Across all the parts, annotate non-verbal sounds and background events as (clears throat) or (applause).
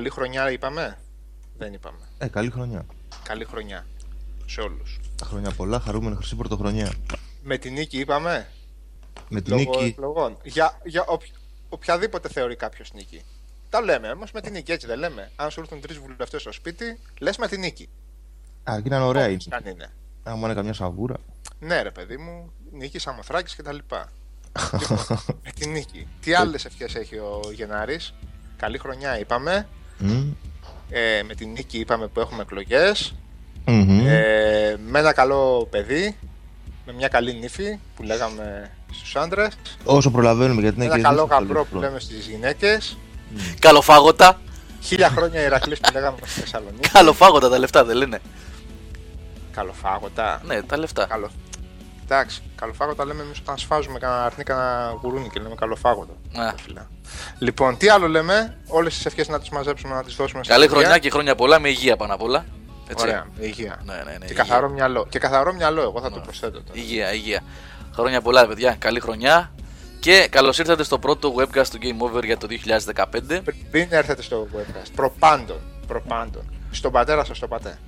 Καλή χρονιά είπαμε; Δεν είπαμε. Ε, καλή χρονιά. Καλή χρονιά. Σε όλους. Τα χρόνια πολλά, χαρούμενη χρυσή πρωτοχρονιά. Με την νίκη είπαμε; Με την Λόγω νίκη. εκλογών. Για, για οποι- οποιαδήποτε θεωρεί κάποιος νίκη. Τα λέμε όμως με την νίκη, έτσι δεν λέμε. Αν σου έρθουν τρεις βουλευτές στο σπίτι, λες με την νίκη. Α, και ήταν ωραία. Όπως είναι. καν είναι. Αν μου έκανε καμιά σαβούρα. Ναι, ρε παιδί μου, νίκη Σαμοθράκης κτλ. (laughs) λοιπόν, με την νίκη. Τι άλλες ευχές έχει ο Γενάρης; Καλή χρονιά είπαμε. Μμμ. Ε, με την νίκη είπαμε που έχουμε εκλογές. Μμμ. Ε, με ένα καλό παιδί. Με μια καλή νύφη που λέγαμε στους άντρες. Όσο προλαβαίνουμε γιατί Με είναι ένα και καλό δύσκολο γαμπρό αυτό. που λέμε στις γυναίκες. Καλοφάγωτα. Χίλια χρόνια Ηρακλής που λέγαμε στη Θεσσαλονίκη. Καλοφάγωτα τα λεφτά δεν λένε. Καλοφάγωτα. Ναι, τα λεφτά. Καλο... Εντάξει, καλοφάγωτα λέμε εμείς όταν σφάζουμε κανένα αρνί, κανένα γουρούνι και λέμε καλοφάγωτα. Α. Φίλα. Λοιπόν, τι άλλο λέμε, όλες τις ευχές να τις μαζέψουμε να τις δώσουμε στα Καλή παιδιά. χρονιά και χρόνια πολλά με υγεία πάνω απ' όλα. Έτσι. Ωραία, με υγεία. Ναι, ναι, ναι. Και υγεία. καθαρό μυαλό. Και καθαρό μυαλό, εγώ θα το προσθέτω τώρα. Υγεία, υγεία. Χρόνια πολλά, παιδιά. Καλή χρονιά. Και καλώς ήρθατε στο πρώτο webcast του Game Over για το 2015. Πριν έρθετε στο webcast, προπάντων, προπάντων. Στον πατέρα σας το πατέ.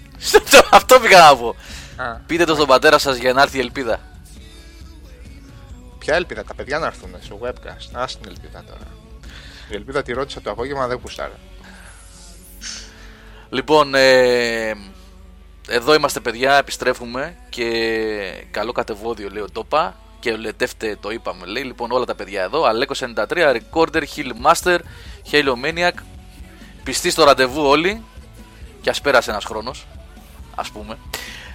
(laughs) Αυτό πήγα να πω. Α, Πείτε το στον πατέρα σας για να έρθει η ελπίδα. Ποια ελπίδα, τα παιδιά να έρθουν στο webcast. Α την ελπίδα τώρα. Η ελπίδα τη ρώτησα το απόγευμα, δεν κουστάρα. Λοιπόν, ε, εδώ είμαστε παιδιά, επιστρέφουμε και καλό κατεβόδιο λέει ο Τόπα και ο Λετεύτε το είπαμε λέει. Λοιπόν όλα τα παιδιά εδώ, Αλέκο 93, Recorder, Hill Master, Halo Maniac, πιστοί στο ραντεβού όλοι και ας πέρασε ένας χρόνος, ας πούμε.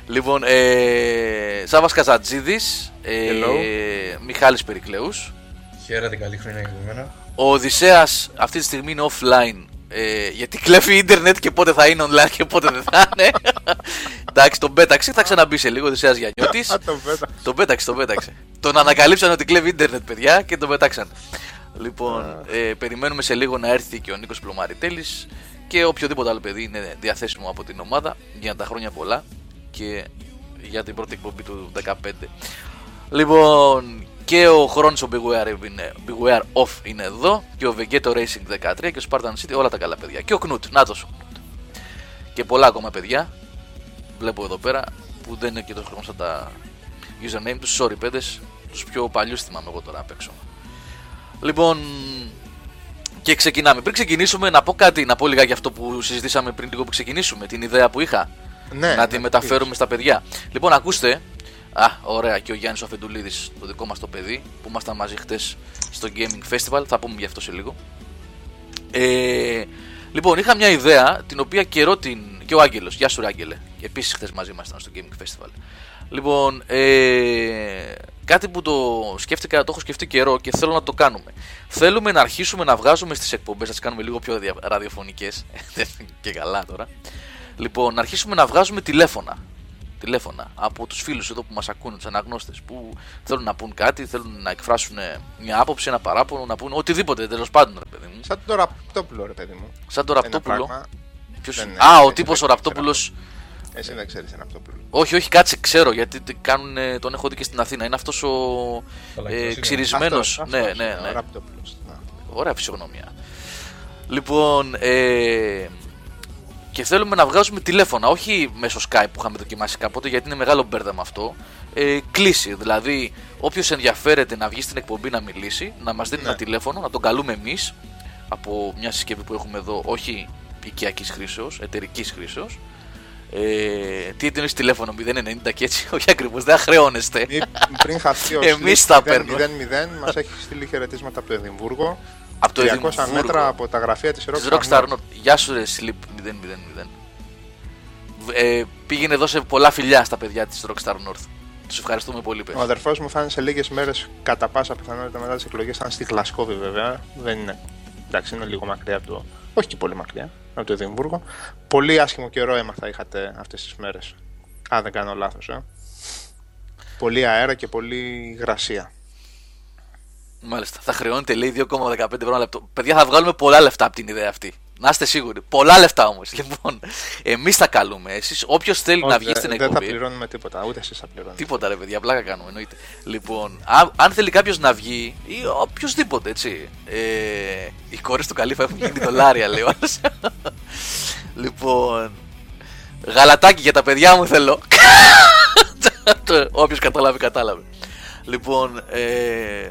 Λοιπόν, ε, Σάβας Καζατζίδης, ε, Hello. Μιχάλης Περικλέους, Χαίρετε, καλή χρονιά για μένα. ο Οδυσσέας αυτή τη στιγμή είναι offline ε, γιατί κλέβει ίντερνετ και πότε θα είναι online και πότε δεν θα είναι. (laughs) Εντάξει, τον πέταξε, θα ξαναμπεί σε λίγο ο Οδυσσέας Γιαννιώτης. Α, το πέτα. τον πέταξε, τον πέταξε. τον ανακαλύψαν ότι κλέβει ίντερνετ, παιδιά, και τον πετάξαν. Λοιπόν, ε, περιμένουμε σε λίγο να έρθει και ο Νίκος Πλωμαριτέλης και οποιοδήποτε άλλο παιδί είναι διαθέσιμο από την ομάδα για τα χρόνια πολλά και για την πρώτη εκπομπή του 15. Λοιπόν, και ο χρόνος ο Beware, είναι, Beware Off είναι εδώ και ο Vegeto Racing 13 και ο Spartan City, όλα τα καλά παιδιά. Και ο Knut, νάτος ο Knut. Και πολλά ακόμα παιδιά, βλέπω εδώ πέρα, που δεν είναι και τόσο γνωστά τα username τους, sorry παιδες, τους πιο παλιούς θυμάμαι εγώ τώρα απ' έξω. Λοιπόν, και ξεκινάμε. Πριν ξεκινήσουμε, να πω κάτι, να πω λιγάκι αυτό που συζητήσαμε πριν λίγο που ξεκινήσουμε, την ιδέα που είχα Ναι, να τη ναι, μεταφέρουμε στα παιδιά. Λοιπόν, ακούστε. Α, ωραία, και ο Γιάννης Αφεντουλίδης, το δικό μας το παιδί, που ήμασταν μαζί χτες στο Gaming Festival. Θα πούμε γι' αυτό σε λίγο. Ε, λοιπόν, είχα μια ιδέα την οποία καιρό την. και ο Άγγελος. Γεια σου, ρε Άγγελε. Επίσης, χθες μαζί ήμασταν στο Gaming Festival. Λοιπόν, ε, κάτι που το σκέφτηκα, το έχω σκεφτεί καιρό και θέλω να το κάνουμε. Θέλουμε να αρχίσουμε να βγάζουμε στις εκπομπές, να τις κάνουμε λίγο πιο ραδιοφωνικές. (laughs) και καλά τώρα. Λοιπόν, να αρχίσουμε να βγάζουμε τηλέφωνα. Τηλέφωνα από τους φίλους εδώ που μας ακούνε, τους αναγνώστες, που θέλουν να πούν κάτι, θέλουν να εκφράσουν μια άποψη, ένα παράπονο, να πούν οτιδήποτε τέλος πάντων, ρε παιδί μου. Σαν το ραπτόπουλο, ρε παιδί μου. Σαν το Ένα Ραπτόπουλο. πράγμα. Ποιος... δεν είναι, Α, ο εσύ τύπος δεν ο Ραπτόπουλος. ξέρεις Εσύ δεν ξέρεις ένα ραπτόπουλο. Όχι, όχι, κάτσε, ξέρω γιατί τι κάνουν, ε, τον έχω δει και στην Αθήνα. Είναι αυτός ο Φαλακιός ε, είναι. ξυρισμένος. Αυτός, Ναι, αυτός ναι, είναι, ναι. Ο ραπτόπουλος. Να. Ωραία φυσιογνωμία. Λοιπόν, ε, και θέλουμε να βγάζουμε τηλέφωνα, όχι μέσω Skype που είχαμε δοκιμάσει κάποτε, γιατί είναι μεγάλο μπέρδεμα αυτό. Ε, κλίση, δηλαδή όποιος ενδιαφέρεται να βγει στην εκπομπή να μιλήσει, να μας δίνει Ναι. ένα τηλέφωνο, να τον καλούμε εμείς από μια συσκευή που έχουμε εδώ, όχι οικιακής χρήσεως, εταιρικής χρήσεως. Ε, τι εννοεί τηλέφωνο 090 και έτσι, (laughs) όχι ακριβώς, δεν χρεώνεστε. Μη- Πριν χαθεί ο Εμείς τα παίρνουμε. 0-0 μας έχει στείλει χαιρετίσματα από το Εδιμβούργο. Από το 200 Εδιμβούργο. μέτρα από τα γραφεία της Της Rockstar. Rockstar North. North. Γεια σου ρε Sleep 000. Ε, πήγαινε εδώ σε πολλά φιλιά στα παιδιά της Rockstar North. Τους ευχαριστούμε πολύ Ο παιδιά. αδερφός μου θα είναι σε λίγες μέρες κατά πάσα πιθανότητα μετά τις εκλογές. Θα είναι στη Γλασκόβη βέβαια. Δεν είναι. Εντάξει, είναι λίγο μακριά από το. Όχι και πολύ μακριά από το Εδιμβούργο. Πολύ άσχημο καιρό έμαθα είχατε αυτές τις μέρες. Αν δεν κάνω λάθος, ε. Πολύ αέρα και πολύ υγρασία. Μάλιστα. Θα χρεώνετε λέει 2,15 ευρώ ένα λεπτό. Παιδιά θα βγάλουμε πολλά λεφτά από την ιδέα αυτή. Να είστε σίγουροι. Πολλά λεφτά όμως. (laughs) Λοιπόν, εμείς θα καλούμε. Εσείς, όποιος θέλει να Όχι, βγει στην δεν- Δεν θα εκπομπή. πληρώνουμε τίποτα, ούτε εσείς θα πληρώνετε. Τίποτα ρε παιδιά, πλάκα κάνουμε εννοείται. Λοιπόν, α- αν θέλει κάποιος να βγει ή οποιοδήποτε έτσι. Ε, οι κόρες του Καλύφα έχουν γίνει δολάρια, λέει ο άλλος. (laughs) λοιπόν. Γαλατάκι για τα παιδιά μου θέλω. (laughs) Όποιος καταλάβει, κατάλαβε. Λοιπόν, ε,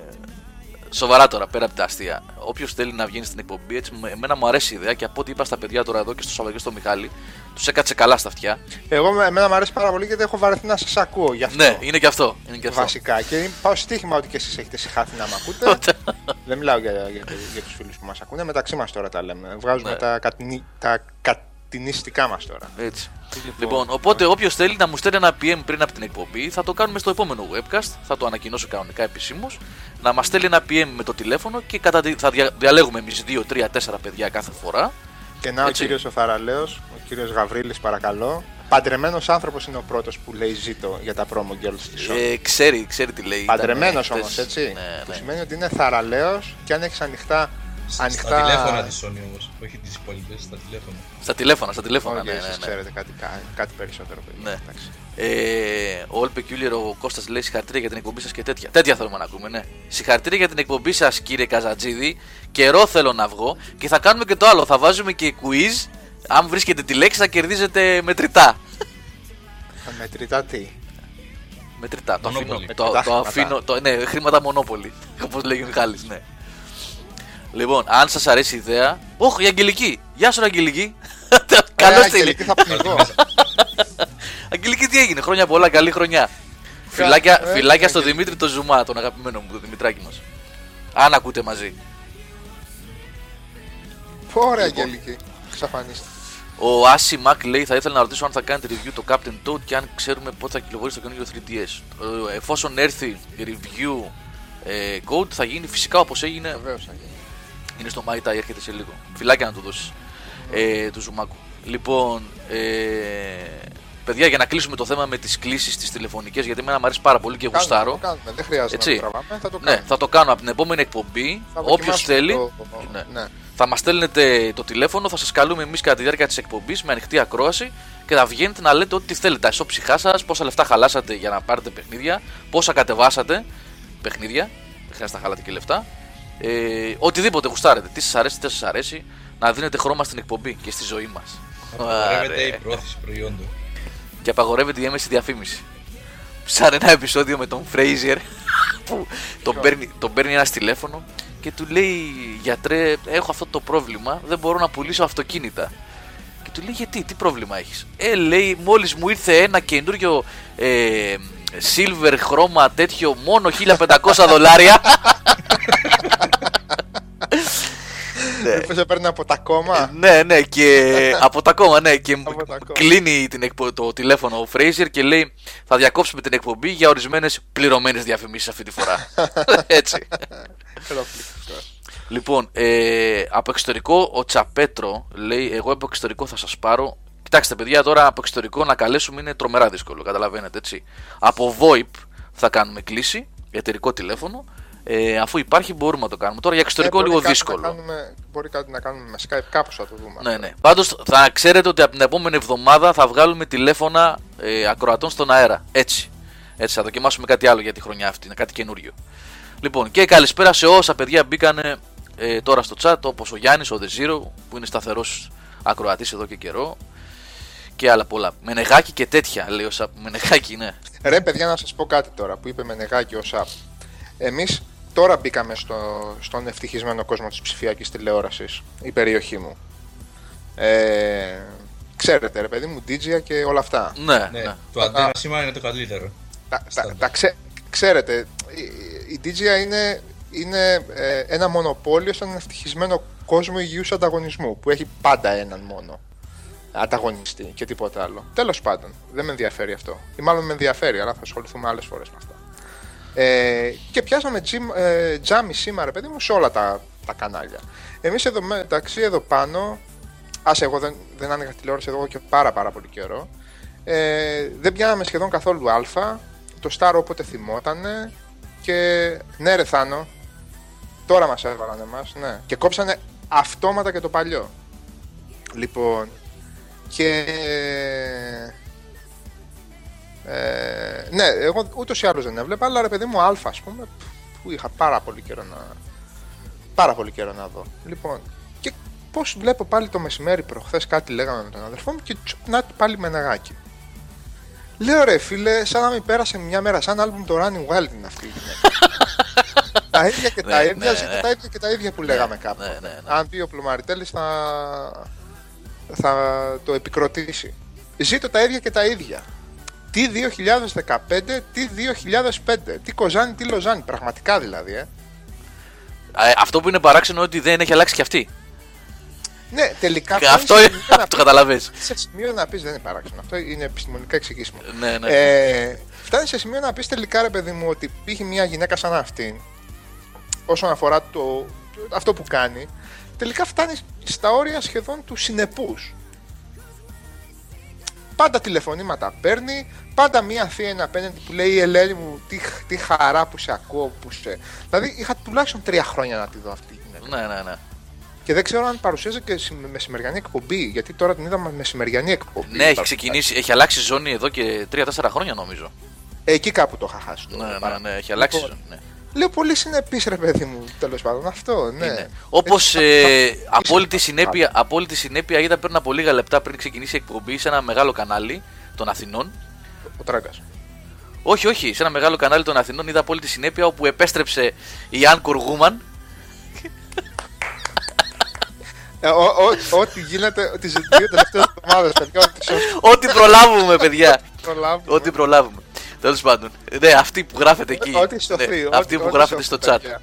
σοβαρά τώρα, πέρα από τα αστεία. Όποιος θέλει να βγαίνει στην εκπομπή, έτσι, με- εμένα μου αρέσει η ιδέα και από ό,τι είπα στα παιδιά τώρα εδώ και στο Σαββατοκύριακο στο Μιχάλη, τους έκατσε καλά στα αυτιά. Εγώ, με- εμένα μου αρέσει πάρα πολύ γιατί έχω βαρεθεί να σας ακούω γι' αυτό. Ναι, είναι και αυτό. Είναι και αυτό. Βασικά. Και πάω στοίχημα ότι και εσείς έχετε συχάθει να με ακούτε. Δεν μιλάω για, για, για τους φίλους που μας ακούνε. Μεταξύ μας τώρα τα λέμε. Βγάζουμε Ναι. τα, κατηνι, τα κατηνιστικά μας τώρα. Έτσι. Λοιπόν, οπότε όποιος θέλει να μου στέλνει ένα PM πριν από την εκπομπή, θα το κάνουμε στο επόμενο webcast. Θα το ανακοινώσω κανονικά επισήμως. Να μας στέλνει ένα PM με το τηλέφωνο και κατά τη, θα δια, διαλέγουμε εμείς 2, 3, 4 παιδιά κάθε φορά. Και να ο Έτσι. κύριος ο Θαραλέος, ο κύριος Γαβρίλης, παρακαλώ. Παντρεμένος άνθρωπος είναι ο πρώτος που λέει ζήτω για τα promo girls στη Sony. Ε, ξέρει, ξέρει τι λέει. ήταν, Παντρεμένος ε, όμως, χθες. έτσι. Ναι, Που ναι. σημαίνει ότι είναι θαραλέος και αν έχεις ανοιχτά. Στα ανοιχτά... τηλέφωνα της Sony όμως, όχι τις υπόλοιπες, στα τηλέφωνα. Στα τηλέφωνα, στα τηλέφωνα. Όχι, ναι, εσείς ναι, ναι. ξέρετε κάτι, κα- κάτι περισσότερο, παιδιά. Ναι. Εντάξει. Ε, ο All Peculiar, ο Κώστας λέει συγχαρητήρια για την εκπομπή σας και τέτοια. Τέτοια θέλουμε να ακούμε, ναι. Συγχαρητήρια για την εκπομπή σας, κύριε Καζατζίδη. Καιρό θέλω να βγω. Και θα κάνουμε και το άλλο. Θα βάζουμε και quiz. Αν βρίσκετε τη λέξη, θα κερδίζετε μετρητά. Μετρητά τι; Μετρητά. Το αφήνω. Μονόπολη. Το, Μετρητά το χρήματα. αφήνω το, ναι, χρήματα μονόπολη. Όπως λέγει ο Μιχάλης, ναι. Λοιπόν, αν σας αρέσει η ιδέα. Όχι, η Αγγελική. Γεια σου, ρε Αγγελική. Καλώ Ε, στείλει. Αγγελική, θα πνιγώ. Αγγελική, (laughs) τι έγινε, χρόνια πολλά, καλή χρονιά. Φιλάκια, ε, φιλάκια στον Αγγελική. Δημήτρη τον Ζουμά, τον αγαπημένο μου, τον Δημητράκη μας. Αν ακούτε μαζί. Ωραία, Λοιπόν. Αγγελική. Ξαφανίστηκε. Ο Άσι Μακ λέει: Θα ήθελα να ρωτήσω αν θα κάνετε review το Captain Toad και αν ξέρουμε πότε θα κυκλοφορήσει το καινούργιο 3DS. Ε, Εφόσον έρθει review ε, code, θα γίνει φυσικά όπως έγινε. Βεβαίως, Αγγελική. Είναι στο Mai Tai, έρχεται σε λίγο. Φυλάκια να του δώσεις. Ε, του Ζουμάκου. Λοιπόν, ε, παιδιά, για να κλείσουμε το θέμα με τις κλήσεις τις τηλεφωνικές, γιατί εμένα μου αρέσει πάρα πολύ και Κάνουμε, θα γουστάρω. το κάνουμε. Δεν χρειάζεται Έτσι. να το τραβάμε, θα το Ναι, κάνουμε. θα το κάνω από την επόμενη εκπομπή. Θα Όποιος δοκιμάσουμε θέλει, το- ναι. ναι. θα μας στέλνετε το τηλέφωνο, θα σας καλούμε εμείς κατά τη διάρκεια της εκπομπής με ανοιχτή ακρόαση και θα βγαίνετε να λέτε ό,τι θέλετε. Τα ισόψυχά σας, πόσα λεφτά χαλάσατε για να πάρετε παιχνίδια, πόσα κατεβάσατε παιχνίδια. Δεν χρειάζεται να χαλάτε και λεφτά. Ε, οτιδήποτε γουστάρετε, τι σας αρέσει, τι σας αρέσει, να δίνετε χρώμα στην εκπομπή και στη ζωή μας. Απαγορεύεται η πρόθεση προϊόντων. Και απαγορεύεται η έμεση διαφήμιση. Σαν ένα επεισόδιο με τον Φρέιζερ που τον παίρνει, τον παίρνει ένας τηλέφωνο και του λέει γιατρέ έχω αυτό το πρόβλημα δεν μπορώ να πουλήσω αυτοκίνητα και του λέει γιατί τι πρόβλημα έχεις; Ε λέει μόλις μου ήρθε ένα καινούριο ε, silver χρώμα τέτοιο μόνο 1500 δολάρια (laughs) ναι. Μήπως έπαιρνε από τα κόμμα; Ναι, ναι, και (laughs) από τα κόμμα, ναι. Και Από τα κόμμα. κλείνει την εκπο... το τηλέφωνο ο Φρέιζερ και λέει: Θα διακόψουμε την εκπομπή για ορισμένες πληρωμένες διαφημίσεις αυτή τη φορά. (laughs) Έτσι. Καταπληκτικό. λοιπόν, ε, από εξωτερικό ο Τσαπέτρο λέει: Εγώ από εξωτερικό θα σας πάρω. Κοιτάξτε, παιδιά, τώρα από εξωτερικό να καλέσουμε είναι τρομερά δύσκολο. Καταλαβαίνετε έτσι. Από VoIP θα κάνουμε κλίση, εταιρικό τηλέφωνο. Ε, αφού υπάρχει, μπορούμε να το κάνουμε. Τώρα για εξωτερικό Ε, μπορεί λίγο κάτι δύσκολο. Να κάνουμε, μπορεί κάτι να κάνουμε με Skype, κάπως θα το δούμε. Ναι, ναι. Πάντως θα ξέρετε ότι από την επόμενη εβδομάδα θα βγάλουμε τηλέφωνα ε, ακροατών στον αέρα. Έτσι. Έτσι, θα δοκιμάσουμε κάτι άλλο για τη χρονιά αυτή, είναι κάτι καινούριο. Λοιπόν, και καλησπέρα σε όσα παιδιά μπήκανε ε, τώρα στο chat, όπως ο Γιάννης, ο The Zero, που είναι σταθερός ακροατής εδώ και καιρό. Και άλλα πολλά. Μενεγάκι και τέτοια, λέει ο Σαπ. Μενεγάκι, ναι. Ρε παιδιά να σας πω κάτι τώρα που είπε με νεγάκι ο ΣΑΠ. Εμείς τώρα μπήκαμε στο, στον ευτυχισμένο κόσμο της ψηφιακής τηλεόρασης, η περιοχή μου. Ε, ξέρετε ρε παιδί μου, DJ και όλα αυτά. Ναι, ναι. Ναι, το αντένα σήμα είναι το καλύτερο. Τα, τα, Στάνταρ. τα ξέ- ξέρετε, η, η DJ είναι, είναι ε, ένα μονοπόλιο στον ευτυχισμένο κόσμο υγιούς ανταγωνισμού που έχει πάντα έναν μόνο ανταγωνιστή και τίποτα άλλο. Τέλος πάντων, δεν με ενδιαφέρει αυτό. Ή μάλλον με ενδιαφέρει, αλλά θα ασχοληθούμε άλλες φορές με αυτά. Ε, και πιάσαμε τζιμ, ε, τζάμι σήμερα, παιδί μου, σε όλα τα, τα κανάλια. Εμείς εδώ μεταξύ εδώ πάνω, άσε εγώ δεν, δεν άνοιγα τηλεόραση εδώ και πάρα πάρα πολύ καιρό, ε, δεν πιάναμε σχεδόν καθόλου αλφα, το Star όποτε θυμότανε και ναι ρε Θάνο, τώρα μας έβαλαν εμάς, ναι. Και κόψανε αυτόματα και το παλιό. Λοιπόν, και... Ε, ναι, εγώ ούτως ή άλλως δεν έβλεπα, αλλά ρε παιδί μου, Α, ας πούμε, που είχα πάρα πολύ καιρό να. Πάρα πολύ καιρό να δω. Λοιπόν, και πώς βλέπω πάλι το μεσημέρι προχθές κάτι λέγαμε με τον αδερφό μου και τσουπ, πάλι με νεγάκι. Λέω ρε φίλε, σαν να μην πέρασε μια μέρα, σαν άλμπουμ το Running Wild είναι αυτή η γυναίκα. τα ίδια και (laughs) τα Ναι, ίδια, ναι, ζήτω ναι. τα ίδια και τα ίδια που λέγαμε κάπου. ναι, ναι, ναι. Αν πει ο Πλουμαριτέλης θα, θα το επικροτήσει. Ζήτω τα ίδια και τα ίδια. Τι 2015, τι 2005, τι Κοζάνη, τι Λοζάνη, πραγματικά δηλαδή, ε. Ε, αυτό που είναι παράξενο είναι ότι δεν έχει αλλάξει κι αυτή. Ναι, τελικά Και φτάνεις αυτό σε είναι- (laughs) σημείο να το πεις- καταλαβες. Σε σημείο να πεις δεν είναι παράξενο. Αυτό είναι επιστημονικά εξηγήσιμο. Ναι, ναι. Ε, φτάνει σε σημείο να πεις τελικά ρε παιδί μου ότι πήγε μια γυναίκα σαν αυτή, όσον αφορά το, αυτό που κάνει, τελικά φτάνει στα όρια σχεδόν του συνεπούς. Πάντα τηλεφωνήματα παίρνει, πάντα μία θεία είναι απέναντι που λέει η Ελένη μου τι, τι χαρά που σε ακούω, που σε... Δηλαδή είχα τουλάχιστον τρία χρόνια να τη δω αυτή η γυναίκα. Ναι, ναι, ναι. Και δεν ξέρω αν παρουσίαζε και σε- μεσημεριανή εκπομπή, γιατί τώρα την είδαμε μεσημεριανή εκπομπή. Ναι, έχει Παρουσιάζει. ξεκινήσει, έχει αλλάξει ζώνη εδώ και 3-4 χρόνια νομίζω. Ε, Εκεί κάπου το είχα χάσει. το Ναι, ναι, παράδειγμα. ναι, έχει αλλάξει Λοιπόν, ζώνη. Ναι. Λέω πολύ συνεπής ρε παιδί μου, τέλος πάντων. Αυτό, ναι. Είναι. Όπως Έτσι, ε, θα- θα- απόλυτη, θα- συνέπεια, απόλυτη συνέπεια είδα πριν από λίγα λεπτά πριν ξεκινήσει η εκπομπή σε ένα μεγάλο κανάλι των Αθηνών. Ο τράγκας. Όχι, όχι, σε ένα μεγάλο κανάλι των Αθηνών είδα απόλυτη συνέπεια όπου επέστρεψε η Αν Κουργούμαν. Ε, ο- ο- ό,τι γίνεται τι δύο τελευταίε εβδομάδε, παιδιά, ό,τι σε Ό,τι προλάβουμε, παιδιά. προλάβουμε. Ό,τι προλάβουμε. Τέλος πάντων. Ναι, αυτή που γράφεται εκεί. Ό,τι σωθεί. Ναι, ό,τι- αυτή που ό,τι γράφεται σωθεί, στο chat. παιδιά.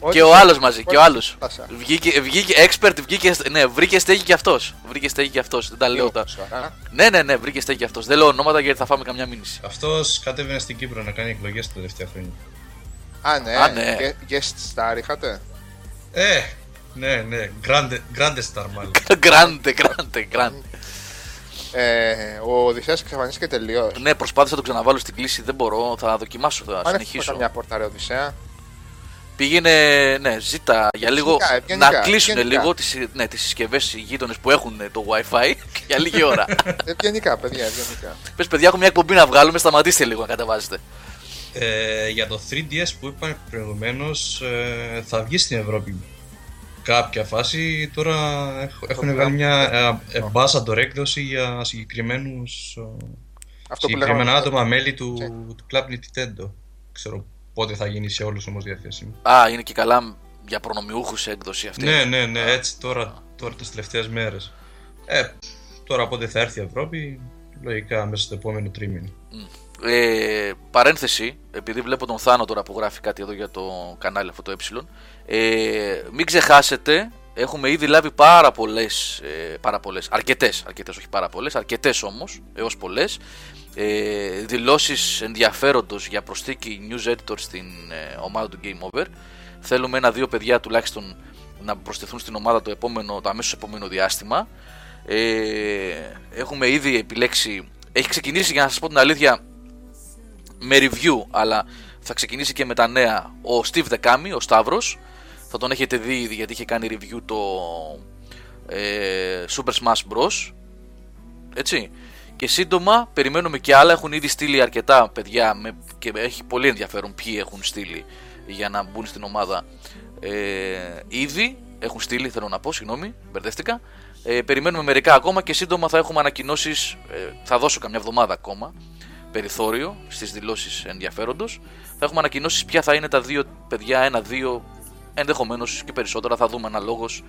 Ό,τι Και ο σωθεί, άλλος μαζί, και ο ό,τι άλλος. σπάσα. Βγήκε, βγήκε expert, βγήκε. Ναι, βρήκε στέγη κι αυτός. Βρήκε στέγη κι αυτός. Δεν τα λέω τα. Σωρά. Ναι, ναι, ναι, βρήκε στέγη κι αυτός. Δεν λέω ονόματα γιατί θα φάμε καμιά μήνυση. Αυτός κατέβαινε στην Κύπρο να κάνει εκλογές τα τελευταία χρόνια. Α, ναι. Α, ναι. Gue- Guest star είχατε; Ε, ναι, ναι. Grande, grande star μάλλον. (laughs) Grande, grande, grande. Ε, ο Οδυσσέας εξαφανίστηκε τελείως. Ναι, προσπάθησα να το ξαναβάλω στην κλίση. Δεν μπορώ, θα δοκιμάσω, θα Αν έχουμε συνεχίσω. καμιά πόρτα, ρε Οδυσσέα. Πήγαινε, ναι, ζήτα για λίγο Ευγενικά, ευγενικά, να κλείσουν ευγενικά. λίγο τις, ναι, τις συσκευές οι γείτονες που έχουν το wifi (laughs) για λίγη ώρα. Ευγενικά, παιδιά, ευγενικά. Πες παιδιά, έχω μια εκπομπή να βγάλουμε, σταματήστε λίγο να κατεβάζετε. Ε, για το 3DS που είπαμε προηγουμένως, ε, θα βγει στην Ευρώπη κάποια φάση. Τώρα έχ- έχουν βγάλει μια ε, ambassador έκδοση για συγκεκριμένους Αυτό που συγκεκριμένα λέγαμε. άτομα μέλη του, Ναι. του Club Nintendo. Ξέρω πότε θα γίνει σε όλους όμως διαθέσιμο. Α, είναι και καλά για προνομιούχους έκδοση αυτή. Ναι, ναι, ναι, έτσι τώρα, τώρα τις τελευταίες μέρες. Ε, τώρα πότε θα έρθει η Ευρώπη, λογικά μέσα στο επόμενο τρίμηνο. Ε, παρένθεση, επειδή βλέπω τον Θάνο τώρα που γράφει κάτι εδώ για το κανάλι αυτό το ε. Ε, μην ξεχάσετε, έχουμε ήδη λάβει πάρα πολλές, ε, πάρα πολλές, αρκετές, αρκετές όχι πάρα πολλές, αρκετές όμως, έως πολλές, ε, δηλώσεις ενδιαφέροντος για προσθήκη news editor στην ε, ομάδα του Game Over. Θέλουμε ένα-δύο παιδιά τουλάχιστον να προσθεθούν στην ομάδα το, επόμενο, το αμέσως επόμενο διάστημα. Ε, έχουμε ήδη επιλέξει, έχει ξεκινήσει για να σας πω την αλήθεια με review, αλλά θα ξεκινήσει και με τα νέα ο Steve Δεκάμι, ο Σταύρος. Θα τον έχετε δει ήδη γιατί είχε κάνει review το ε, Super Smash Bros. Έτσι. Και σύντομα περιμένουμε και άλλα. Έχουν ήδη στείλει αρκετά παιδιά με, και έχει πολύ ενδιαφέρον ποιοι έχουν στείλει για να μπουν στην ομάδα. Ε, ήδη έχουν στείλει, θέλω να πω, συγγνώμη, μπερδεύτηκα. Ε, περιμένουμε μερικά ακόμα και σύντομα θα έχουμε ανακοινώσεις, ε, θα δώσω καμιά εβδομάδα ακόμα περιθώριο στις δηλώσεις ενδιαφέροντος. Θα έχουμε ανακοινώσεις ποια θα είναι τα δύο παιδιά, ένα-δύο, ενδεχομένως και περισσότερα, θα δούμε αναλόγως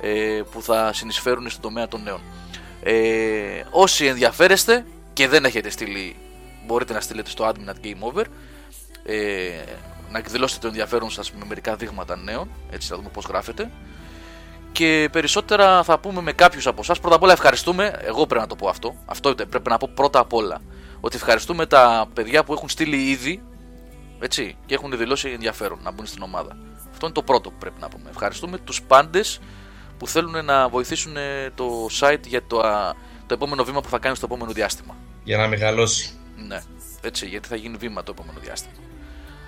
ε, που θα συνεισφέρουν στον τομέα των νέων. Ε, όσοι ενδιαφέρεστε και δεν έχετε στείλει, μπορείτε να στείλετε στο admin at game over ε, να εκδηλώσετε το ενδιαφέρον σας με μερικά δείγματα νέων, έτσι θα δούμε πώς γράφετε και περισσότερα θα πούμε με κάποιους από εσάς. Πρώτα απ' όλα ευχαριστούμε, εγώ πρέπει να το πω αυτό. Αυτό πρέπει να πω πρώτα απ' όλα. Ότι ευχαριστούμε τα παιδιά που έχουν στείλει ήδη έτσι, και έχουν δηλώσει ενδιαφέρον να μπουν στην ομάδα. Αυτό είναι το πρώτο που πρέπει να πούμε. Ευχαριστούμε τους πάντες που θέλουν να βοηθήσουν ε, το site για το, α, το επόμενο βήμα που θα κάνεις στο επόμενο διάστημα. Για να μεγαλώσει. Ναι, έτσι, γιατί θα γίνει βήμα το επόμενο διάστημα.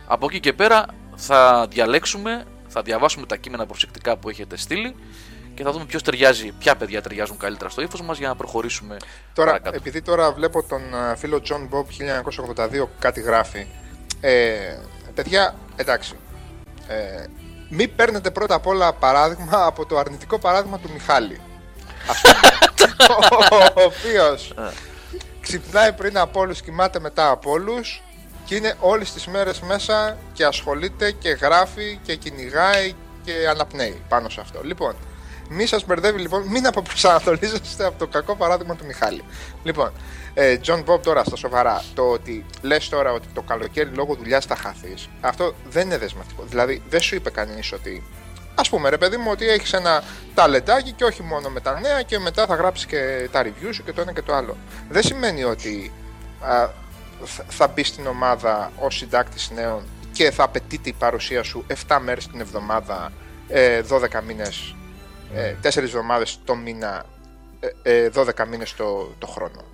Από εκεί και πέρα θα διαλέξουμε, θα διαβάσουμε τα κείμενα προσεκτικά που έχετε στείλει και θα δούμε ποιος ταιριάζει, ποια παιδιά ταιριάζουν καλύτερα στο ύφος μας για να προχωρήσουμε Τώρα, παρακάτω. επειδή τώρα βλέπω τον α, φίλο John Bob 1982 κάτι γράφει. Ε, παιδιά, εντάξει. Ε, μην παίρνετε πρώτα απ' όλα παράδειγμα από το αρνητικό παράδειγμα του Μιχάλη. Ας πούμε. (laughs) ο οποίος ξυπνάει πριν από όλους, κοιμάται μετά από όλους και είναι όλες τις μέρες μέσα και ασχολείται και γράφει και κυνηγάει και αναπνέει πάνω σε αυτό. Λοιπόν, μη σας μπερδεύει λοιπόν, μην αποπροσανατολίζεστε από το κακό παράδειγμα του Μιχάλη. Λοιπόν, ε, John Bob τώρα στα σοβαρά, το ότι λες τώρα ότι το καλοκαίρι λόγω δουλειάς θα χαθείς, αυτό δεν είναι δεσμευτικό. Δηλαδή, δεν σου είπε κανείς ότι. Α πούμε, ρε παιδί μου, ότι έχεις ένα ταλεντάκι και όχι μόνο με τα νέα και μετά θα γράψεις και τα review σου και το ένα και το άλλο. Δεν σημαίνει ότι α, θα- θα μπει στην ομάδα ως συντάκτης νέων και θα απαιτείται η παρουσία σου 7 μέρες την εβδομάδα, ε, 12 μήνες, ε, 4 εβδομάδες το μήνα, ε, ε, 12 μήνες το, το χρόνο.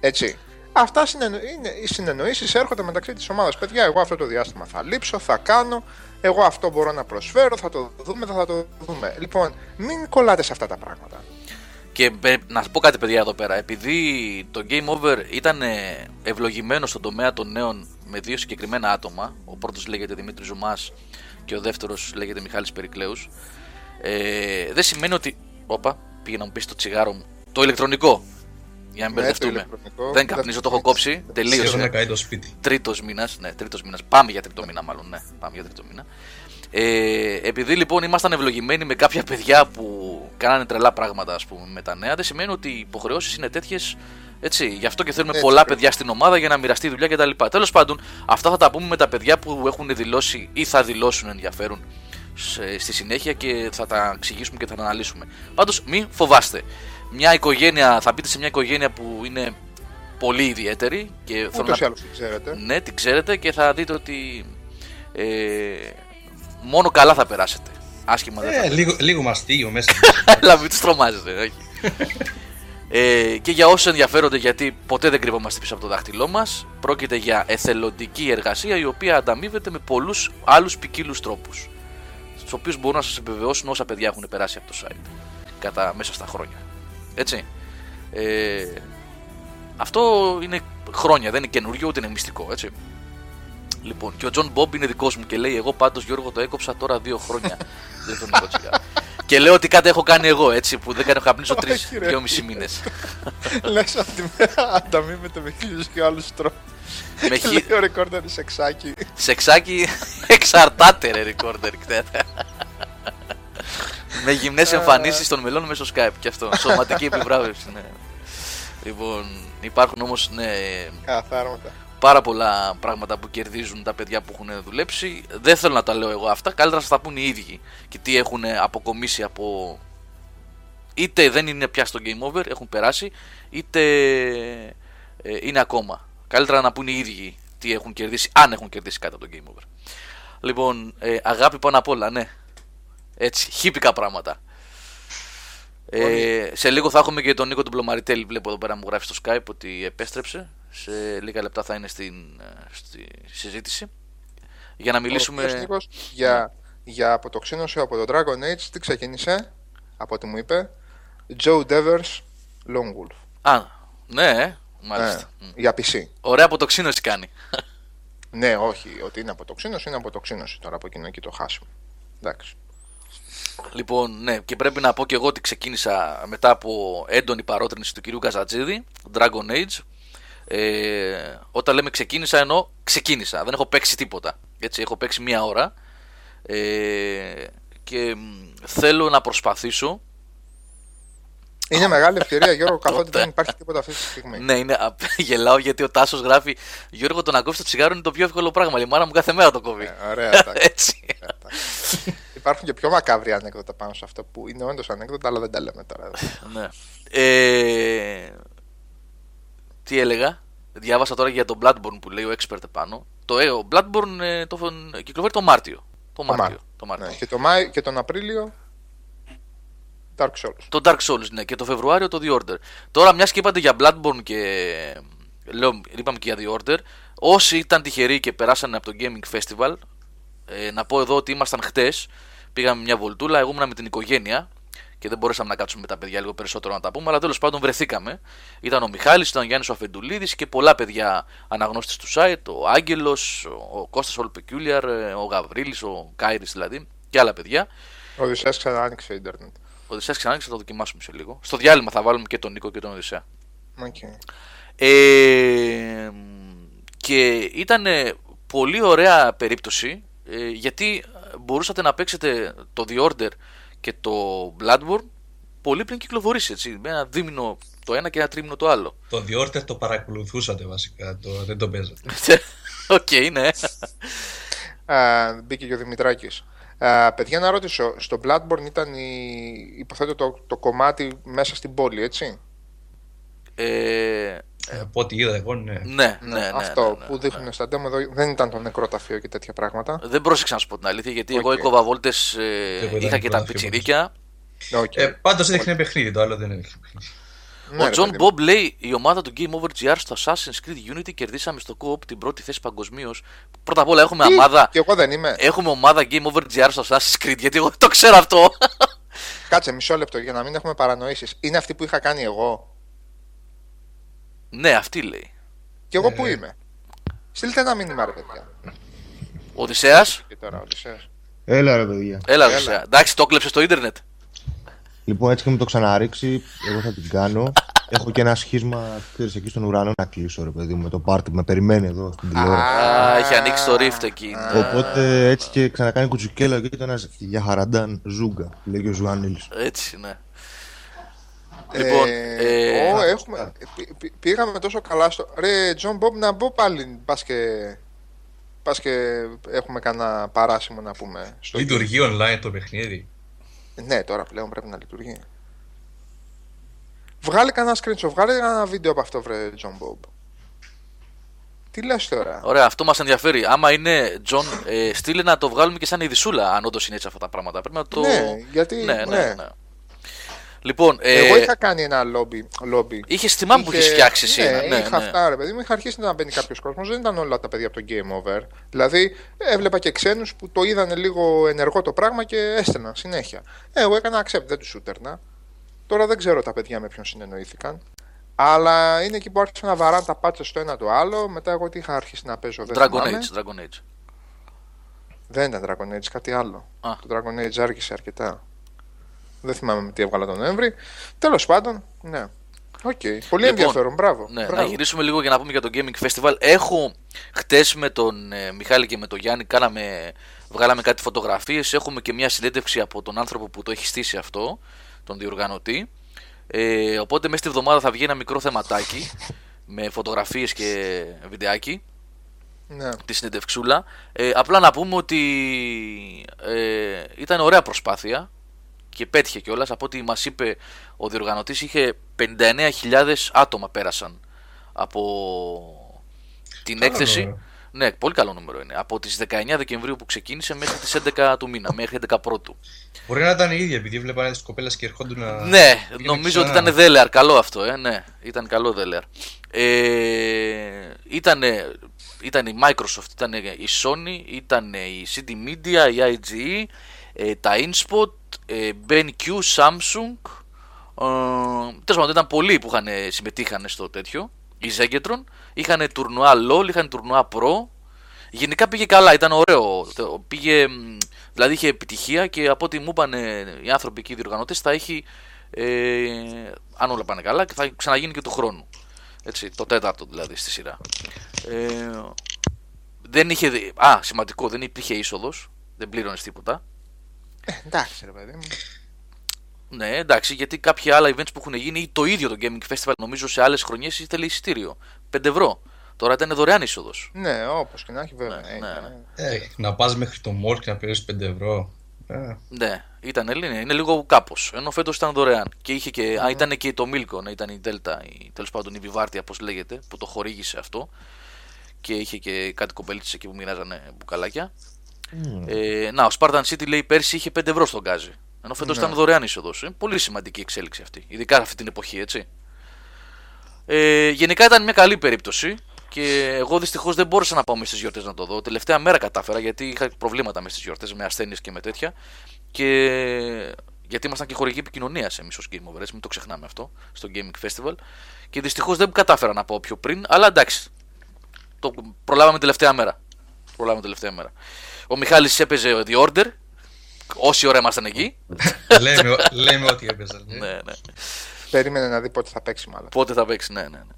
Έτσι. Αυτά συνεννο... είναι, οι συνεννοήσεις έρχονται μεταξύ της ομάδας. Παιδιά, εγώ αυτό το διάστημα θα λείψω, θα κάνω. Εγώ αυτό μπορώ να προσφέρω, θα το δούμε, θα το δούμε. Λοιπόν, μην κολλάτε σε αυτά τα πράγματα. Και πε- να σα πω κάτι, παιδιά, εδώ πέρα. Επειδή το Game Over ήταν ε, ευλογημένο στον τομέα των νέων με δύο συγκεκριμένα άτομα, ο πρώτος λέγεται Δημήτρης Ζουμάς και ο δεύτερος λέγεται Μιχάλης Περικλέους, ε, δεν σημαίνει ότι. Όπα, πήγε να μου πεις το τσιγάρο μου. Το ηλεκτρονικό. Για να μην Ναι, το μπερδευτούμε. ηλεκτρονικό. Δεν καπνίζω, το έχω κόψει. Σχεδόν να Τελείωσε. καεί το σπίτι. Τρίτος μήνας. Ναι, τρίτος μήνας. Πάμε για τρίτο μήνα, μάλλον. Ναι, πάμε για τρίτο μήνα. Ε, επειδή λοιπόν ήμασταν ευλογημένοι με κάποια παιδιά που κάνανε τρελά πράγματα ας πούμε, με τα νέα, δεν σημαίνει ότι οι υποχρεώσεις είναι τέτοιες. Έτσι, γι' αυτό και θέλουμε Έτσι, πολλά ακριβώς. παιδιά στην ομάδα για να μοιραστεί η δουλειά κτλ. Τέλος πάντων, αυτά θα τα πούμε με τα παιδιά που έχουν δηλώσει ή θα δηλώσουν ενδιαφέρον σε- στη συνέχεια και θα τα εξηγήσουμε και θα τα αναλύσουμε. Πάντως, μην φοβάστε. Μια οικογένεια, θα μπείτε σε μια οικογένεια που είναι πολύ ιδιαίτερη και θέλω Ούτως να ή άλλως το ξέρετε. ναι, την ξέρετε και θα δείτε ότι ε, μόνο καλά θα περάσετε. Άσχημα δεν θα Ε, λίγο, λίγο μαστίγιο μέσα. (laughs) Αλλά μην τους τρομάζετε, όχι. ε, και για όσους ενδιαφέρονται, γιατί ποτέ δεν κρύβομαστε πίσω από το δάχτυλό μας, πρόκειται για εθελοντική εργασία η οποία ανταμείβεται με πολλούς άλλους ποικίλους τρόπους. Στους οποίους μπορούν να σας επιβεβαιώσουν όσα παιδιά έχουν περάσει από το site κατά, μέσα στα χρόνια. Έτσι. Ε, αυτό είναι χρόνια, δεν είναι καινούριο ούτε είναι μυστικό, έτσι. Λοιπόν, και ο Τζον Μπομπ είναι δικός μου και λέει: Εγώ πάντως Γιώργο το έκοψα τώρα δύο χρόνια. (laughs) ηλεκτρονικό τσιγάρο. και λέω ότι κάτι έχω κάνει εγώ έτσι που δεν κάνω καπνίσω τρεις, Όχι, ρε. δυόμιση μήνες. Λες από τη (laughs) μέρα ανταμείβεται με χίλιους και άλλους τρόπους. Με χι... Λέει ο recorder σεξάκι. Σεξάκι εξαρτάται ρε recorder ξέρετε. Με γυμνές εμφανίσεις των μελών μέσω Skype και αυτό. Σωματική επιβράβευση, ναι. Λοιπόν, υπάρχουν όμως ναι, Καθάρματα. πάρα πολλά πράγματα που κερδίζουν τα παιδιά που έχουν δουλέψει. Δεν θέλω να τα λέω εγώ αυτά. Καλύτερα να σας τα πούν οι ίδιοι και τι έχουν αποκομίσει από. είτε δεν είναι πια στο game over, έχουν περάσει, είτε ε, είναι ακόμα. Καλύτερα να πούν οι ίδιοι τι έχουν κερδίσει, αν έχουν κερδίσει κάτι από το game over. Λοιπόν, ε, αγάπη πάνω απ' όλα, ναι. Έτσι, χύπικα πράγματα. Ε, σε λίγο θα έχουμε και τον Νίκο του Μπλομαριτέλη. Βλέπω εδώ πέρα μου γράφει στο Skype ότι επέστρεψε. Σε λίγα λεπτά θα είναι στην, ε, στη συζήτηση. Για να Ο οποίος μιλήσουμε. Νίκος, για, για αποτοξίνωση από το Dragon Age, τι ξεκίνησε, από ό,τι μου είπε, Joe Devers Lone Wolf. Α, ναι, ε, μάλιστα. Ναι, Μμ. για PC. Ωραία αποτοξίνωση κάνει. (laughs) Ναι, όχι, ότι είναι αποτοξίνωση, είναι αποτοξίνωση τώρα από εκείνο εκεί το χάσιμο. Εντάξει. Λοιπόν, ναι, και πρέπει να πω και εγώ ότι ξεκίνησα μετά από έντονη παρότρινση του κυρίου Καζατζίδη, Dragon Age. Ε, όταν λέμε ξεκίνησα, εννοώ ξεκίνησα. Δεν έχω παίξει τίποτα. Έτσι, έχω παίξει μία ώρα. Ε, και μ, θέλω να προσπαθήσω. Είναι μεγάλη ευκαιρία, Γιώργο, καθότι Τότε. δεν υπάρχει τίποτα αυτή τη στιγμή. Ναι, είναι, α, (laughs) γελάω γιατί ο Τάσος γράφει Γιώργο, το να κόψει το τσιγάρο είναι το πιο εύκολο πράγμα. Η μάνα μου κάθε μέρα το κόβει. Ε, ωραία, εντάξει. (laughs) Έτσι. εντάξει. Υπάρχουν και πιο μακάβρια ανέκδοτα πάνω σε αυτό που είναι όντως ανέκδοτα, αλλά δεν τα λέμε τώρα. (laughs) ναι. Ε, τι έλεγα; Διάβασα τώρα για τον Bloodborne που λέει ο expert επάνω. Το ε, ο Bloodborne ε, το, κυκλοφορεί το Μάρτιο. Το Μάρτιο. Μάρτιο. Το Μάρτιο. Ναι, και, το Μάη, και τον Απρίλιο Dark Souls. Το Dark Souls, ναι, και το Φεβρουάριο το The Order. Τώρα, μιας και είπατε για Bloodborne και. Λέω, είπαμε και για The Order. Όσοι ήταν τυχεροί και περάσανε από το Gaming Festival, ε, να πω εδώ ότι ήμασταν χτες. Πήγαμε μια βολτούλα, εγώ ήμουν με την οικογένεια. και δεν μπορέσαμε να κάτσουμε με τα παιδιά λίγο περισσότερο να τα πούμε. Αλλά τέλος πάντων βρεθήκαμε. Ήταν ο Μιχάλης, ήταν ο Γιάννης ο Αφεντουλίδης και πολλά παιδιά αναγνώστες του site. Ο Άγγελος, ο Κώστας Όλ Peculiar, ο Γαβρίλης, ο Κάιρης δηλαδή και άλλα παιδιά. Ο Οδυσσέας ξανά άνοιξε το ίντερνετ. Ο Οδυσσέας ξανά άνοιξε, θα το δοκιμάσουμε σε λίγο. Στο διάλειμμα θα βάλουμε και τον Νίκο και τον Οδυσσέα. Okay. Ε, και ήταν πολύ ωραία περίπτωση ε, γιατί μπορούσατε να παίξετε το The Order και το Bloodborne πολύ πριν κυκλοφορήσει έτσι, με ένα δίμηνο το ένα και ένα τρίμηνο το άλλο. Το The Order το παρακολουθούσατε βασικά, το, δεν το παίζατε. (laughs) OK, okay, ναι. Ε, μπήκε και ο Δημητράκης. Ε, παιδιά, να ρωτήσω, στο Bloodborne ήταν η, υποθέτω το, το κομμάτι μέσα στην πόλη, έτσι; Ε, ε, από ό,τι είδα εγώ, ναι. Ναι, ναι, ναι. Αυτό ναι, ναι, που δείχνουν ναι. στα demo εδώ δεν ήταν το νεκροταφείο και τέτοια πράγματα. Δεν πρόσεξα να σου πω την αλήθεια γιατί Okay. εγώ έκοβα βόλτες. Και εγώ είχα ήταν και τα νεκροταφείο, πιτσιρίκια. Okay. Ε, Πάντως έδειχνε παιχνίδι, το άλλο δεν έδειχνε παιχνίδι. Ναι, Ο ρε, Τζον παιδί μου. Bob λέει: Η ομάδα του Game Over GR στο Assassin's Creed Unity κερδίσαμε στο Co-op την πρώτη θέση παγκοσμίως. Πρώτα απ' όλα έχουμε Τι; ομάδα, Και εγώ δεν είμαι. έχουμε ομάδα Game Over GR στο Assassin's Creed γιατί εγώ (laughs) το ξέρω αυτό. Κάτσε μισό λεπτό για να μην έχουμε παρανοήσεις. Είναι αυτή που είχα κάνει εγώ. ναι, αυτή λέει. Και εγώ Ε. που είμαι. Στείλτε ένα μήνυμα, ρε παιδιά. Ο Οδυσσέας, Και τώρα, Οδυσσέας. Έλα ρε παιδιά. Έλα, Έλα. Οδυσσέα. Εντάξει, το έκλεψε στο Ιντερνετ. Λοιπόν, έτσι και μου το ξαναρίξει, εγώ θα την κάνω. Έχω και ένα σχίσμα, ξέρεις, εκεί στον ουρανό να κλείσω, ρε παιδί μου, με το πάρτι που με περιμένει εδώ στην τηλεόραση. Α, έχει ανοίξει το Rift εκεί. ναι. Οπότε έτσι και ξανακάνει κουτσουκέλα και ήταν ένας για χαραντάν ζούγκα, που λέγει ο Ζουάνιλς. Έτσι, ναι. Λοιπόν, ε, ε, ω, έχουμε, πή- πή- πήγαμε τόσο καλά στο... Ρε, Τζον Μπομπ, να μπω πάλι, πας και... Πας και έχουμε κανένα παράσημο να πούμε. Στο Λειτουργεί online το παιχνίδι. Ναι, τώρα πλέον πρέπει να λειτουργεί. Βγάλε κανένα screenshot, βγάλε ένα βίντεο από αυτό, βρε, Τζον Μπομπ. Τι λες τώρα; Ωραία, αυτό μας ενδιαφέρει. Άμα είναι Τζον, ε, στείλε να το βγάλουμε και σαν ειδισούλα, αν όντως είναι έτσι αυτά τα πράγματα. Πρέπει να το. Ναι, γιατί- Ναι, ναι, ναι. ναι. Λοιπόν, ε, Εγώ είχα κάνει ένα lobby. lobby. Είχες θυμάμαι που είχε φτιάξει εσύ. Ναι, ένα. Ναι, είχα ναι. αυτά, ρε παιδί μου. Είχα αρχίσει να μπαίνει κάποιος κόσμος. Δεν ήταν όλα τα παιδιά από το Game Over. Δηλαδή, έβλεπα και ξένους που το είδαν λίγο ενεργό το πράγμα και έστελναν συνέχεια. Ε, εγώ έκανα accept, δεν τους σούτερνα. Τώρα δεν ξέρω τα παιδιά με ποιον συνεννοήθηκαν. Αλλά είναι εκεί που άρχισαν να βαράνε τα patches το ένα το άλλο. Μετά εγώ τι είχα αρχίσει να παίζω. Δεν Dragon θυμάμαι. Age, Dragon Age. Δεν ήταν Dragon Age, κάτι άλλο. Α. Το Dragon Age άργησε αρκετά. Δεν θυμάμαι με τι έβγαλα τον Νοέμβρη. Τέλος πάντων, ναι. Οκ. Πολύ Λοιπόν, ενδιαφέρον, μπράβο. Ναι, μπράβο. να γυρίσουμε λίγο για να πούμε για το Gaming Festival. Έχω χτες με τον ε, Μιχάλη και με τον Γιάννη κάναμε, βγάλαμε κάτι φωτογραφίες. Έχουμε και μια συνέντευξη από τον άνθρωπο που το έχει στήσει αυτό, τον διοργανωτή. Ε, οπότε μέσα στη εβδομάδα θα βγει ένα μικρό θεματάκι (laughs) με φωτογραφίες και βιντεάκι Ναι. τη συνεντευξούλα. Ε, απλά να πούμε ότι ε, ήταν ωραία προσπάθεια και πέτυχε κιόλας. Από ό,τι μας είπε ο διοργανωτής, είχε 59.000 άτομα πέρασαν από την Καλό έκθεση. νούμερο. Ναι, πολύ καλό νούμερο είναι. Από τις 19 Δεκεμβρίου που ξεκίνησε μέχρι τις 11 του μήνα, μέχρι 11 πρώτου. Μπορεί να ήταν η ίδια, επειδή βλέπανε τι κοπέλες και ερχόντουν να. Ναι, πήγαινε νομίζω ότι ξανά. ήταν δέλεαρ. Καλό αυτό, ε. Ναι, ήταν καλό δέλεαρ. Ε, ήταν, ήταν η Microsoft, ήταν η Sony, ήταν η CD Media, η IGE, ε, τα InSpot, ε, BenQ, Samsung. Ε, Τέλος πάντων, ήταν πολλοί που είχαν, συμμετείχαν στο τέτοιο. Η Zegetron. Είχαν τουρνουά LOL, είχαν τουρνουά Pro. Γενικά πήγε καλά, ήταν ωραίο. Το- Πήγε, μ, δηλαδή είχε επιτυχία και από ό,τι μου είπαν ε, οι άνθρωποι εκεί οι διοργανωτέ θα έχει, ε, αν όλα πάνε καλά, και θα ξαναγίνει και του χρόνου. Έτσι, το τέταρτο δηλαδή στη σειρά. Ε, δεν είχε, δι- α, σημαντικό, δεν υπήρχε είσοδος, δεν πλήρωνες τίποτα. Ε, εντάξει, ρε παιδί μου. Ναι, εντάξει, γιατί κάποια άλλα events που έχουν γίνει ή το ίδιο το Gaming Festival νομίζω σε άλλες χρονιές ήθελε εισιτήριο. 5 ευρώ. Τώρα ήταν δωρεάν είσοδος. Ναι, όπως και να έχει, βέβαια. Ναι, Ε, ναι, ναι. Ε, να πας μέχρι το mall και να παίρνει 5 ευρώ. Ε, Ναι, ήταν είναι, είναι λίγο κάπως. Ενώ φέτος ήταν δωρεάν. Και είχε και, α, ήταν και το Milko, ναι, ήταν η Delta, η, τέλος πάντων η Βιβάρτια, όπω λέγεται, που το χορήγησε αυτό. Και είχε και κάτι κοπελίτσε εκεί που μοιράζανε μπουκαλάκια. Ε, να, ο Spartan City λέει πέρσι είχε 5 ευρώ στον γκάζι. Ενώ φέτος ήταν δωρεάν είσοδος. Είναι πολύ σημαντική εξέλιξη αυτή. Ειδικά αυτή την εποχή, έτσι. Ε, γενικά ήταν μια καλή περίπτωση. Και εγώ δυστυχώς δεν μπόρεσα να πάω μες στις γιορτές να το δω. Τελευταία μέρα κατάφερα γιατί είχα προβλήματα μες στις γιορτές, με ασθένειες και με τέτοια. Και γιατί ήμασταν και χορηγοί επικοινωνίας εμείς ως Game Over, μην το ξεχνάμε αυτό, στο Gaming Festival. Και δυστυχώς δεν κατάφερα να πω πιο πριν, αλλά εντάξει. Το προλάβαμε τελευταία μέρα. Προλάβαμε τελευταία μέρα. Ο Μιχάλης έπαιζε The Order, όση ώρα ήμασταν εκεί. (laughs) λέμε, λέμε ότι έπαιζε. (laughs) ναι, ναι. Περίμενε να δει πότε θα παίξει, μάλλον. Πότε θα παίξει, ναι, ναι. ναι.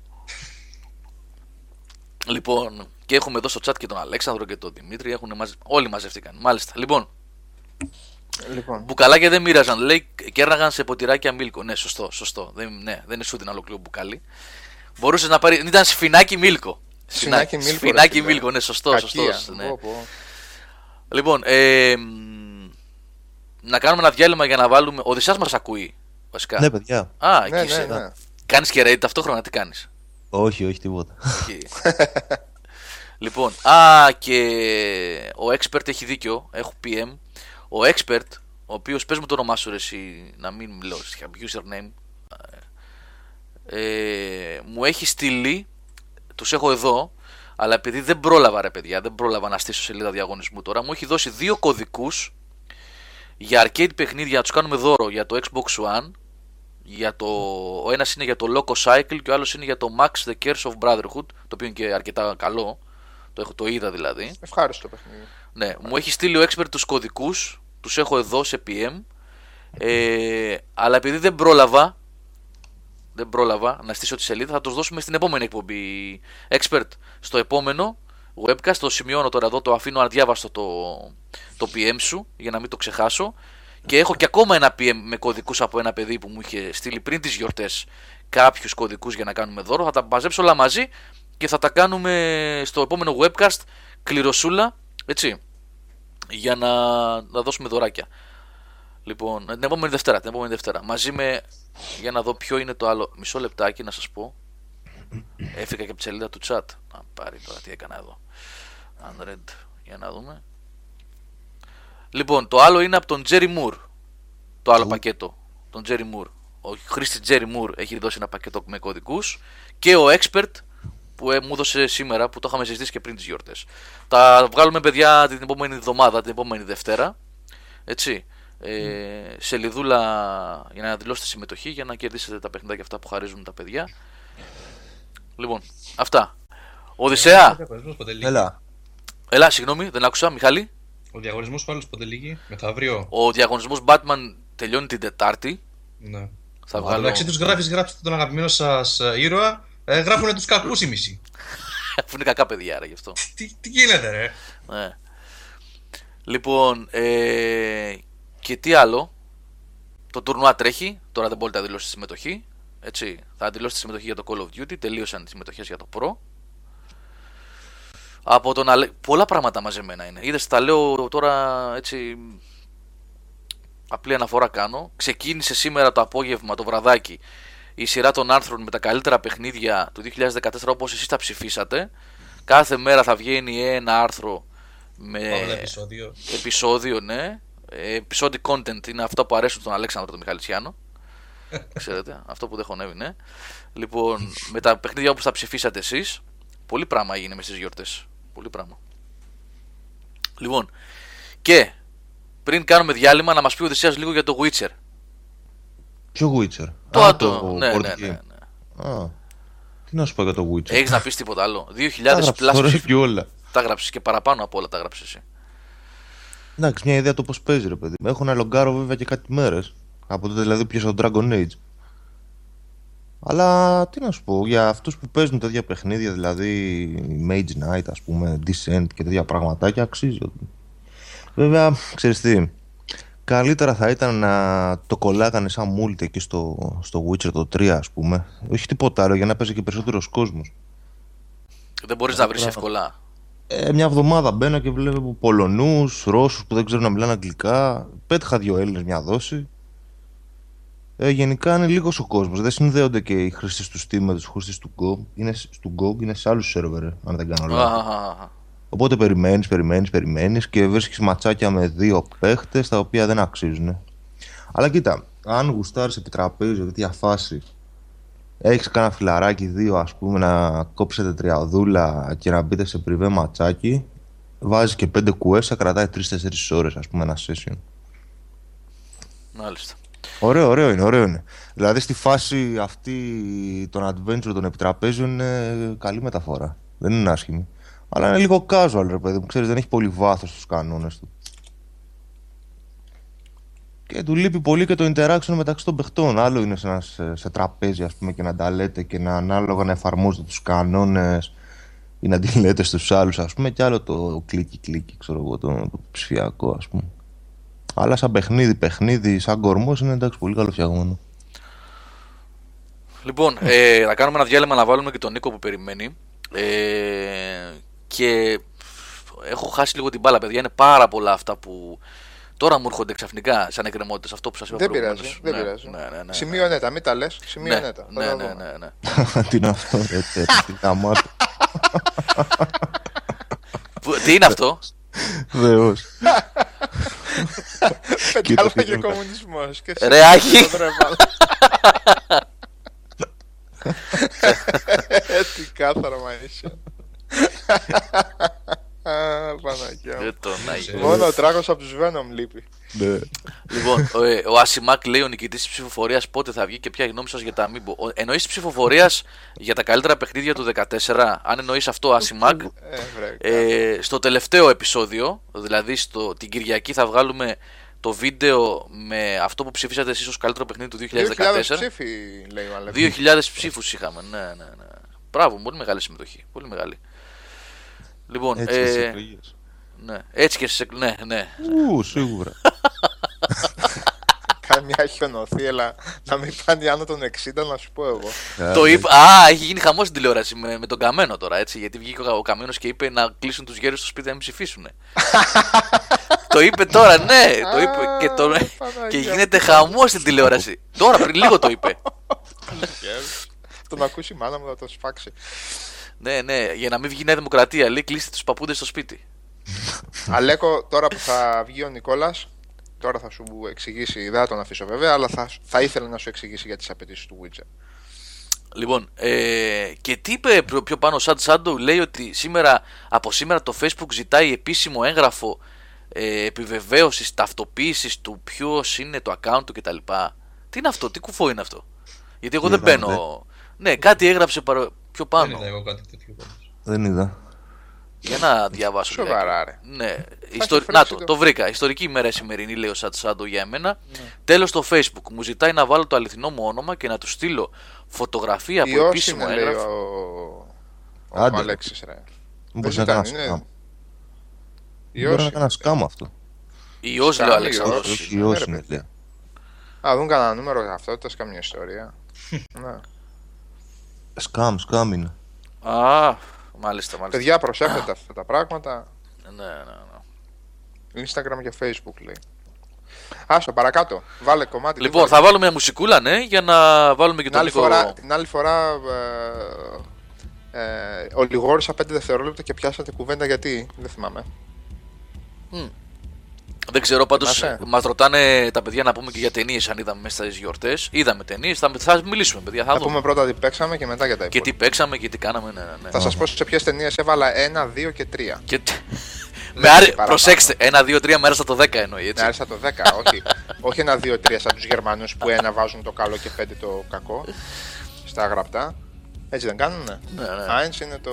Λοιπόν, και έχουμε εδώ στο chat και τον Αλέξανδρο και τον Δημήτρη. Έχουν μαζε... Όλοι μαζευτήκαν. Μάλιστα. Λοιπόν, Λοιπόν, μπουκαλάκια δεν μοίραζαν. Λέει κέρναγαν σε ποτηράκια μίλκο. Ναι, σωστό, σωστό. Δεν, ναι, δεν είναι σου την ολοκλήρω μπουκάλι. Μπορούσες να πάρει. Ήταν σφινάκι μίλκο. Σφινάκι μίλκο, ρε Σφινάκι φίλε. μίλκο, ναι, σωστό, κακία. σωστό. Ναι. Πω, πω. Λοιπόν, ε, μ, να κάνουμε ένα διάλειμμα για να βάλουμε. Ο Δησάς μας ακούει, βασικά. Ναι, παιδιά. Α, Ναι, εκεί ναι, είσαι. ναι. Κάνεις και raid ταυτόχρονα, τι κάνεις; Όχι, όχι τίποτα. Εκεί. (laughs) (laughs) λοιπόν, α, και ο expert έχει δίκιο. Έχω PM. Ο expert, ο οποίος πες μου το όνομά σου, ρε, εσύ, να μην μιλώ, username. Ε, μου έχει στείλει, τους έχω εδώ, αλλά επειδή δεν πρόλαβα ρε παιδιά, δεν πρόλαβα να στήσω σελίδα διαγωνισμού τώρα, μου έχει δώσει δύο κωδικούς για arcade παιχνίδια να τους κάνουμε δώρο για το Xbox One για το, ο ένας είναι για το Loco Cycle και ο άλλος είναι για το Max The Curse of Brotherhood το οποίο είναι και αρκετά καλό το, έχω, το είδα δηλαδή Ευχάριστο παιχνίδι. ναι, μου έχει στείλει ο expert τους κωδικούς τους έχω εδώ σε PM ε, αλλά επειδή δεν πρόλαβα δεν πρόλαβα να στήσω τη σελίδα. Θα τους δώσουμε στην επόμενη εκπομπή. Expert στο επόμενο webcast το σημειώνω τώρα εδώ το αφήνω αδιάβαστο το, το PM σου για να μην το ξεχάσω. Και έχω και ακόμα ένα PM με κωδικούς από ένα παιδί που μου είχε στείλει πριν τις γιορτές κάποιους κωδικούς για να κάνουμε δώρο. Θα τα μαζέψω όλα μαζί και θα τα κάνουμε στο επόμενο webcast κληροσούλα έτσι για να, να δώσουμε δωράκια Λοιπόν, την επόμενη Δευτέρα, την επόμενη Δευτέρα. Μαζί με. Για να δω ποιο είναι το άλλο. Μισό λεπτάκι να σας πω. Έφυγα και από τη σελίδα του chat. Να πάρει τώρα τι έκανα εδώ. Unread. Για να δούμε. Λοιπόν, το άλλο είναι από τον Jerry Moore. Το άλλο πακέτο. Τον Jerry Moore. Ο χρήστη Jerry Moore έχει δώσει ένα πακέτο με κωδικούς. Και ο Expert που ε, μου έδωσε σήμερα, που το είχαμε συζητήσει και πριν τις γιορτές. Τα βγάλουμε, παιδιά, την επόμενη εβδομάδα, την επόμενη Δευτέρα. Έτσι. Ε, σελίδουλα για να δηλώσετε συμμετοχή για να κερδίσετε τα παιχνιδάκια αυτά που χαρίζουν τα παιδιά. Λοιπόν, αυτά. Οδυσσέα, Ο διαγωνισμό πότε λύγει; Έλα. έλα, συγγνώμη, δεν άκουσα, Μιχάλη. Ο διαγωνισμό πάλι πότε λύγει; Μεθαύριο. Ο διαγωνισμός Batman τελειώνει την Τετάρτη. Ναι. Θα Αν βγάλω. μεταξύ τους γράφεις, γράψτε τον αγαπημένο σας ήρωα. Ε, γράφουν τους κακούς οι μισοί. (laughs) Αφού είναι κακά παιδιά, άρα γι' αυτό. τι, τι γίνεται, ρε; Ναι. Λοιπόν, ε, και τι άλλο. Το τουρνουά τρέχει. Τώρα δεν μπορείτε να δηλώσετε συμμετοχή. Έτσι. Θα δηλώσετε συμμετοχή για το Call of Duty. Τελείωσαν τις συμμετοχές για το Pro. Από τον Αλε... Πολλά πράγματα μαζεμένα είναι. Είδες, τα λέω τώρα έτσι. Απλή αναφορά κάνω. Ξεκίνησε σήμερα το απόγευμα, το βραδάκι, η σειρά των άρθρων με τα καλύτερα παιχνίδια του 2014 όπως εσείς τα ψηφίσατε. Κάθε μέρα θα βγαίνει ένα άρθρο με Παύλα επεισόδιο. επεισόδιο, ναι. Ε, Επεισόδιο content είναι αυτό που αρέσουν στον Αλέξανδρο τον Μιχαλητσιάνο. (laughs) Ξέρετε, αυτό που δεν χωνεύει, ναι. Λοιπόν, με τα παιχνίδια όπως τα ψηφίσατε εσείς, πολύ πράγμα έγινε μες στις γιορτές. Πολύ πράγμα. Λοιπόν, και πριν κάνουμε διάλειμμα να μας πει ο Οδυσσέας λίγο για το Witcher. Ποιο Witcher; Το Α, άτομο. Ναι, board ναι, game. ναι, ναι. Α, τι να σου πω για το Witcher; Έχεις να πεις τίποτα άλλο; 2000 Τα έγραψα plus τώρα ψήφι- και όλα. τα γράψεις και παραπάνω από όλα τα γράψεις εσύ. Εντάξει, μια ιδέα το πώς παίζει, ρε παιδί. μου. Έχω να λογκάρω βέβαια και κάτι μέρες. Από τότε δηλαδή πιάσα το Dragon Age. Αλλά τι να σου πω, για αυτούς που παίζουν τέτοια παιχνίδια, δηλαδή Mage Knight, ας πούμε, Descent και τέτοια πραγματάκια, αξίζει. Βέβαια, ξέρεις τι, καλύτερα θα ήταν να το κολλάγανε σαν multi εκεί στο, στο Witcher το 3, ας πούμε. Όχι τίποτα άλλο, για να παίζει και περισσότερος κόσμος. Δεν μπορείς να βρεις εύκολα. Ε, μια εβδομάδα μπαίνω και βλέπω Πολωνούς, Ρώσους που δεν ξέρουν να μιλάνε αγγλικά. Πέτυχα δύο Έλληνες μια δόση. Ε, γενικά είναι λίγος ο κόσμος. Δεν συνδέονται και οι χρήστες του Steam με τους χρήστες του Go. Είναι, σ- του Go είναι σε άλλους σερβερ, αν δεν κάνω λάθος. Αχαχαχα. Οπότε περιμένεις, περιμένεις, περιμένεις και βρίσκεις ματσάκια με δύο παίχτες τα οποία δεν αξίζουν. Αλλά κοίτα, αν γουστάρεις επί τραπέζι, τέτοια φάση, έχεις κάνα φιλαράκι δύο, ας πούμε, να κόψετε τριαδούλα και να μπείτε σε πριβέ ματσάκι, βάζεις και πέντε κουέσσα, κρατάει 3-4 ώρες, ας πούμε, ένα session. Μάλιστα. Ωραίο, ωραίο είναι, ωραίο είναι. Δηλαδή στη φάση αυτή των adventure των επιτραπέζιων είναι καλή μεταφορά. Δεν είναι άσχημη. Αλλά είναι λίγο casual, ρε παιδί μου. Ξέρεις, δεν έχει πολύ βάθος στους κανόνες του. Και του λείπει πολύ και το interaction μεταξύ των παιχτών. Άλλο είναι σε, ένας, σε, σε τραπέζι, ας πούμε, και να τα λέτε και να ανάλογα να εφαρμόζετε τους κανόνες ή να τη λέτε στους άλλους, ας πούμε, και άλλο το κλίκι-κλίκι, ξέρω εγώ, το, το ψηφιακό, ας πούμε. Αλλά σαν παιχνίδι, παιχνίδι, σαν κορμός είναι εντάξει πολύ καλό φτιαγμένο. Λοιπόν, ε, να κάνουμε ένα διάλειμμα να βάλουμε και τον Νίκο που περιμένει. Ε, και έχω χάσει λίγο την μπάλα, παιδιά. Είναι πάρα πολλά αυτά που τώρα μου έρχονται ξαφνικά σαν εκκρεμότητες. Αυτό που σας είπα Δεν προηγουμένως. πειράζει. Δεν Ναι, πειράζει. ναι, ναι, ναι, ναι. Σημείωνε τα, μην τα λες. Ναι, Σημείωνε τα. ναι, Θα τα ναι, δούμε. ναι, ναι. (laughs) Τι είναι αυτό, ρε, τε, τι γαμάτο. Που- Τι είναι αυτό, Θεός. (laughs) Πεντάλα (laughs) τι και είναι. κομμουνισμός. Ρε, Άκη. Τι κάθαρα μα είσαι. Α, Παναγιά μου. Δεν τον Άγιο. Μόνο ο τράγος από τους Venom λείπει. Ναι. Λοιπόν, ο, ε, ο Ασιμάκ λέει ο νικητής της ψηφοφορίας πότε θα βγει και ποια η γνώμη σας για τα Amiibo. Εννοείς ψηφοφορίας για τα καλύτερα παιχνίδια του 14. Αν εννοείς αυτό, Ασιμάκ, Ε, βρε, ε, στο τελευταίο επεισόδιο, δηλαδή στο, την Κυριακή, θα βγάλουμε το βίντεο με αυτό που ψηφίσατε εσείς ως καλύτερο παιχνίδι του 2.000 2014. ψήφοι λέει ο Αλέξης. 2.000 ψήφους είχαμε. Ναι, ναι, ναι. Μπράβο, πολύ μεγάλη συμμετοχή. Πολύ μεγάλη. Λοιπόν, Έτσι και στις ε, εκλογές. ναι, έτσι και σε. Ναι, ναι. Ου, σίγουρα. (laughs) Κάνει μια χιονοθύελα να μην πάνε άνω των 60 να σου πω εγώ. Το είπε. Α, έχει γίνει χαμός στην τηλεόραση με, με τον Καμένο τώρα, έτσι. Γιατί βγήκε ο, ο Καμένος και είπε να κλείσουν τους γέρους στο σπίτι να μην ψηφίσουν. (laughs) το είπε τώρα, ναι. Το είπε και, το, Παναγία και μου. γίνεται χαμός στην τηλεόραση. τώρα, πριν λίγο το είπε. (laughs) Τον ακούσει η μάνα μου θα το σφάξει. Ναι, ναι, για να μην βγει η Νέα Δημοκρατία. Λέει κλείστε τους παππούδες στο σπίτι. (laughs) Αλέκο, τώρα που θα βγει ο Νικόλας, τώρα θα σου εξηγήσει, δεν θα τον αφήσω βέβαια, αλλά θα, θα ήθελα να σου εξηγήσει για τις απαιτήσεις του Witcher. Λοιπόν, ε, και τι είπε πιο- πιο πάνω ο Σαντ Σάντο, λέει ότι σήμερα, από σήμερα το Facebook ζητάει επίσημο έγγραφο ε, επιβεβαίωσης, ταυτοποίησης του ποιος είναι το account του κτλ. Τι είναι αυτό, τι κουφό είναι αυτό; Γιατί εγώ Τι δεν είδατε; μπαίνω. Ναι, κάτι έγραψε παρο- πιο Δεν πάνω. είδα εγώ κάτι τέτοιο πάντως. Δεν είδα. Για να διαβάσω. Σοβαρά, λιγάκι. ρε. Ναι. έχει Ιστο... φρέξει Να το, το- το βρήκα. Ιστορική ημέρα η σημερινή, λέει ο Σαντ Σάντο για εμένα. Ναι. Τέλος το Facebook. Μου ζητάει να βάλω το αληθινό μου όνομα και να του στείλω φωτογραφία από Ιός επίσημο είναι, λέει έγγραφο. ο, ο Άντε. Αλέξης, ρε. Μήπως Δεν να κάνω ζητάνε, είναι- σκάμ. Ιός Μπορεί να είναι. κάνω σκάμ αυτό. Ιός λέει ο Σκάμι, Αλεξανδρός. Ιός. Όχι, Ναι, ιός ρε, είναι, παιδί. λέει. Α, δουν κανένα νούμερο ταυτότητας, καμία ιστορία. (laughs) ναι. Σκάμ, σκάμ είναι. Α, μάλιστα, μάλιστα. Παιδιά, προσέχετε αυτά τα πράγματα. Ναι, ναι, ναι. Instagram και Facebook λέει. Άσο, παρακάτω. Βάλε κομμάτι. Λοιπόν, θα βάλουμε μια μουσικούλα, ναι, για να βάλουμε και την τον άλλη, Νίκο. φορά, την άλλη φορά ε, ε, ολιγόρησα 5 δευτερόλεπτα και πιάσατε κουβέντα γιατί. Δεν θυμάμαι. Δεν ξέρω, πάντως Θυμάσαι; μας ρωτάνε τα παιδιά να πούμε και για ταινίες αν είδαμε μέσα στις γιορτές. Είδαμε ταινίες, θα, θα μιλήσουμε, παιδιά. Θα, Θα δούμε. πούμε πρώτα τι παίξαμε και μετά για τα Και υπόλοιπα. τι παίξαμε και τι κάναμε, ναι, ναι. ναι. Θα σας πω σε ποιες ταινίες έβαλα 1, 2 και 3. Και... Δεν (laughs) Με άρε... είναι παραπάνω. Προσέξτε, ένα, δύο, τρία μέρα στα το 10 εννοεί, έτσι. Ναι, άρισα το 10, όχι, (laughs) όχι ένα 2, 3 σαν τους Γερμανούς που ένα βάζουν το καλό και πέντε το κακό στα γραπτά. Έτσι δεν κάνουνε; Ναι, ναι. Άινς είναι το,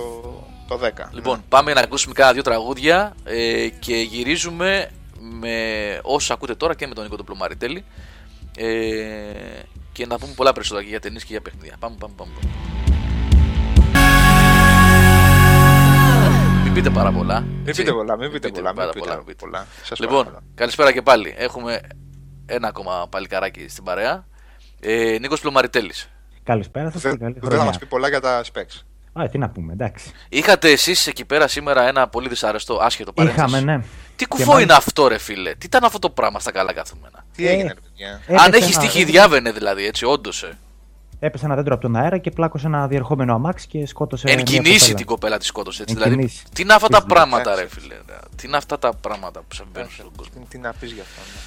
το 10. Λοιπόν, πάμε να ακούσουμε κάνα δύο τραγούδια ε, και γυρίζουμε με όσους ακούτε τώρα και με τον Νίκο τον Πλωμαριτέλη ε, και να πούμε πολλά περισσότερα και για ταινίες και για παιχνίδια. Πάμε, πάμε, πάμε. πάμε. Μην πείτε πάρα πολλά. Μην έτσι. πείτε πολλά, μην πείτε πολλά, μην πάρα πείτε πολλά, μην πείτε. πολλά. Σας Λοιπόν, παρακαλώ. καλησπέρα και πάλι. Έχουμε ένα ακόμα παλικαράκι στην παρέα. Ε, Νίκος Πλωμαριτέλης. Καλησπέρα σας και Δεν καλή δεν θα χρονιά. μας πει πολλά για τα specs. Α, τι να πούμε, εντάξει. Είχατε εσείς εκεί πέρα σήμερα ένα πολύ δυσαρεστό, άσχετο παρένθεση; Είχαμε, ναι. Τι Και κουφό μάλιστα- είναι αυτό, ρε φίλε; Τι ήταν αυτό το πράγμα στα καλά καθούμενα; Τι Ε, έγινε, ρε παιδιά; έπεσε Αν έχεις ένα- τύχη, διάβαινε δηλαδή, έτσι, όντως. Έπεσε ένα δέντρο από τον αέρα και πλάκωσε ένα διερχόμενο αμάξι και σκότωσε. Εν μια κινήσει κοπέλα. την κοπέλα της σκότωσε. Έτσι, Εν δηλαδή, κινήσει. τι είναι αυτά τα Φυσικά. πράγματα, ρε Εντάξει. φίλε; Τι είναι αυτά τα πράγματα που συμβαίνουν στον κόσμο; Τι, τι να πεις γι' αυτό. ναι.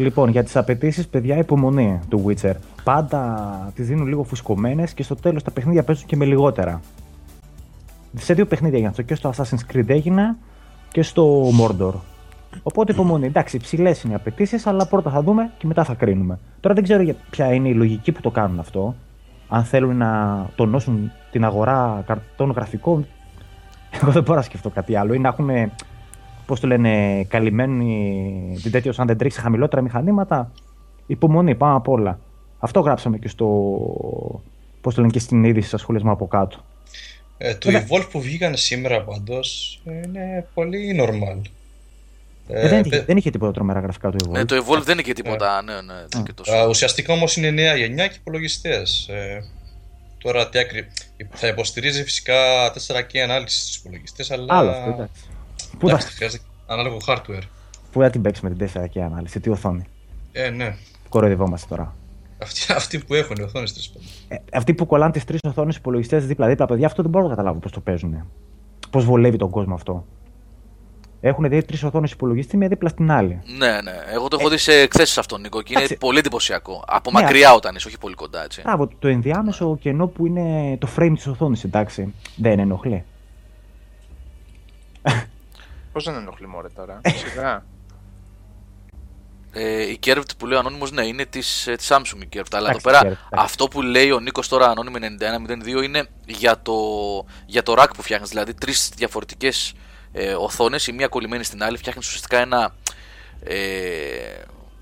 Λοιπόν, για τις απαιτήσεις, παιδιά, υπομονή του Witcher. Πάντα τις δίνουν λίγο φουσκωμένες και στο τέλος τα παιχνίδια παίζουν και με λιγότερα. Σε δύο παιχνίδια έγινε αυτό. Και στο Assassin's Creed έγινε και στο Mordor. Οπότε υπομονή. Εντάξει, ψηλές είναι οι απαιτήσεις, αλλά πρώτα θα δούμε και μετά θα κρίνουμε. Τώρα δεν ξέρω για ποια είναι η λογική που το κάνουν αυτό. Αν θέλουν να τονώσουν την αγορά καρτών γραφικών, εγώ δεν μπορώ να σκεφτώ κάτι άλλο. Ή να έχουν, πώς το λένε, καλυμμένοι την τέτοιο σαν δεν τρέχει σε χαμηλότερα μηχανήματα. Υπομονή, πάνω απ' όλα. Αυτό γράψαμε και στο. Πώς το λένε και στην είδηση στα σχολεία μου από κάτω. Ε, το Βέβαια. Evolve που βγήκαν σήμερα πάντως είναι πολύ normal. Ε, δεν, είχε, παι- δεν είχε τίποτα τρομερά γραφικά το Evolve. Ναι, το Evolve δεν είναι και τίποτα. Ναι, ναι, δεν είναι και τόσο. Α, ουσιαστικά όμως είναι νέα γενιά και υπολογιστές. Ε, τώρα τι άκρη. Θα υποστηρίζει φυσικά 4K ανάλυσης στους υπολογιστές, αλλά. Άλλο αυτό, εντάξει. Πού θα, εντάξει, χρειάζεται ανάλογο hardware. πού θα την παίξουμε την 4 και ανάλυση, τι οθόνη; Ε, ναι. Κοροϊδευόμαστε τώρα. Αυτοί, αυτοί που έχουν οι οθόνες τρεις πάντων. Ε, αυτοί που κολλάνε τις τρεις οθόνες υπολογιστές δίπλα-δίπλα, παιδιά, αυτό δεν μπορώ να καταλάβω πώς το παίζουν. Πώς βολεύει τον κόσμο αυτό. Έχουν δει τρεις οθόνες υπολογιστή μία δίπλα στην άλλη. Ναι, ναι. Εγώ το έχω δει σε εκθέσεις αυτό, Νίκο, και είναι Εντάξει. πολύ εντυπωσιακό. Από Ναι. μακριά όταν είσαι, όχι πολύ κοντά, έτσι. Μπράβο, το ενδιάμεσο κενό που είναι το frame της οθόνης, εντάξει. Δεν ενοχλεί. Πώς δεν ενοχλεί μωρέ τώρα. Σιγά. Ε, η Curved που λέει ο Anonymous, ναι, είναι της της Samsung η Curved. Αλλά εδώ Εντάξει, πέρα, Curved, εντάξει. αυτό που λέει ο Νίκος τώρα Anonymous 9102 είναι για το, για το rack που φτιάχνεις. Δηλαδή, τρεις διαφορετικές ε, οθόνες, η μία κολλημένη στην άλλη, φτιάχνεις ουσιαστικά ένα ε,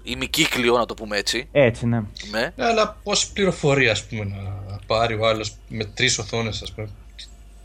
ημικύκλιο, να το πούμε έτσι. Έτσι, ναι. Ναι. Ναι, αλλά πόση πληροφορία ας πούμε, να πάρει ο άλλος με τρεις οθόνες, ας πούμε.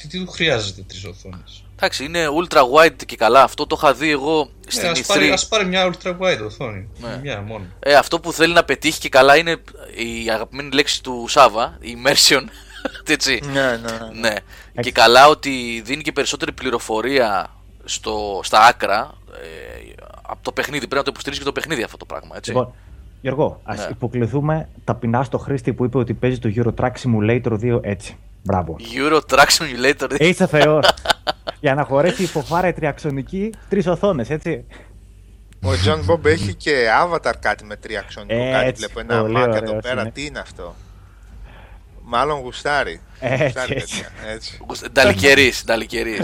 Τι, τι του χρειάζεται τρεις οθόνες. Εντάξει, είναι ultra wide και καλά. Αυτό το είχα δει εγώ στην Ναι, ας, E3. πάρει, ας πάρει μια ultra wide οθόνη. Ναι. Μια μόνο. Ε, αυτό που θέλει να πετύχει και καλά είναι η αγαπημένη λέξη του Σάβα, η immersion. (laughs) Έτσι. ναι, ναι, ναι. Ναι. Και καλά ότι δίνει και περισσότερη πληροφορία στο, στα άκρα ε, από το παιχνίδι. Πρέπει να το υποστηρίζει και το παιχνίδι αυτό το πράγμα. Έτσι. Λοιπόν, Γιώργο, ας Ναι. υποκληθούμε ταπεινά στο χρήστη που είπε ότι παίζει το Euro Truck Simulator 2 έτσι. Μπράβο. Euro Truck Simulator. Είσαι Θεό. Για να χωρέσει η φοφάρα η τριαξονική, τρεις οθόνες, έτσι. Ο John Bob έχει και avatar κάτι με τριαξονικό Έτσι, κάτι. Βλέπω ένα πολύ μάκα ωραίος εδώ πέρα. είναι. Τι είναι αυτό; Μάλλον γουστάρει. Έτσι, Γουστάρει, έτσι. παιδιά, έτσι. Νταλικερής, νταλικερή.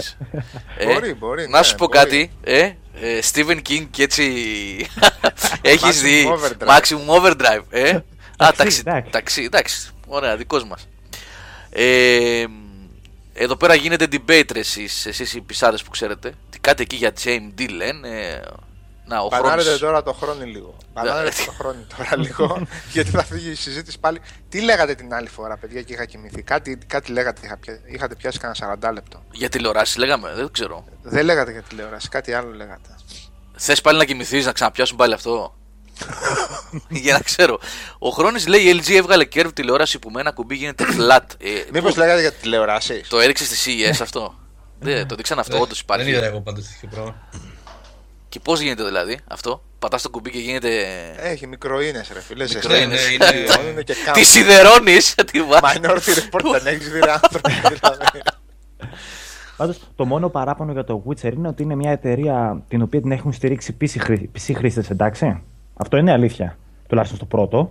Μπορεί, μπορεί, Να ναι, σου πω μπορεί. κάτι. Ε, ε, Stephen King και έτσι. (laughs) Έχεις Maximum δει. Overdrive. Maximum Overdrive. Ε. (laughs) Α, Ταξί, ταξί. εντάξει. Ταξί, εντάξει. Ωραία, δικός μας. Ε, εδώ πέρα γίνεται debate ρε, εσείς, εσείς οι πισάδες που ξέρετε. Τι κάτι εκεί για JMD λένε. Ε, Να, ο Πανάρετε χρόνος... τώρα το χρόνο λίγο. Πανάρετε το χρόνο τώρα λίγο. (laughs) γιατί θα φύγει η συζήτηση πάλι. Τι λέγατε την άλλη φορά, παιδιά, και είχα κοιμηθεί. Κάτι, κάτι λέγατε, είχα πια- είχατε πιάσει κανένα 40 λεπτό. Για τηλεοράσει λέγαμε, δεν ξέρω. Δεν λέγατε για τηλεόραση, κάτι άλλο λέγατε. Θες πάλι να κοιμηθείς, να ξαναπιάσουν πάλι αυτό; Για να ξέρω. Ο Χρόνης λέει η LG έβγαλε curve τηλεόραση που με ένα κουμπί γίνεται flat. Ε, Μήπως πού- λέγατε για τηλεοράσει. Το έριξε στη CES αυτό. Δεν, το δείξαν αυτό, όντως Δεν υπάρχει. είδα εγώ πάντως τέτοιο πράγμα. Και πώς γίνεται δηλαδή αυτό; Πατάς το κουμπί και γίνεται. Έχει μικροίνες, ρε φίλε. Μικροίνες. ζεστές. Ναι, ναι, είναι- είναι και Τη κάμπο. σιδερώνεις. (laughs) Τη βάζεις. Minority Report (laughs) δεν έχεις δει ρε άνθρωποι. δηλαδή. Πάντως, το μόνο παράπονο για το Witcher είναι ότι είναι μια εταιρεία την οποία την έχουν στηρίξει PC, χρή- PC χρήστες, εντάξει. Αυτό είναι αλήθεια. Τουλάχιστον στο πρώτο.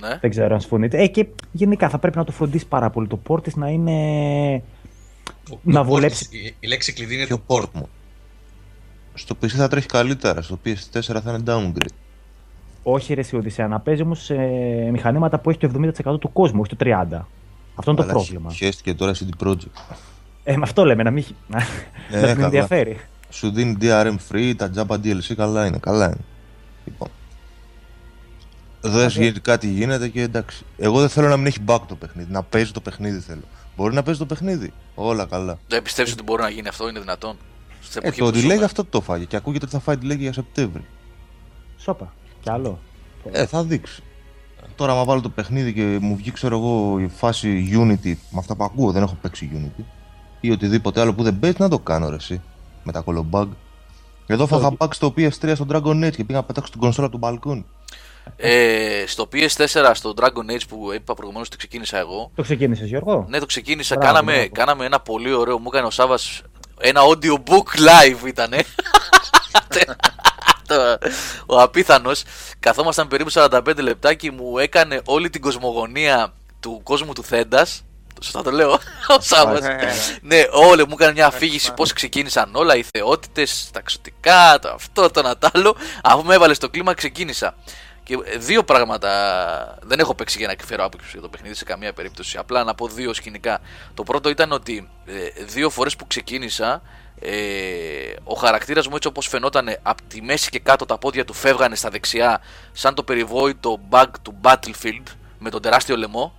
Ναι. Δεν ξέρω αν συμφωνείτε. Ε, και γενικά θα πρέπει να το φροντίσει πάρα πολύ το port της να είναι. Το- Να το βολέψει. port, η- Η λέξη κλειδί είναι Πιο το port. port μου. Στο PC θα τρέχει καλύτερα, στο PS4 θα είναι downgrade. Όχι ρε Οδυσσέα, να παίζει όμως σε μηχανήματα που έχει το 70% του κόσμου, όχι το 30%. Αυτό είναι το Αλλά πρόβλημα. Χαίστηκε τώρα CD Projekt. Ε, με αυτό λέμε, να μην, να, να καλά. μην ενδιαφέρει. Σου δίνει DRM free, τα Java DLC, καλά είναι, καλά είναι. Λοιπόν. Δες γιατί κάτι γίνεται και εντάξει. Εγώ δεν θέλω να μην έχει bug το παιχνίδι, να παίζει το παιχνίδι θέλω. Μπορεί να παίζει το παιχνίδι, όλα καλά. Δεν πιστεύεις ότι μπορεί να γίνει αυτό, είναι δυνατόν; Στην Ε, εποχή το που delay ζούμε. αυτό το φάγε και ακούγεται ότι θα φάει delay για Σεπτέμβρη. Σόπα. Κι άλλο. Ε, θα δείξει. Τώρα, άμα βάλω το παιχνίδι και μου βγει, ξέρω εγώ, η φάση Unity, με αυτά που ακούω, δεν έχω παίξει Unity, ή οτιδήποτε άλλο που δεν παίζει, να το κάνω ρε, εσύ. Με τα κολομπάγκ. Εδώ θα είχα bug στο PS3 στο Dragon Age και πήγα να πετάξω την κονσόλα του μπαλκόνι. Ε, στο PS4, στο Dragon Age που είπα προηγουμένως ότι ξεκίνησα εγώ. Το ξεκίνησες, Γιώργο; Ναι, το ξεκίνησα. Μπράβο, κάναμε, μπράβο. κάναμε ένα πολύ ωραίο. Μου έκανε ο Σάβα ένα audiobook live ήταν. (laughs) ο απίθανος. Καθόμασταν περίπου 45 λεπτά και μου έκανε όλη την κοσμογονία του κόσμου του Θέντας. Σωστά το λέω. Ο Σάββας. Ναι, ναι. Ναι, όλοι μου έκανε μια αφήγηση πώς ξεκίνησαν όλα, οι θεότητες, τα εξωτικά, το αυτό, το νατάλο. Αφού με έβαλε στο κλίμα, ξεκίνησα. Και ε, δύο πράγματα. Δεν έχω παίξει για να εκφέρω άποψη για το παιχνίδι σε καμία περίπτωση. Απλά να πω δύο σκηνικά. Το πρώτο ήταν ότι ε, δύο φορές που ξεκίνησα, ε, ο χαρακτήρας μου έτσι όπως φαινόταν από τη μέση και κάτω τα πόδια του φεύγανε στα δεξιά σαν το περιβόητο bug του Battlefield με τον τεράστιο λαιμό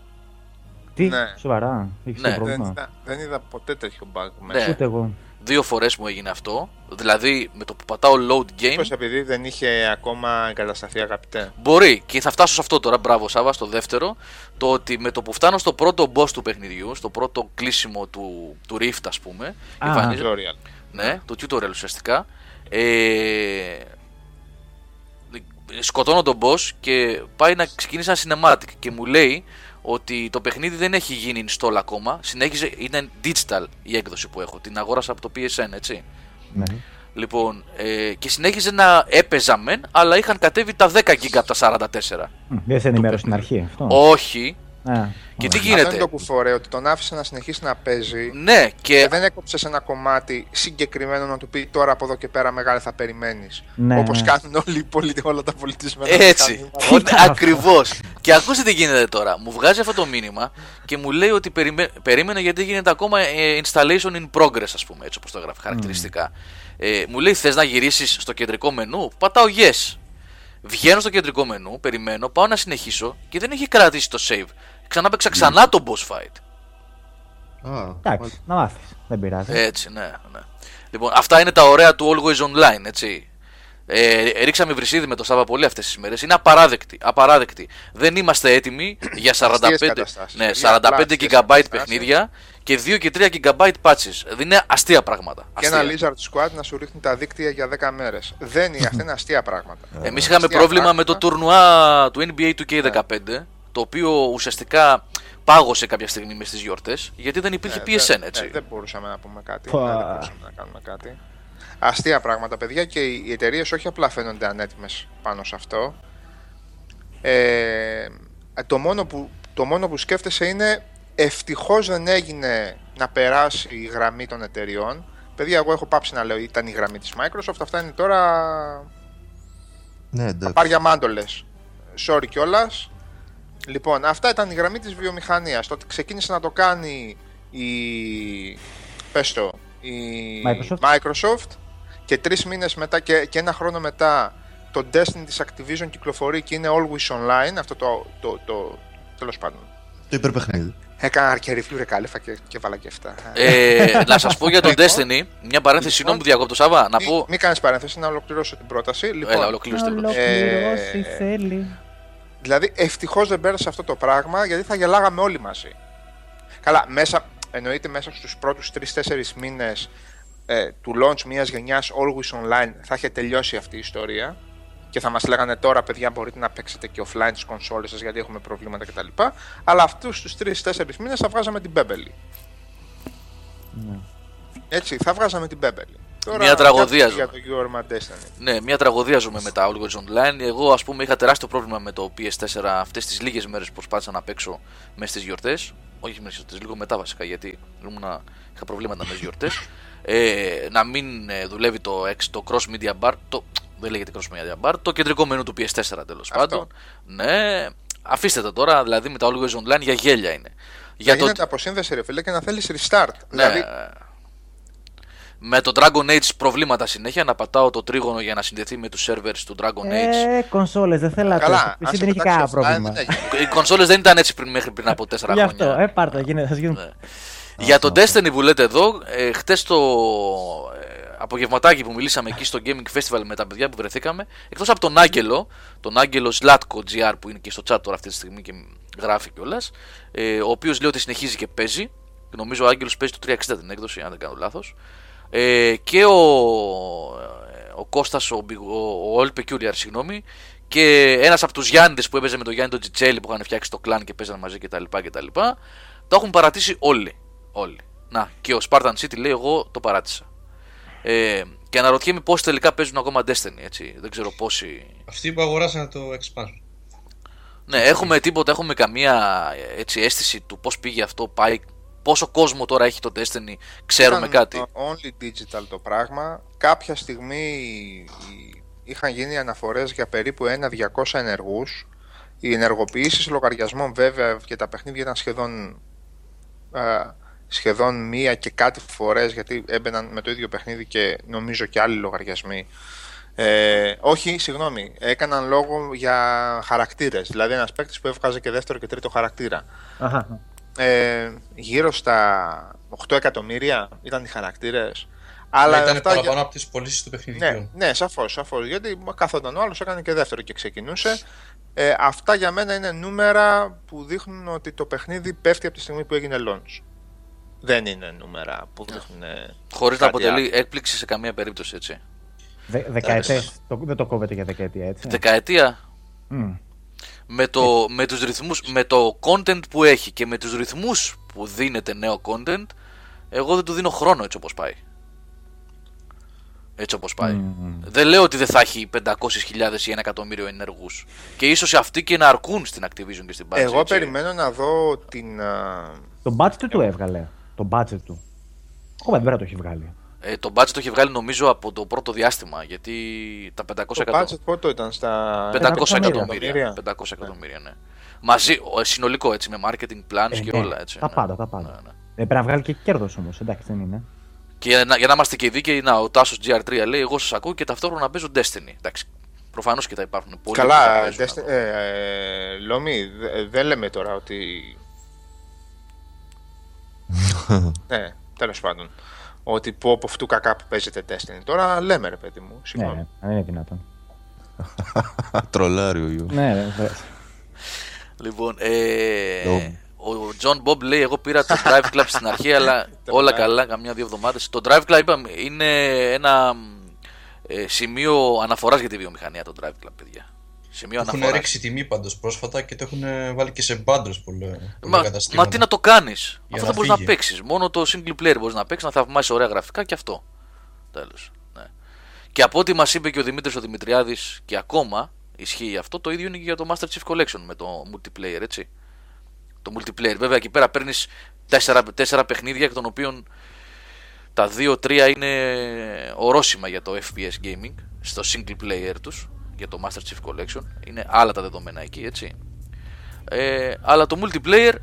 Τι, Ναι. σοβαρά, έχεις Ναι. το Δεν πρόβλημα. είδα, δεν είδα ποτέ τέτοιο bug Ναι. μέσα. Ούτε εγώ. Δύο φορές μου έγινε αυτό. Δηλαδή με το που πατάω load game. Μήπως επειδή δεν είχε ακόμα εγκατασταθεί αγαπητέ. Μπορεί και θα φτάσω σε αυτό τώρα. Μπράβο, Σάβα, στο δεύτερο. Το ότι με το που φτάνω στο πρώτο boss του παιχνιδιού, στο πρώτο κλείσιμο του, του Rift, ας πούμε. Α. εμφανίζεται- Tutorial. Ναι, το tutorial ουσιαστικά. Ε, σκοτώνω τον boss και πάει να ξεκινήσει ένα cinematic και μου λέει ότι το παιχνίδι δεν έχει γίνει install ακόμα. Συνέχιζε, είναι digital η έκδοση που έχω. Την αγόρασα από το PSN, έτσι. Ναι. Λοιπόν, ε, και συνέχιζε να έπαιζα μεν, αλλά είχαν κατέβει τα 10 GB από τα 44. Μ, Δεν σε ενημέρωσε στην αρχή αυτό; Όχι. Α, Και τι ωραία. Αυτό είναι γίνεται. το κουφόρε, ότι τον άφησε να συνεχίσει να παίζει Ναι, και και δεν έκοψε ένα κομμάτι συγκεκριμένο να του πει τώρα από εδώ και πέρα μεγάλη θα περιμένεις. Ναι, Όπως ναι. κάνουν όλοι οι πολίτε, όλα τα πολιτισμένα. Έτσι. μηχανήματα. Ακριβώς. και ακούστε τι γίνεται τώρα. Μου βγάζει αυτό το μήνυμα και μου λέει ότι περιμέ... περίμενε γιατί γίνεται ακόμα ε, installation in progress, ας πούμε, έτσι όπως το γράφει χαρακτηριστικά. Ε, μου λέει θες να γυρίσεις στο κεντρικό μενού; Πατάω yes. Βγαίνω στο κεντρικό μενού, περιμένω, πάω να συνεχίσω και δεν έχει κρατήσει το save. Ξανά παίξα ξανά το boss fight. Α, Εντάξει, να μάθεις. Δεν πειράζει. Έτσι, ναι, ναι. Λοιπόν, αυτά είναι τα ωραία του Always Online, έτσι. Ε, ρίξαμε βρυσίδι με το Σάβα πολύ αυτές τις μέρες. Είναι απαράδεκτη. απαράδεκτη. Δεν είμαστε έτοιμοι για 45, Αστείες καταστάσεις. ναι, Παιδιά, απλά 45 αστείες GB καταστάσεις. παιχνίδια και 2 και 3 GB patches. Δεν είναι αστεία πράγματα. Και Αστεία. ένα Lizard Squad να σου ρίχνει τα δίκτυα για 10 μέρες. Δεν είναι, αυτά είναι αστεία πράγματα. Εμείς είχαμε Αστεία πρόβλημα με το πράγματα. τουρνουά του NBA 2K15, το οποίο ουσιαστικά πάγωσε κάποια στιγμή μες στις γιορτές, γιατί δεν υπήρχε Ε, PSN, δεν- έτσι. ε, δεν μπορούσαμε να πούμε κάτι. Πα. Ναι, δεν μπορούσαμε να κάνουμε κάτι. Αστεία πράγματα, παιδιά, και οι εταιρείες όχι απλά φαίνονται ανέτοιμες πάνω σε αυτό. Ε, το, μόνο που, το μόνο που σκέφτεσαι είναι ευτυχώς δεν έγινε να περάσει η γραμμή των εταιριών. Παιδιά, εγώ έχω πάψει να λέω ήταν η γραμμή της Microsoft. Αυτά είναι τώρα ναι, θα εντάξει. πάρει για μάντολες. Sorry κιόλας. Λοιπόν, αυτά ήταν η γραμμή της βιομηχανίας. Το ότι ξεκίνησε να το κάνει η... Πες το, η Microsoft. Microsoft και τρεις μήνες μετά και, και ένα χρόνο μετά το Destiny της Activision κυκλοφορεί και είναι always online. Αυτό το, το, το, τέλος πάντων. Το υπερπαιχνίδι. Έκανα αρκετή review ρε κάλεφα και, και βάλα και αυτά. Ε, να σας πω για τον Λοιπόν. Destiny, μια παρένθεση, συγγνώμη που διακόπτω Σάβα, να Μη, πω... μη κάνεις παρένθεση, να ολοκληρώσω την πρόταση. Λοιπόν, Έλα, ολοκλήρωσε την πρόταση. Ολοκληρώσει Ε, θέλει. Δηλαδή, ευτυχώς δεν πέρασε αυτό το πράγμα γιατί θα γελάγαμε όλοι μαζί. Καλά, μέσα, εννοείται μέσα στους πρώτους 3-4 μήνες ε, του launch μιας γενιάς Always Online θα είχε τελειώσει αυτή η ιστορία και θα μας λέγανε τώρα παιδιά μπορείτε να παίξετε και offline τις κονσόλες σας γιατί έχουμε προβλήματα κτλ. Αλλά αυτούς τους 3-4 μήνες θα βγάζαμε την Beverly. Ναι. Έτσι, θα βγάζαμε την Beverly. Τώρα, Μια τραγωδία για ζούμε. το Your Man Destiny. Ναι, μια τραγωδία ζούμε με τα Always Online. Εγώ, ας πούμε, είχα τεράστιο πρόβλημα με το PS4 αυτές τις λίγες μέρες που προσπάθησα να παίξω μέσα στις γιορτές. Όχι μέσα στις γιορτές, λίγο μετά βασικά, γιατί ήμουνα, είχα προβλήματα μες τι γιορτές. Ε, να μην ε, δουλεύει το, X, το Cross Media Bar. Το, δεν λέγεται Cross Media Bar, το κεντρικό μενού του PS4 τέλος πάντων. Ναι, αφήστε το τώρα, δηλαδή με τα Always Online για γέλια είναι. Για Για γίνεται το, αποσύνδεση ρε φίλε και να θέλεις restart. ναι, Δηλαδή, με το Dragon Age προβλήματα συνέχεια να πατάω το τρίγωνο για να συνδεθεί με τους servers του Dragon Age. Ε, κονσόλες, δεν θέλατε. καλά, Εσύ άσε δεν είχε πετάξει κανένα αυτά, πρόβλημα. δεν έγινε. Οι κονσόλες δεν ήταν έτσι πριν, μέχρι πριν από 4 Γι' αυτό, χρόνια. ε, πάρτα, γίνεται, θα γίνουν. Ναι. Για το Destiny που λέτε εδώ, ε, χτες το ε, απογευματάκι που μιλήσαμε εκεί στο Gaming Festival με τα παιδιά που βρεθήκαμε, εκτός από τον Άγγελο, τον Άγγελο Zlatko GR που είναι και στο chat τώρα αυτή τη στιγμή και γράφει κιόλας, ε, ο οποίος λέει ότι συνεχίζει και παίζει. Νομίζω ο Άγγελος παίζει το 360 την έκδοση, αν δεν κάνω λάθος. Ε, και ο, ο Κώστας, ο, Big- ο, ο All Peculiar, συγγνώμη, και ένας από τους Γιάννηδες που έπαιζε με τον Γιάννη τον Τζιτσέλη που είχαν φτιάξει το κλάν και παίζαν μαζί κτλ. κτλ. Το έχουν παρατήσει όλοι. όλοι. Να, και ο Spartan City λέει: Εγώ το παράτησα. Ε, και αναρωτιέμαι πόσοι τελικά παίζουν ακόμα Destiny. Έτσι. Δεν ξέρω πόσοι. Αυτοί που αγοράσαν το expansion. Ναι, έχουμε τίποτα, έχουμε καμία έτσι, αίσθηση του πώς πήγε αυτό, πάει, πόσο κόσμο τώρα έχει το Destiny, ξέρουμε Ήταν κάτι. only digital το πράγμα. Κάποια στιγμή είχαν γίνει αναφορές για περίπου 1-200 ενεργούς. Οι ενεργοποιήσεις λογαριασμών βέβαια και τα παιχνίδια ήταν σχεδόν, ε, σχεδόν μία και κάτι φορές γιατί έμπαιναν με το ίδιο παιχνίδι και νομίζω και άλλοι λογαριασμοί. Ε, όχι, συγγνώμη, έκαναν λόγο για χαρακτήρες. Δηλαδή ένας παίκτης που έβγαζε και δεύτερο και τρίτο χαρακτήρα. Αχα. Ε, γύρω στα 8 εκατομμύρια ήταν οι χαρακτήρες. Αλλά Αλλά ήταν αυτά παραπάνω για- από τις πωλήσεις του παιχνιδιού. ναι, ναι, σαφώς. Σαφώς, γιατί καθόταν ο άλλος, έκανε και δεύτερο και ξεκινούσε. Ε, αυτά για μένα είναι νούμερα που δείχνουν ότι το παιχνίδι πέφτει από τη στιγμή που έγινε launch. Δεν είναι νούμερα που δείχνουν. Χωρίς να κάτι αποτελεί έκπληξη σε καμία περίπτωση, έτσι. Δε, δεκαετές, το, δεν το κόβετε για δεκαετία, έτσι. Δεκαετία; Μμ. Με, το, με τους ρυθμούς, με το content που έχει και με τους ρυθμούς που δίνεται νέο content, εγώ δεν του δίνω χρόνο έτσι όπως πάει. Έτσι όπως πάει. Δεν λέω ότι δεν θα έχει 500.000 ή 1 εκατομμύριο ενεργούς. Και ίσως αυτοί και να αρκούν στην Activision και στην Bungie. Εγώ έτσι. περιμένω να δω την. α, Το budget του το έβγαλε. Το budget του. Ακόμα δεν πρέπει να το έχει βγάλει. Ε, το budget το έχει βγάλει νομίζω από το πρώτο διάστημα. Γιατί τα 500 Το εκατομμύρια. budget πότε ήταν στα. 500 εκατομμύρια. εκατομμύρια. 500 εκατομμύρια, ναι. Μαζί, ο- συνολικό έτσι, με marketing plans Ε, και ναι, όλα έτσι. Τα ναι. πάντα, τα πάντα. Ναι, ναι. Ε, πρέπει να βγάλει και κέρδος όμως, εντάξει δεν είναι. Και για να, για να είμαστε και δίκαιοι, να, ο Τάσος GR3 λέει: Εγώ σας ακούω και ταυτόχρονα παίζω Destiny. Εντάξει. Προφανώς και θα υπάρχουν πολλοί που θα Καλά, παίζουν Destiny- αυτό. ε, ε, Λόμι, δε- δεν λέμε τώρα ότι. (laughs) ναι, τέλος πάντων. Ότι πω από αυτού κακά που παίζετε Destiny. Τώρα λέμε ρε παιδί μου, Ναι, συγγνώμη. ναι, δεν είναι δυνατόν. (laughs) Τρολάρι ο Ιω. ναι, ναι, δε- Λοιπόν, ε, Δom. ο John Bob λέει: Εγώ πήρα το Drive Club στην αρχή, (laughs) αλλά όλα καλά, καμιά δύο εβδομάδες. Το Drive Club είπαμε, είναι ένα ε, σημείο αναφοράς για τη βιομηχανία. Το Drive Club, παιδιά. Σημείο Έχουν αναφοράς. ρίξει τιμή πάντως πρόσφατα και το έχουν βάλει και σε bundles πολλά, πολλά Μα, καταστήματα. μα τι να το κάνεις. Αυτό να δεν μπορείς να φύγει. παίξεις. Μόνο το single player μπορείς να παίξεις, να θαυμάσεις ωραία γραφικά και αυτό. Τέλος. Ναι. Και από ό,τι μας είπε και ο Δημήτρης ο Δημητριάδης, και ακόμα ισχύει αυτό, το ίδιο είναι και για το Master Chief Collection με το multiplayer, έτσι. Το multiplayer. Βέβαια εκεί πέρα παίρνεις τέσσερα, τέσσερα παιχνίδια, εκ των οποίων τα δύο-τρία είναι ορόσημα για το FPS gaming, στο single player τους, για το Master Chief Collection. Είναι άλλα τα δεδομένα εκεί, έτσι. Ε, αλλά το multiplayer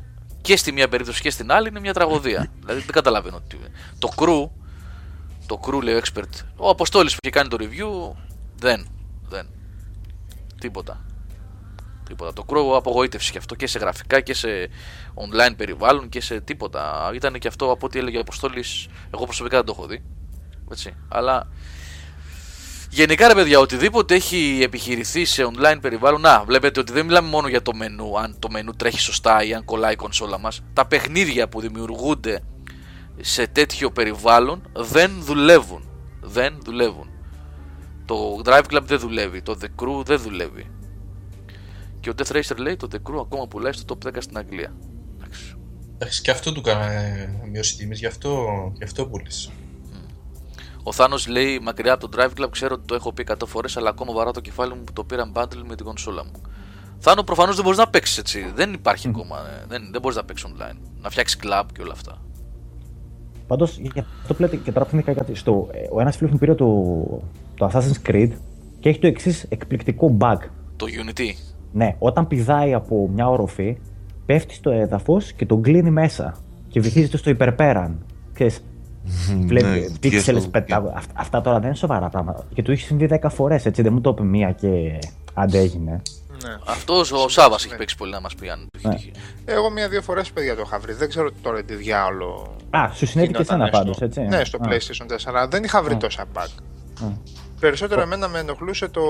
και στη μία περίπτωση και στην άλλη είναι μια τραγωδία. (laughs) δηλαδή δεν καταλαβαίνω τι. Το crew, το crew λέει ο expert, ο Αποστόλης που είχε κάνει το review, δεν. δεν. Τίποτα. Τίποτα. Το crew απογοήτευσε και αυτό και σε γραφικά και σε online περιβάλλον και σε τίποτα. Ήταν και αυτό από ό,τι έλεγε ο Αποστόλης, εγώ προσωπικά δεν το έχω δει. Έτσι. Αλλά Γενικά ρε παιδιά, οτιδήποτε έχει επιχειρηθεί σε online περιβάλλον, να βλέπετε ότι δεν μιλάμε μόνο για το μενού, αν το μενού τρέχει σωστά ή αν κολλάει η κονσόλα μας. Τα παιχνίδια που δημιουργούνται σε τέτοιο περιβάλλον δεν δουλεύουν. Δεν δουλεύουν. Το Drive Club δεν δουλεύει, το The Crew δεν δουλεύει. Και ο Death Racer λέει το The Crew ακόμα πουλάει στο top 10 στην Αγγλία. Εντάξει. Εντάξει, και αυτό του κάνανε μειώσεις τιμής, γι' αυτό, γι αυτό πούλησε. Ο Θάνος λέει μακριά από το Drive Club, ξέρω ότι το έχω πει 100 φορές, αλλά ακόμα βαρά το κεφάλι μου που το πήρα bundle με την κονσόλα μου. Θάνο, προφανώς δεν μπορείς να παίξεις έτσι. Δεν υπάρχει ακόμα. ε, Δεν, δεν μπορείς να παίξεις online. Να φτιάξεις club και όλα αυτά. Πάντως, για αυτό που λέτε και τώρα θυμήθηκα κάτι. Στο, ε, ο ένας φίλος μου πήρε το, το Assassin's Creed και έχει το εξής εκπληκτικό bug. Το Unity. Ναι, όταν πηδάει από μια οροφή, πέφτει στο έδαφος και τον κλείνει μέσα. Και βυθίζεται στο υπερπέραν. Ξέρεις, Ναι, βλέπει και πίξελες στο- πετά. Αυ- Αυτά τώρα δεν είναι σοβαρά πράγματα. Και του έχει συμβεί 10 φορές, έτσι. Δεν μου το είπε μία και αντέγινε. Ναι. Αυτός ο Σάβα έχει παίξει πολύ να μας πει αν του έχει Ναι. τύχει. Εγώ μία-δύο φορές παιδιά το είχα βρει. Δεν ξέρω τώρα τι διάολο. Α, σου συνέβη και γινόταν εσένα στο- πάντως, έτσι. Ναι, στο Α, PlayStation 4. Δεν είχα βρει Α. τόσα bug. Α. Περισσότερο εμένα με ενοχλούσε το,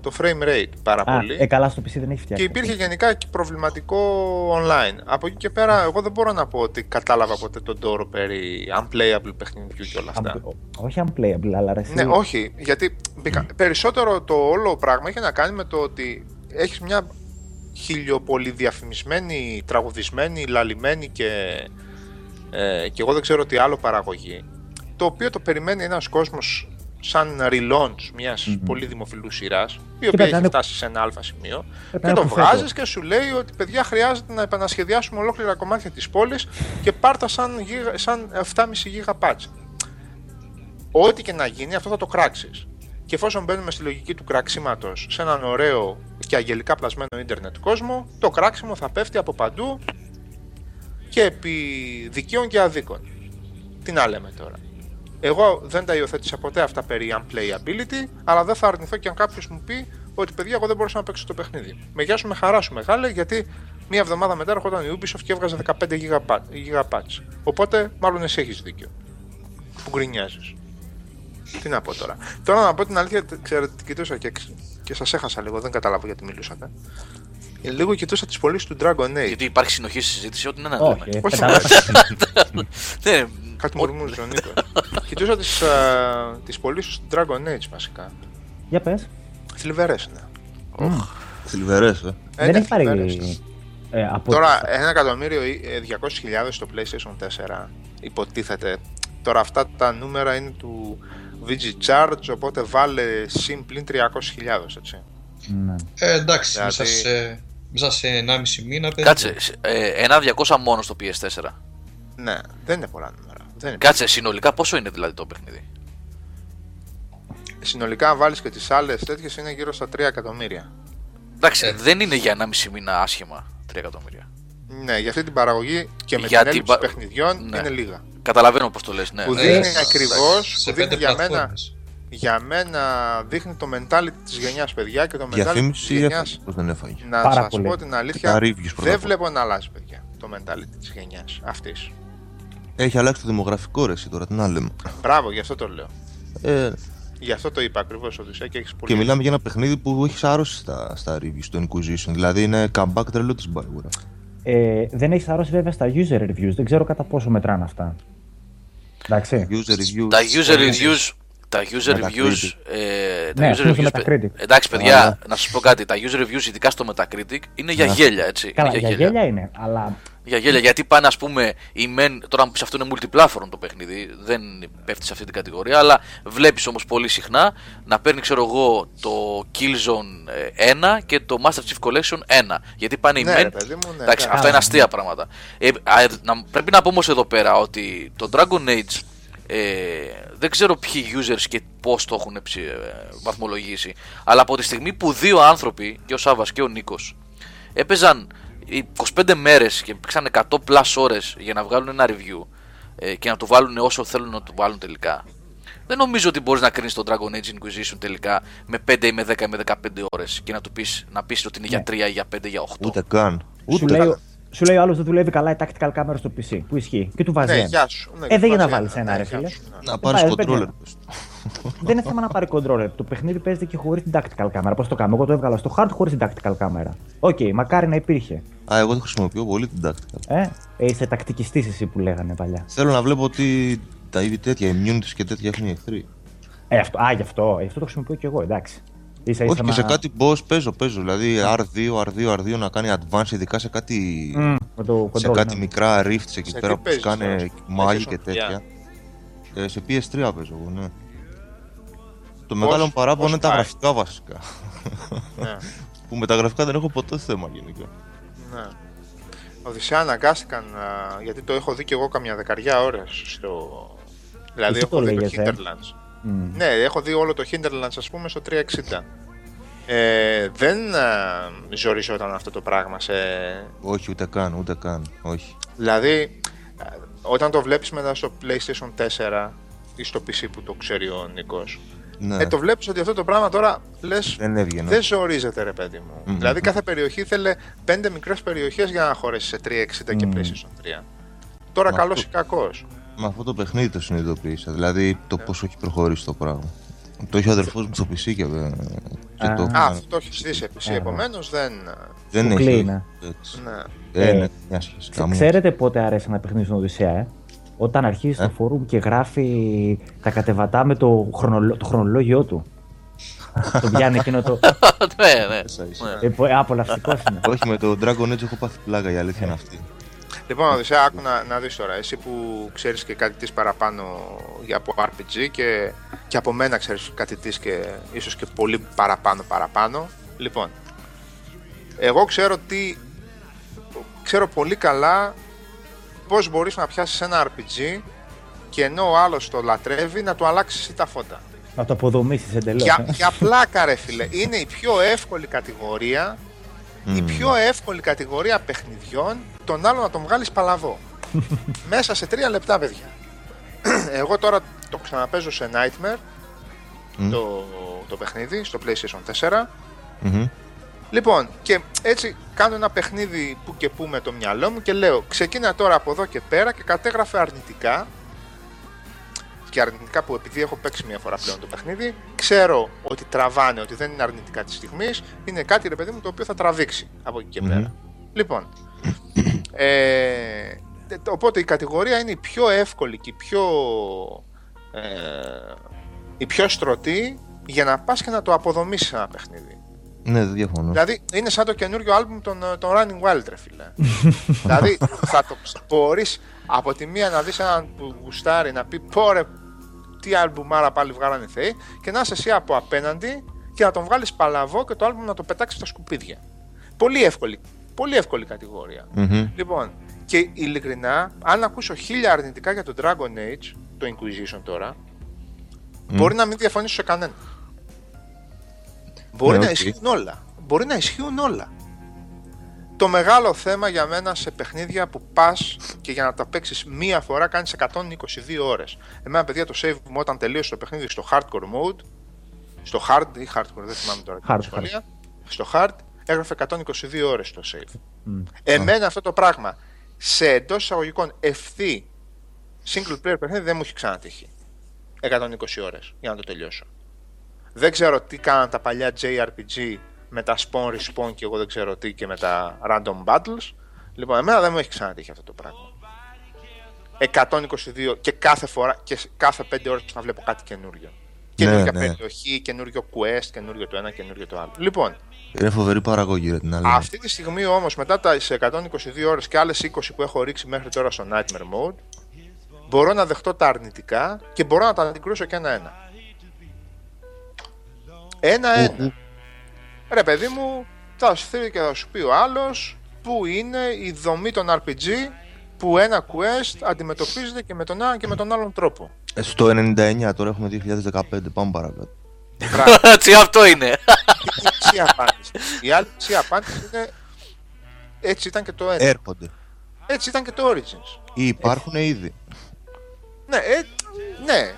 το frame rate πάρα Α, πολύ. ε, καλά στο PC δεν έχει φτιάξει. Και υπήρχε γενικά και προβληματικό online. Από εκεί και πέρα, εγώ δεν μπορώ να πω ότι κατάλαβα ποτέ τον τόρο περί unplayable παιχνιδιού και όλα αυτά. Unpl- όχι unplayable, αλλά ρε, εσύ- Ναι, όχι, γιατί μπήκα- περισσότερο το όλο πράγμα είχε να κάνει με το ότι έχεις μια χιλιοπολυδιαφημισμένη, τραγουδισμένη, λαλημένη και, ε, και εγώ δεν ξέρω τι άλλο παραγωγή το οποίο το περιμένει ένας κόσμος σαν relaunch μιας πολύ δημοφιλούς σειράς, η οποία πρέπει να έχει είναι- φτάσει σε ένα αλφα σημείο, Πρέπει και να το είναι κουφέτο. βγάζεις και σου λέει ότι παιδιά χρειάζεται να επανασχεδιάσουμε ολόκληρα κομμάτια της πόλης και πάρτα σαν, γίγα, σαν 7,5 γίγα patch. Ό,τι και να γίνει, αυτό θα το κράξεις. Και εφόσον μπαίνουμε στη λογική του κράξιματο σε έναν ωραίο και αγγελικά πλασμένο ίντερνετ κόσμο, το κράξιμο θα πέφτει από παντού και επί δικαίων και αδίκων. Τι να λέμε τώρα. Εγώ δεν τα υιοθέτησα ποτέ αυτά περί unplayability, αλλά δεν θα αρνηθώ και αν κάποιος μου πει ότι παιδιά, εγώ δεν μπορούσα να παίξω το παιχνίδι. Με γεια σου, με χαρά σου μεγάλε, γιατί μία εβδομάδα μετά έρχονταν η Ubisoft και έβγαζε 15 giga- giga patch. Οπότε, μάλλον εσύ έχεις δίκιο. Που γκρινιάζεις. Τι να πω τώρα. Τώρα να πω την αλήθεια, τε- ξέρετε, την κοιτούσα και, και σας έχασα λίγο, δεν καταλάβω γιατί μιλούσατε. Ε, Λίγο κοιτούσα τις πωλήσεις του Dragon Age. Γιατί υπάρχει συνοχή στη συζήτηση, ό,τι είναι να Όχι, λέμε. ε, Όχι, κατάλαβα. (laughs) Ναι, Κάτι ό- μουρμούριζε ο Νίκο. Κοιτούσα τις τις πωλήσεις του Dragon Age βασικά. Για πες. Θλιβερές είναι. Θλιβερές, ε. Ε, Δεν ναι, έχει πάρει θλιβερές. ε, από Τώρα, ένα εκατομμύριο ή ε, 200.000 στο PlayStation 4 υποτίθεται. Τώρα αυτά τα νούμερα είναι του VG Charge, οπότε βάλε συν πλην 300.000, έτσι. Ναι. Ε, εντάξει, Δηλαδή- μέσα σε, μέσα σε 1,5 μήνα. παιδί. Κάτσε, ε, ένα 200 μόνο στο PS4. Ναι, δεν είναι πολλά νούμερα. Δεν είναι. Κάτσε, συνολικά πόσο είναι δηλαδή το παιχνίδι; Συνολικά, αν βάλεις και τις άλλες τέτοιες, είναι γύρω στα 3 εκατομμύρια. Εντάξει, Ε. δεν είναι για 1,5 μήνα άσχημα 3 εκατομμύρια. Ναι, για αυτή την παραγωγή και με Για την την έλλειψη πα- παιχνιδιών Ναι. είναι λίγα. Καταλαβαίνω πώς το λες, ναι. Που Ε, δείχνει σε- ακριβώς, σε που δείχνει πέντε για μένα, πλατφόρμες. για μένα δείχνει το mentality της γενιάς παιδιά και το mentality της Διαφήμιση γενιάς έφαγε, πως δεν έφαγε. να Πάρα σας πολύ. πω την Τα αλήθεια reviews πρώτα απ' δεν όλα. βλέπω να αλλάζει παιδιά το mentality της γενιάς αυτής Έχει αλλάξει το δημογραφικό ρε εσύ τώρα, τι να λέμε. μπράβο γι' αυτό το λέω Ε, γι' αυτό το είπα ακριβώς Οδυσσέα και έχεις πολύ και μιλάμε για ένα παιχνίδι που έχεις σάρωση στα, στα reviews, το Inquisition. Δηλαδή είναι comeback τρελός της Bioware. Ε, δεν έχεις αρρώσει βέβαια στα user reviews. Δεν ξέρω κατά πόσο μετράνε αυτά. Εντάξει. User reviews. Τα user Πολύ reviews. Τα user Metacritic. reviews. Ε, τα Ναι, user ας πούμε στο reviews. παι- Metacritic. Εντάξει, παιδιά, Αλλά- να σας πω κάτι. Τα user reviews, ειδικά στο Metacritic, είναι για Ναι. γέλια, έτσι. Καλά, είναι για γέλια είναι, αλλά Για γέλια, γιατί πάνε, ας πούμε, οι μεν. Τώρα μου πει αυτό είναι multiplatform το παιχνίδι, δεν πέφτει σε αυτή την κατηγορία, αλλά βλέπεις όμως πολύ συχνά να παίρνει, ξέρω εγώ, το Killzone ε, 1 και το Master Chief Collection 1. Γιατί πάνε οι Ναι, μεν. ρε παιδί μου, ναι, εντάξει, ναι. αυτά είναι αστεία πράγματα. Ε, α, ε, να, πρέπει να πω όμως εδώ πέρα ότι το Dragon Age ε, δεν ξέρω ποιοι users και πώς το έχουν ψη- ε, βαθμολογήσει. Αλλά από τη στιγμή που δύο άνθρωποι, και ο Σάβα και ο Νίκος, έπαιζαν 25 μέρες και παίξαν 100 plus ώρες για να βγάλουν ένα review ε, και να το βάλουν όσο θέλουν να το βάλουν τελικά. Δεν νομίζω ότι μπορείς να κρίνεις το Dragon Age Inquisition τελικά με 5 ή με 10 ή με 15 ώρες και να, του πεις, να πεις ότι είναι για 3 ή για 5 ή για 8. Ούτε καν. σου Ούτε λέει, σου λέει ο άλλος δεν δουλεύει καλά η tactical camera στο PC. Που ισχύει. Και του βάζει. ναι ένα. γεια σου ναι, Ε, δεν για να βάζει βάλεις ένα, ναι, ρε γεια φίλε. σου, ναι. Να πάρεις πάει, controller. παιδιά. δεν είναι θέμα να πάρει controller. Το παιχνίδι παίζεται και χωρίς την tactical camera. Πώς το κάνω; Εγώ το έβγαλα στο hard χωρίς την tactical camera. OK, μακάρι να υπήρχε. Α, εγώ δεν χρησιμοποιώ πολύ την tactical. Ε, ε είσαι τακτικιστής εσύ που λέγανε παλιά. Θέλω να βλέπω ότι τα είδη τέτοια, immunities και τέτοια έχουν οι εχθροί. Ε, αυτό, α, γι' αυτό. Ε, αυτό το χρησιμοποιώ κι εγώ, εντάξει. Ίσα, ίσα Όχι και σε να- κάτι boss παίζω, παίζω. Δηλαδή R2, R2, R2 να κάνει advance, ειδικά σε κάτι, Μμ, με το σε controller, κάτι ναι. μικρά rifts εκεί Σε πέρα τι που παίζεις τώρα, σκάνε στο μάγοι PlayStation και τέτοια. Ε, σε PS3 παίζω εγώ, ναι. Το Πώς- μεγάλο μου παράπονο πώς είναι τα πάει; γραφικά βασικά. ναι. (laughs) που με τα γραφικά δεν έχω ποτέ θέμα γενικά. Ναι. Οδυσσέα αναγκάστηκαν να... γιατί το έχω δει και εγώ καμιά δεκαριά ώρες στο... Δηλαδή Εσύ έχω το δει το λέγες, ε. Hinterlands. Μμ. Ναι, έχω δει όλο το Hinterlands ας πούμε στο 360. Ε, δεν ε, ζοριζόταν αυτό το πράγμα σε... Όχι, ούτε καν, ούτε καν. Όχι. Δηλαδή, ε, όταν το βλέπεις μετά στο PlayStation 4 ή στο PC που το ξέρει ο Νίκος, Ναι, ε, το βλέπεις ότι αυτό το πράγμα τώρα λες δεν έβγαινε. δεν ζορίζεται ρε παιδί μου. Μμμ. Δηλαδή κάθε περιοχή θέλει πέντε μικρές περιοχές για να χωρέσει σε 360 και Μμμ. PlayStation 3. Τώρα Μα καλός αυτό- ή κακός. Με αυτό το παιχνίδι το συνειδητοποίησα. Δηλαδή το πόσο έχει προχωρήσει το πράγμα. Το έχει ο αδερφός μου στο PC και, ε, και Α. το Α, έχω- αυτό το έχεις δει σε PC, Α. επομένως δεν... δεν που έχει. κλείνει. έτσι. Ναι. Δεν Ε, έχει μια σχέση. Ξε- καμία. Ξέρετε πότε αρέσει ένα παιχνίδι στην Οδυσσέα, ε; Όταν αρχίζει Ε; στο φόρουμ και γράφει τα κατεβατά με το, χρονολο... το χρονολόγιο του. το πιάνει εκείνο το. (laughs) ναι, ναι. Ίσα ίσα. Ναι. Ε, πο- ε, απολαυστικός είναι. Όχι, με το Dragon Age έχω πάθει πλάκα, η αλήθεια είναι αυτή. Λοιπόν, Οδυσσέα, άκου να, να δεις τώρα. Εσύ που ξέρεις και κάτι της παραπάνω για από RPG και και από μένα ξέρεις κάτι της και ίσως και πολύ παραπάνω παραπάνω. Λοιπόν, εγώ ξέρω τι, ξέρω πολύ καλά πώς μπορείς να πιάσεις ένα RPG και ενώ ο άλλος το λατρεύει να του αλλάξεις τα φώτα. Να το αποδομήσεις εντελώς. Και, ε. και απλά καρέ φίλε, είναι η πιο εύκολη κατηγορία η πιο εύκολη κατηγορία παιχνιδιών τον άλλο να τον βγάλεις παλαβό. (laughs) Μέσα σε τρία λεπτά, παιδιά. (clears throat) Εγώ τώρα το ξαναπέζω σε Nightmare, το, το παιχνίδι, στο PlayStation 4. Μμμ. Λοιπόν, και έτσι κάνω ένα παιχνίδι που και που με το μυαλό μου και λέω ξεκίνα τώρα από εδώ και πέρα και κατέγραφε αρνητικά και αρνητικά που επειδή έχω παίξει μια φορά πλέον το παιχνίδι ξέρω ότι τραβάνε, ότι δεν είναι αρνητικά της στιγμής, είναι κάτι ρε παιδί μου το οποίο θα τραβήξει από εκεί και Μμμ. πέρα. Λοιπόν, ε, οπότε η κατηγορία είναι η πιο εύκολη και η πιο, ε, η πιο στρωτή για να πας και να το αποδομήσεις ένα παιχνίδι. Ναι, δεν διαφωνώ. Δηλαδή είναι σαν το καινούριο άλμπουμ των, των Running Wild, ρε φίλε. (laughs) δηλαδή θα το μπορείς από τη μία να δεις έναν που γουστάρει να πει πω ρε τι άλμπουμάρα πάλι βγάλανε οι θεοί και να είσαι εσύ από απέναντι και να τον βγάλεις παλαβό και το άλμπουμ να το πετάξεις στα σκουπίδια. Πολύ εύκολη, πολύ εύκολη κατηγορία. Μμμ. Λοιπόν, και ειλικρινά, αν ακούσω χίλια αρνητικά για το Dragon Age, το Inquisition τώρα, μπορεί να μην διαφωνήσω σε κανένα. Μπορεί Ναι, να οκ. ισχύουν όλα. Μπορεί να ισχύουν όλα. Το μεγάλο θέμα για μένα σε παιχνίδια που πας και για να τα παίξεις μία φορά κάνεις 122 ώρες. Εμένα, παιδιά, το save μου όταν τελείωσε το παιχνίδι στο hardcore mode, στο hard ή hardcore, δεν θυμάμαι τώρα. Hard, δυσκολία, Στο hard έγραφε 122 ώρες το save. Μμ. Εμένα αυτό το πράγμα σε εντός εισαγωγικών ευθύ single player παιχνίδι δεν μου έχει ξανατύχει. 120 ώρες για να το τελειώσω. Δεν ξέρω τι κάναν τα παλιά JRPG με τα spawn respawn και εγώ δεν ξέρω τι και με τα random battles. Λοιπόν, εμένα δεν μου έχει ξανατύχει αυτό το πράγμα. 122 και κάθε φορά και σε- κάθε 5 ώρες να βλέπω κάτι καινούριο. Καινούργια ναι. περιοχή, καινούριο quest, καινούριο το ένα, καινούριο το άλλο. Λοιπόν, Είναι φοβερή παραγωγή, ρε την άλλη. αυτή τη στιγμή όμως μετά τα σε 122 ώρες και άλλες 20 που έχω ρίξει μέχρι τώρα στο Nightmare Mode μπορώ να δεχτώ τα αρνητικά και μπορώ να τα αντικρούσω και ένα-ένα. Ένα-ένα. Ρε παιδί μου, θα σου θέλει και θα σου πει ο άλλος που είναι η δομή των RPG που ένα quest αντιμετωπίζεται και με τον έναν και με τον άλλον τρόπο. Ε, Στο 99, τώρα έχουμε 2015, πάμε παρακάτω. (laughs) Τι αυτό είναι; Η μισή απάντηση. Η άλλη μισή απάντηση είναι έτσι ήταν και το ένα. Έρχονται. Έτσι ήταν και το Origins. Ή υπάρχουν ήδη. Ναι, ε, ναι.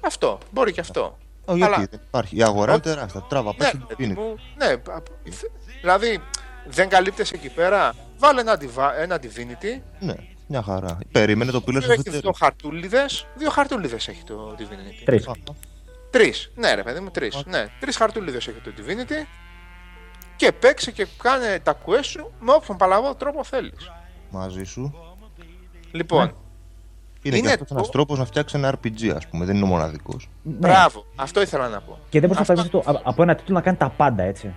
Αυτό. Μπορεί και αυτό. Ω, γιατί Αλλά- δεν υπάρχει. Η αγορά είναι Όχι. τεράστια. Τράβα, Ναι, πες τι παιδί είναι. μου, ναι. πα- Δηλαδή, δεν καλύπτεσαι εκεί πέρα. Βάλε ένα, diva- ένα Divinity. Ναι, μια χαρά. Περίμενε το πύλες Έχει αφετέρου. δύο χαρτούλιδες. Δύο χαρτούλιδες έχει το Divinity. Τρεις. Τρεις. Ναι, ρε παιδί μου, τρεις. Ναι, τρεις χαρτούλιδες έχει το Divinity. Και παίξε και κάνε τα quest σου με όποιον παλαβό τρόπο θέλεις. Μαζί σου. Λοιπόν, Είναι, Είναι και αυτός το- ένας τρόπος να φτιάξει ένα RPG, ας πούμε. Δεν είναι ο μοναδικός. Ναι. μπράβο. Αυτό ήθελα να πω. Και δεν μπορείς να Αυτό- φανταστεί το- α- από ένα τίτλο να κάνει τα πάντα έτσι.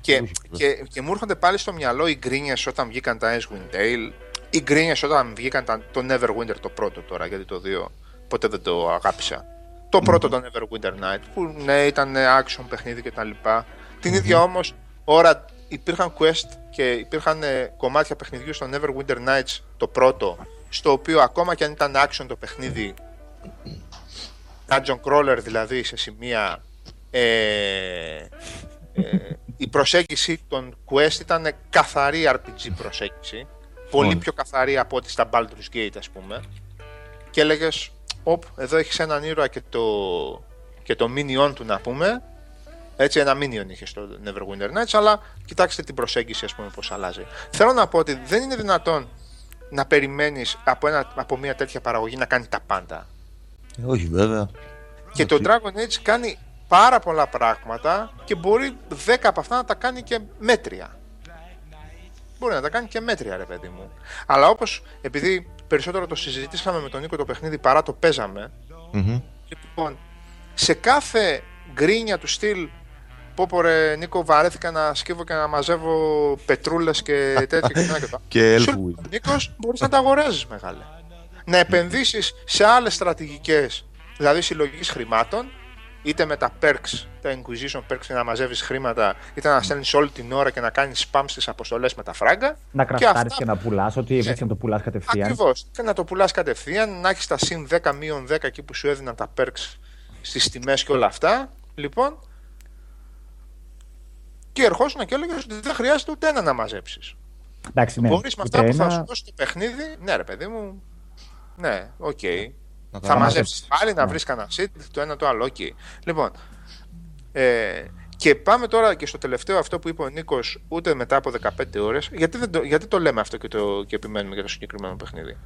Και, Όχι, και, και μου έρχονται πάλι στο μυαλό οι γκρίνιες όταν βγήκαν τα Icewind Dale, οι γκρίνιες όταν βγήκαν τα, το Neverwinter το πρώτο τώρα, γιατί το 2 ποτέ δεν το αγάπησα. Το πρώτο το Neverwinter Night, που ναι, ήταν action παιχνίδι κτλ. Την ίδια όμως ώρα υπήρχαν quest και υπήρχαν ε, κομμάτια παιχνιδιού στο Neverwinter Nights το πρώτο, στο οποίο ακόμα και αν ήταν action το παιχνίδι, dungeon crawler δηλαδή σε σημεία ε, ε, η προσέγγιση των quest ήταν καθαρή RPG προσέγγιση. Πολύ Μάλιστα. πιο καθαρή από ό,τι στα Baldur's Gate, ας πούμε. Και έλεγες, Οπ, εδώ έχεις έναν ήρωα και το, και το minion του να πούμε. Έτσι, ένα minion είχε στο Neverwinter Nights, αλλά κοιτάξτε την προσέγγιση, ας πούμε, πώς αλλάζει. Θέλω να πω ότι δεν είναι δυνατόν να περιμένεις από, ένα, από μια τέτοια παραγωγή να κάνει τα πάντα. Ε, όχι, βέβαια. Και το Dragon Age κάνει πάρα πολλά πράγματα και μπορεί 10 από αυτά να τα κάνει και μέτρια. Μπορεί να τα κάνει και μέτρια, ρε παιδί μου. Αλλά όπως, επειδή περισσότερο το συζητήσαμε με τον Νίκο το παιχνίδι παρά το παίζαμε, Μμμ. λοιπόν, σε κάθε γκρίνια του στυλ πω πω ρε Νίκο βαρέθηκα να σκύβω και να μαζεύω πετρούλες και τέτοια και τέτοια και τα. Και Σου Elfwood. λέει ο Νίκος μπορείς να τα αγοράζεις μεγάλε. Να επενδύσεις σε άλλες στρατηγικές, δηλαδή συλλογής χρημάτων είτε με τα perks, τα Inquisition perks για να μαζεύεις χρήματα, είτε να στέλνεις όλη την ώρα και να κάνεις spam στις αποστολές με τα φράγκα. Να Και κραφτάρεις αυτά- και, να πουλάς, ό,τι Ναι. βρίσκει να το πουλάς κατευθείαν. Ακριβώς. Και να το πουλάς κατευθείαν, να έχεις τα συν 10 μείον 10 εκεί που σου έδιναν τα perks στις τιμές και όλα αυτά. Λοιπόν. Και ερχόσουν και έλεγε ότι δεν χρειάζεται ούτε ένα να μαζέψεις. Εντάξει, ναι. Μπορείς με ούτε αυτά που θα ένα- σου δώσει το παιχνίδι. Ναι, ρε παιδί μου. Ναι, οκ. Να τα Θα μαζέψεις. μαζέψεις πάλι να Ναι. βρεις κανένα seed, το ένα το άλλο. οκ. Λοιπόν. Ε, και πάμε τώρα και στο τελευταίο αυτό που είπε ο Νίκος, ούτε μετά από 15 ώρες. Γιατί, δεν το, γιατί το λέμε αυτό και, το, και επιμένουμε για το συγκεκριμένο παιχνίδι;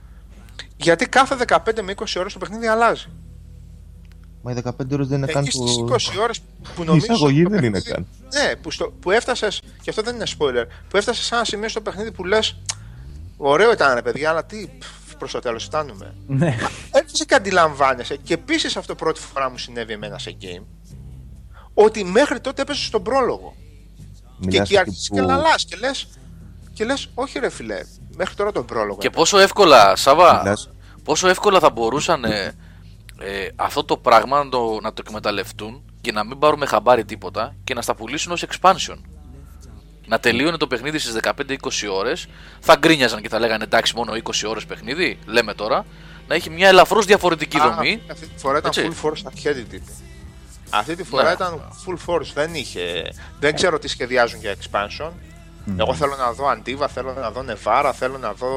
Γιατί κάθε 15 με 20 ώρες το παιχνίδι αλλάζει. Μα οι 15 ώρες δεν είναι καν Εκεί στις το... 20 ώρες που Η νομίζω. εισαγωγή το δεν είναι παιχνίδι- καν. Ναι, που, στο, που έφτασες. Και αυτό δεν είναι spoiler. Που έφτασες σε ένα σημείο στο παιχνίδι που λες. Ωραίο ήταν ρε παιδιά, αλλά τι προς το τέλος φτάνουμε. Ναι. Έρχεσαι και αντιλαμβάνεσαι. Και επίσης αυτό πρώτη φορά μου συνέβη εμένα σε game. Ότι μέχρι τότε έπεσε στον πρόλογο. και Μιλάς εκεί εκεί άρχισες που- και λαλάς και λε. Και λες, όχι ρε φιλέ, μέχρι τώρα τον πρόλογο. Και έπαιζα». πόσο εύκολα, Σάβα, Μιλάς. πόσο εύκολα θα μπορούσαν ε, ε, αυτό το πράγμα να το, να το εκμεταλλευτούν και να μην πάρουμε χαμπάρι τίποτα και να στα πουλήσουν ως expansion. Να τελείωνε το παιχνίδι στις 15-20 ώρες, θα γκρίνιαζαν και θα λέγανε εντάξει μόνο 20 ώρες παιχνίδι, λέμε τώρα, να έχει μια ελαφρώς διαφορετική Α, δομή. Αυτή τη φορά ήταν Έτσι. full force αρχαίτη τύπη. Αυτή τη φορά Ναι. ήταν full force. Δεν είχε. Δεν ξέρω τι σχεδιάζουν για expansion. Εγώ θέλω να δω Antiva, θέλω να δω Νεβάρα, θέλω να δω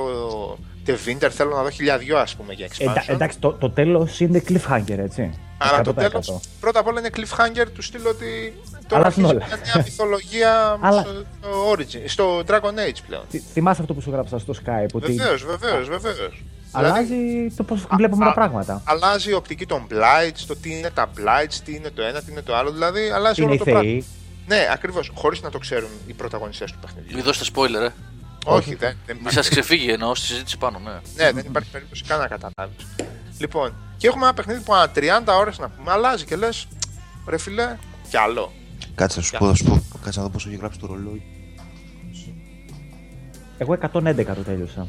The Winter, θέλω να δω χιλιαδιό ας πούμε για expansion. Εντα- εντάξει, το, το τέλος είναι cliffhanger, έτσι. Αλλά το 100%. τέλος πρώτα απ' όλα είναι cliffhanger του στυλ ότι τώρα Αλλάζουν αρχίζει όλα. μια νέα (laughs) mythologia Αλλά- στο, στο Origin, στο Dragon Age πλέον. Θυ- Θυμάσαι αυτό που σου γράψα στο Skype, ότι Βεβαίως, βεβαίως, βεβαίως. αλλάζει το πώς βλέπουμε α- τα πράγματα. αλλάζει η οπτική των blights, το τι είναι τα blights, τι είναι το ένα, τι είναι το άλλο. Δηλαδή αλλάζει Είναι όλο οι το πράγμα. Θεοί. Ναι, ακριβώς. Χωρίς να το ξέρουν οι πρωταγωνιστές του παιχνιδιού. Μην δώσετε spoiler, ε. Όχι, δεν, δεν Μην υπάρχει. σας ξεφύγει εννοώ στη συζήτηση πάνω, ναι. Ναι, δεν υπάρχει περίπτωση καν να καταλάβει. Λοιπόν, και έχουμε ένα παιχνίδι που ανά 30 ώρες να πούμε αλλάζει και λες, ρε φιλέ, κι άλλο. Κάτσε να σου πω, θα σου πω. Κάτσε να δω πόσο έχει γράψει το ρολόι. Εγώ 111 το τέλειωσα.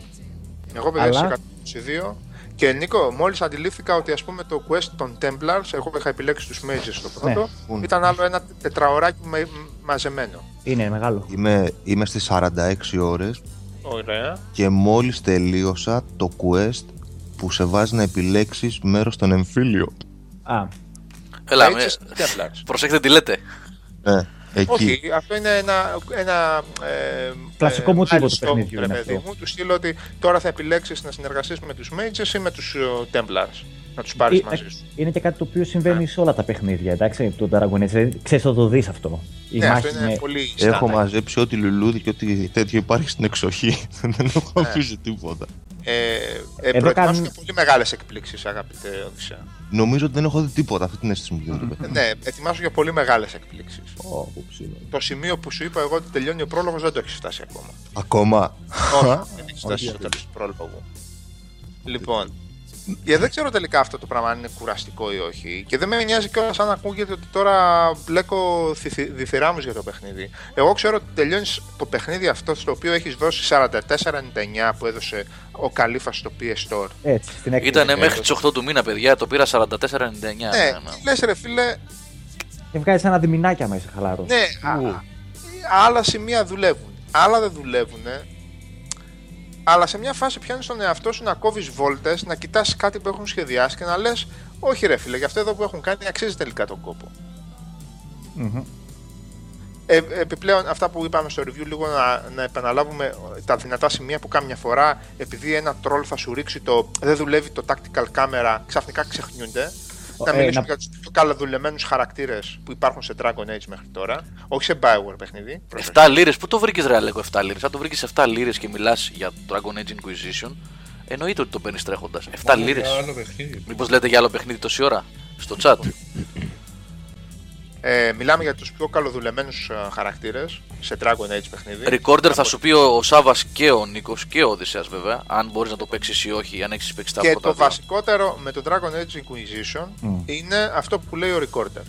Εγώ παιδιά Αλλά- σε 122. Και Νίκο, μόλις αντιλήφθηκα ότι ας πούμε το quest των Templars, εγώ είχα επιλέξει τους Mages στο πρώτο, Ναι. ήταν άλλο ένα τετραωράκι με, μ- μαζεμένο. Είναι μεγάλο. Είμαι, είμαι στις 46 ώρες Ωραία. και μόλις τελείωσα το quest που σε βάζει να επιλέξεις μέρος στον εμφύλιο. Α, Έλα, Mages με... και Templars. προσέχετε τι λέτε. Ναι, εκεί. Όχι, αυτό είναι ένα. ένα ε, Κλασικό ε, μοτίβο του milestone, παιχνιδιού ρε είναι παιδί αυτό. μου, του στείλω ότι τώρα θα επιλέξεις να συνεργαστείς με τους Mages ή με τους Templars. Να τους πάρεις Ε, μαζί σου. είναι και κάτι το οποίο συμβαίνει σε όλα τα παιχνίδια, εντάξει, το Dragon Age. Δηλαδή, ξέρεις θα το δεις αυτό. Η Ναι, αυτό μάχη είναι με... πολύ Έχω στάνταρ. μαζέψει ό,τι λουλούδι και ό,τι τέτοιο υπάρχει στην εξοχή. (laughs) Δεν έχω Ναι. αφήσει τίποτα. Ε, ε, Εδώ προετοιμάσου κάνουν- και πολύ μεγάλες εκπλήξεις, αγαπητέ Οδυσσέα. Νομίζω ότι δεν έχω δει τίποτα. Αυτή την αίσθηση μου δίνει το παιχνίδι. ναι, ετοιμάσου για πολύ μεγάλες εκπλήξεις. Ω, που ψήνω. Το σημείο που σου είπα εγώ ότι τελειώνει ο πρόλογος δεν το έχεις φτάσει ακόμα. Ακόμα; Όχι, δεν έχεις φτάσει στο τέλος του πρόλογου. Λοιπόν, και δεν ξέρω τελικά αυτό το πράγμα αν είναι κουραστικό ή όχι. Και δεν με νοιάζει κιόλας αν ακούγεται ότι τώρα μπλέκω θυθυ- διθυράμους για το παιχνίδι. Εγώ ξέρω ότι τελειώνεις το παιχνίδι αυτό στο οποίο έχεις δώσει 44,99 που έδωσε ο Καλύφας στο PS Store. Έτσι, στην έκθεση. Ήτανε μέχρι τις 8 του μήνα, παιδιά, το πήρα 44,99. Ναι, ναι, ναι. λες ρε φίλε, Και βγάζει ένα διμηνάκια μέσα χαλαρός. ναι, α- άλλα σημεία δουλεύουν. Άλλα δεν δουλεύουν. Αλλά σε μια φάση πιάνεις τον εαυτό σου να κόβεις βόλτες, να κοιτάς κάτι που έχουν σχεδιάσει και να λες: Όχι, ρε φίλε, για αυτό εδώ που έχουν κάνει αξίζει τελικά τον κόπο. Μμμ. Ε, επιπλέον, αυτά που είπαμε στο review, λίγο να, να επαναλάβουμε τα δυνατά σημεία που κάμια φορά, επειδή ένα troll θα σου ρίξει το. Δεν δουλεύει το tactical camera, ξαφνικά ξεχνιούνται. Να Ε, μιλήσουμε να- για τους πιο καλοδουλεμένους χαρακτήρες που υπάρχουν σε Dragon Age μέχρι τώρα. Όχι σε Bioware παιχνίδι. πρόσεξε. 7 λίρες, πού το βρήκες ρε Αλέκο 7 λίρες; Αν το βρήκες 7 λίρες και μιλάς για Dragon Age Inquisition, εννοείται ότι το παίρνεις τρέχοντας. 7 λίρες. Για άλλο παιχνίδι. Μήπως λέτε για άλλο παιχνίδι τόση ώρα; Στο chat. (laughs) Ε, μιλάμε για τους πιο καλοδουλεμένους χαρακτήρες σε Dragon Age παιχνίδι. Recorder θα σου πει ο, ο Σάβα και ο Νίκος και ο Οδυσσέας βέβαια, αν μπορείς να το παίξεις ή όχι, αν έχεις παίξει τα Και πρώτα το δύο. βασικότερο με το Dragon Age Inquisition Μμ. είναι αυτό που λέει ο Recorder.